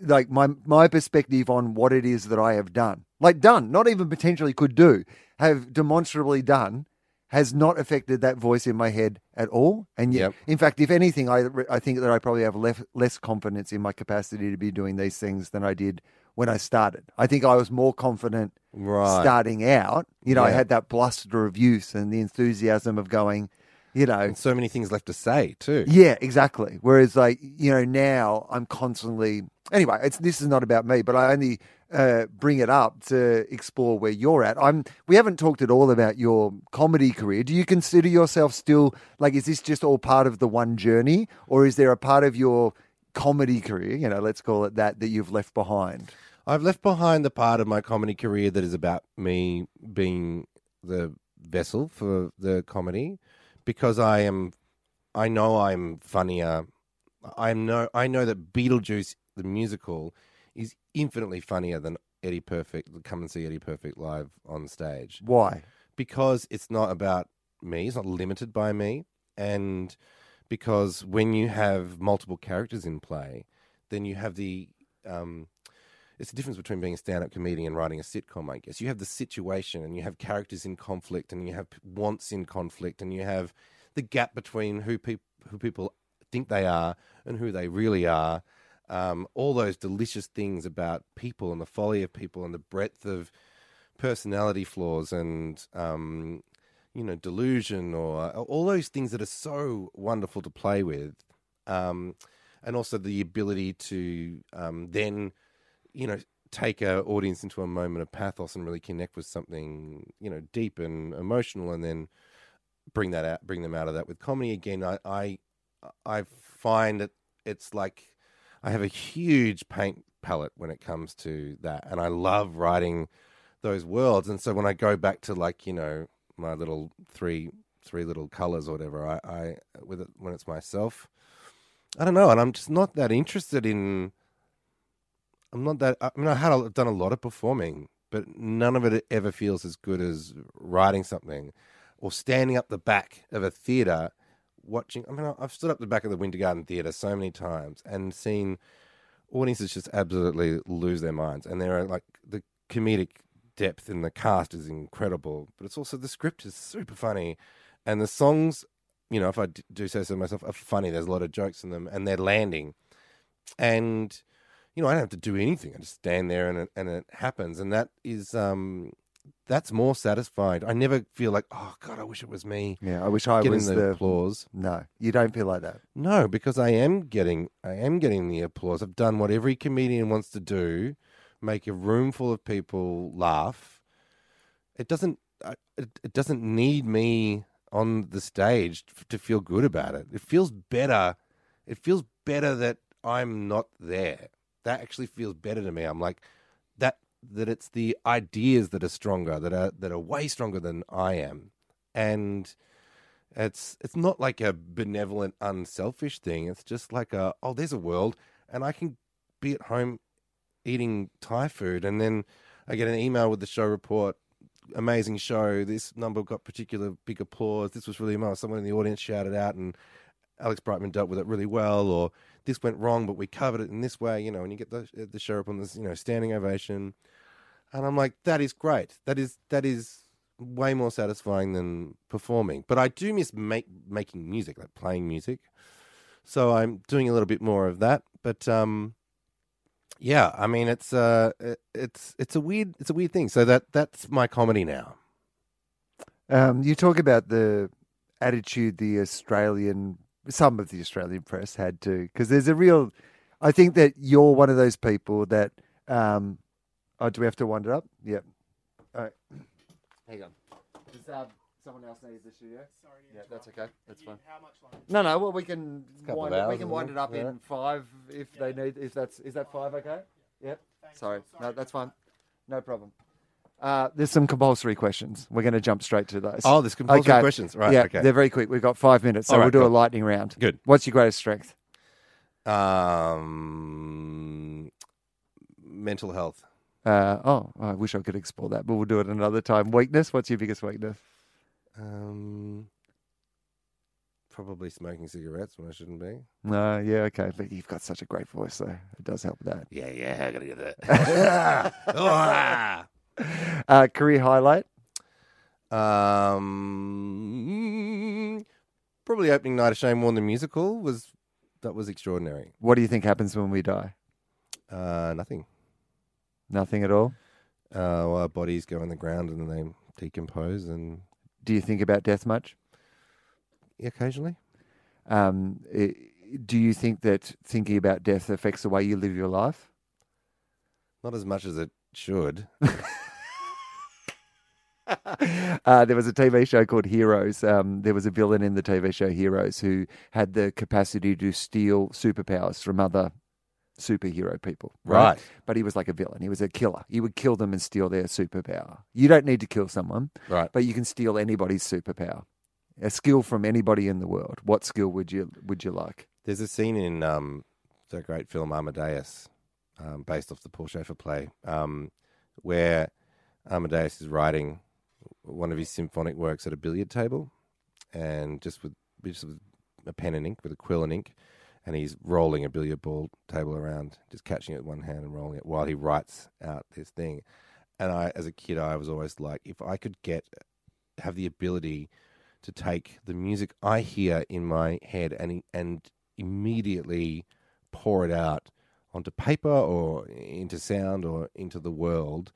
like my, my perspective on what it is that I have done, like done, not even potentially could do, have demonstrably done has not affected that voice in my head at all. And yet, Yep. in fact, if anything, I, I think that I probably have less, less confidence in my capacity to be doing these things than I did when I started. I think I was more confident Right. starting out. You know, I had that bluster of youth and the enthusiasm of going, you know, and so many things left to say too. yeah, exactly. Whereas, like you know, now I'm constantly. Anyway, it's this is not about me, but I only uh, bring it up to explore where you're at. I'm. We haven't talked at all about your comedy career. Do you consider yourself still like? Is this just all part of the one journey, or is there a part of your comedy career? You know, let's call it that that you've left behind. I've left behind the part of my comedy career that is about me being the vessel for the comedy because I am I know I'm funnier. I know I know that Beetlejuice the musical is infinitely funnier than Eddie Perfect. Come and see Eddie Perfect live on stage Why? because it's not about me. It's not limited by me, and because when you have multiple characters in play, then you have the um, it's the difference between being a stand-up comedian and writing a sitcom. I guess you have the situation, and you have characters in conflict, and you have wants in conflict, and you have the gap between who people who people think they are and who they really are. Um, all those delicious things about people and the folly of people and the breadth of personality flaws and um, you know delusion or all those things that are so wonderful to play with, um, and also the ability to um, then you know take a audience into a moment of pathos and really connect with something you know deep and emotional, and then bring that out, bring them out of that with comedy again. I I, I find that it's like I have a huge paint palette when it comes to that, and I love writing those worlds. And so when I go back to like you know my little three three little colors or whatever, I, I with it when it's myself, I don't know, and I'm just not that interested in. I'm not that. I mean, I had a, done a lot of performing, but none of it ever feels as good as writing something or standing up the back of a theater watching. I mean, I've stood up the back of the Winter Garden Theater so many times and seen audiences just absolutely lose their minds. And there are like the comedic depth in the cast is incredible, but it's also the script is super funny, and the songs, you know, if I d- do say so myself, are funny. There's a lot of jokes in them, and they're landing, and you know, I don't have to do anything. I just stand there and it, and it happens, and that is um. That's more satisfied. I never feel like, oh God, I wish it was me Yeah, I wish I getting was the, the. applause. No, you don't feel like that. No, because I am getting I am getting the applause. I've done what every comedian wants to do, make a room full of people laugh. It doesn't it, it doesn't need me on the stage to feel good about it. It feels better. It feels better that I'm not there. That actually feels better to me. I'm like that that it's the ideas that are stronger, that are that are way stronger than I am. And it's it's not like a benevolent, unselfish thing. It's just like a oh, there's a world, and I can be at home eating Thai food, and then I get an email with the show report. Amazing show. This number got particular big applause. This was really well. Someone in the audience shouted out, and Alex Brightman dealt with it really well. Or this went wrong, but we covered it in this way. You know, and you get the the show up on this, you know, standing ovation, and I'm like, that is great. That is that is way more satisfying than performing. But I do miss make, making music, like playing music. So I'm doing a little bit more of that. But um, yeah, I mean it's uh it's it's a weird it's a weird thing. So that that's my comedy now. Um, you talk about the attitude the Australian, some of the Australian press had to, because there's a real. I think that you're one of those people that. Um, oh, do we have to wind it up? Yep. All right. Hang on. Does um, someone else need the studio? Sorry to Yeah, that's okay. That's fine. How much longer? No, no. Well, we can couple wind of it, we hours, can wind it? it up Yeah. in five if they need. If that's is that five okay? Yep. Thanks, Sorry. Rob. No, Sorry that's fine. No problem. Uh, there's some compulsory questions. We're going to jump straight to those. Oh, there's compulsory Okay. questions, right? yeah, okay. they're very quick. We've got five minutes, so All we'll right, do a lightning round. Good. What's your greatest strength? Um, mental health. Uh, oh, I wish I could explore that, but we'll do it another time. Weakness? What's your biggest weakness? Um, probably smoking cigarettes when I shouldn't be. No, yeah, okay. But you've got such a great voice, so it does help that. Yeah, yeah, I gotta get that. That. uh, career highlight? um, probably opening night of Shane Warne the musical was that was extraordinary. What do you think happens when we die? Uh, nothing. Nothing at all. Uh, well, our bodies go in the ground and then they decompose, and Do you think about death much? occasionally, Um, i do you think that thinking about death affects the way you live your life? not as much as it should. uh, there was a TV show called Heroes. Um, there was a villain in the TV show Heroes who had the capacity to steal superpowers from other superhero people. Right. But he was like a villain. He was a killer. He would kill them and steal their superpower. You don't need to kill someone, Right. but you can steal anybody's superpower. A skill from anybody in the world. What skill would you would you like? There's a scene in um, the great film Amadeus, um, based off the Paul Shaffer play, um, where Amadeus is writing one of his symphonic works at a billiard table, and just with just with a pen and ink, with a quill and ink, and he's rolling a billiard ball table around, just catching it with one hand and rolling it while he writes out this thing. And I, as a kid, I was always like, if I could get have the ability to take the music I hear in my head and and immediately pour it out onto paper or into sound or into the world,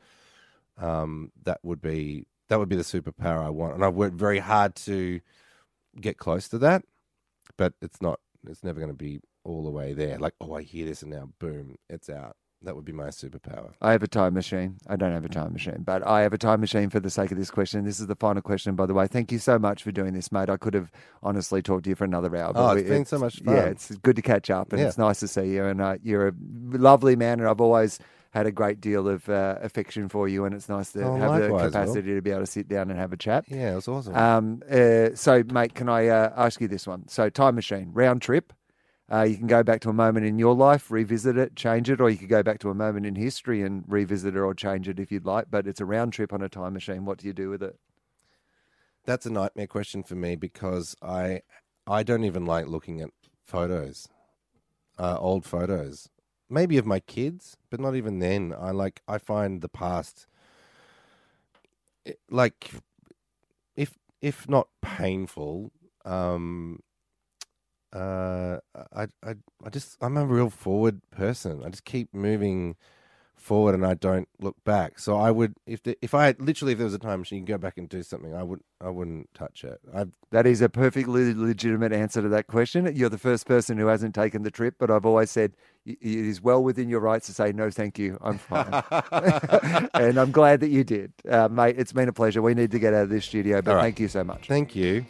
um, that would be that would be the superpower I want. And I've worked very hard to get close to that, but it's not. It's never going to be all the way there. Like, oh, I hear this and now, boom, it's out. That would be my superpower. I have a time machine. I don't have a time machine, but I have a time machine for the sake of this question. This is the final question, by the way. Thank you so much for doing this, mate. I could have honestly talked to you for another hour. Oh, we- it's been so much fun. Yeah, it's good to catch up, and Yeah. it's nice to see you. And uh, you're a lovely man, and I've always had a great deal of uh, affection for you. And it's nice to Oh, have likewise, the Wil. capacity to be able to sit down and have a chat. Yeah, it was awesome. Um, uh, so, mate, can I uh, ask you this one? So, time machine, round trip. Uh, you can go back to a moment in your life, revisit it, change it, or you could go back to a moment in history and revisit it or change it if you'd like. But it's a round trip on a time machine. What do you do with it? That's a nightmare question for me because I I don't even like looking at photos, uh, old photos. Maybe of my kids, but not even then. I like I find the past, it- like, if if not painful, um, uh, I I I just I'm a real forward person. I just keep moving forward and I don't look back. So I would if the, if I literally if there was a time machine, you go back and do something. I would I wouldn't touch it. I That is a perfectly legitimate answer to that question. You're the first person who hasn't taken the trip, but I've always said it is well within your rights to say no, thank you. I'm fine, and I'm glad that you did, uh, mate. It's been a pleasure. We need to get out of this studio, but right. thank you so much. thank you.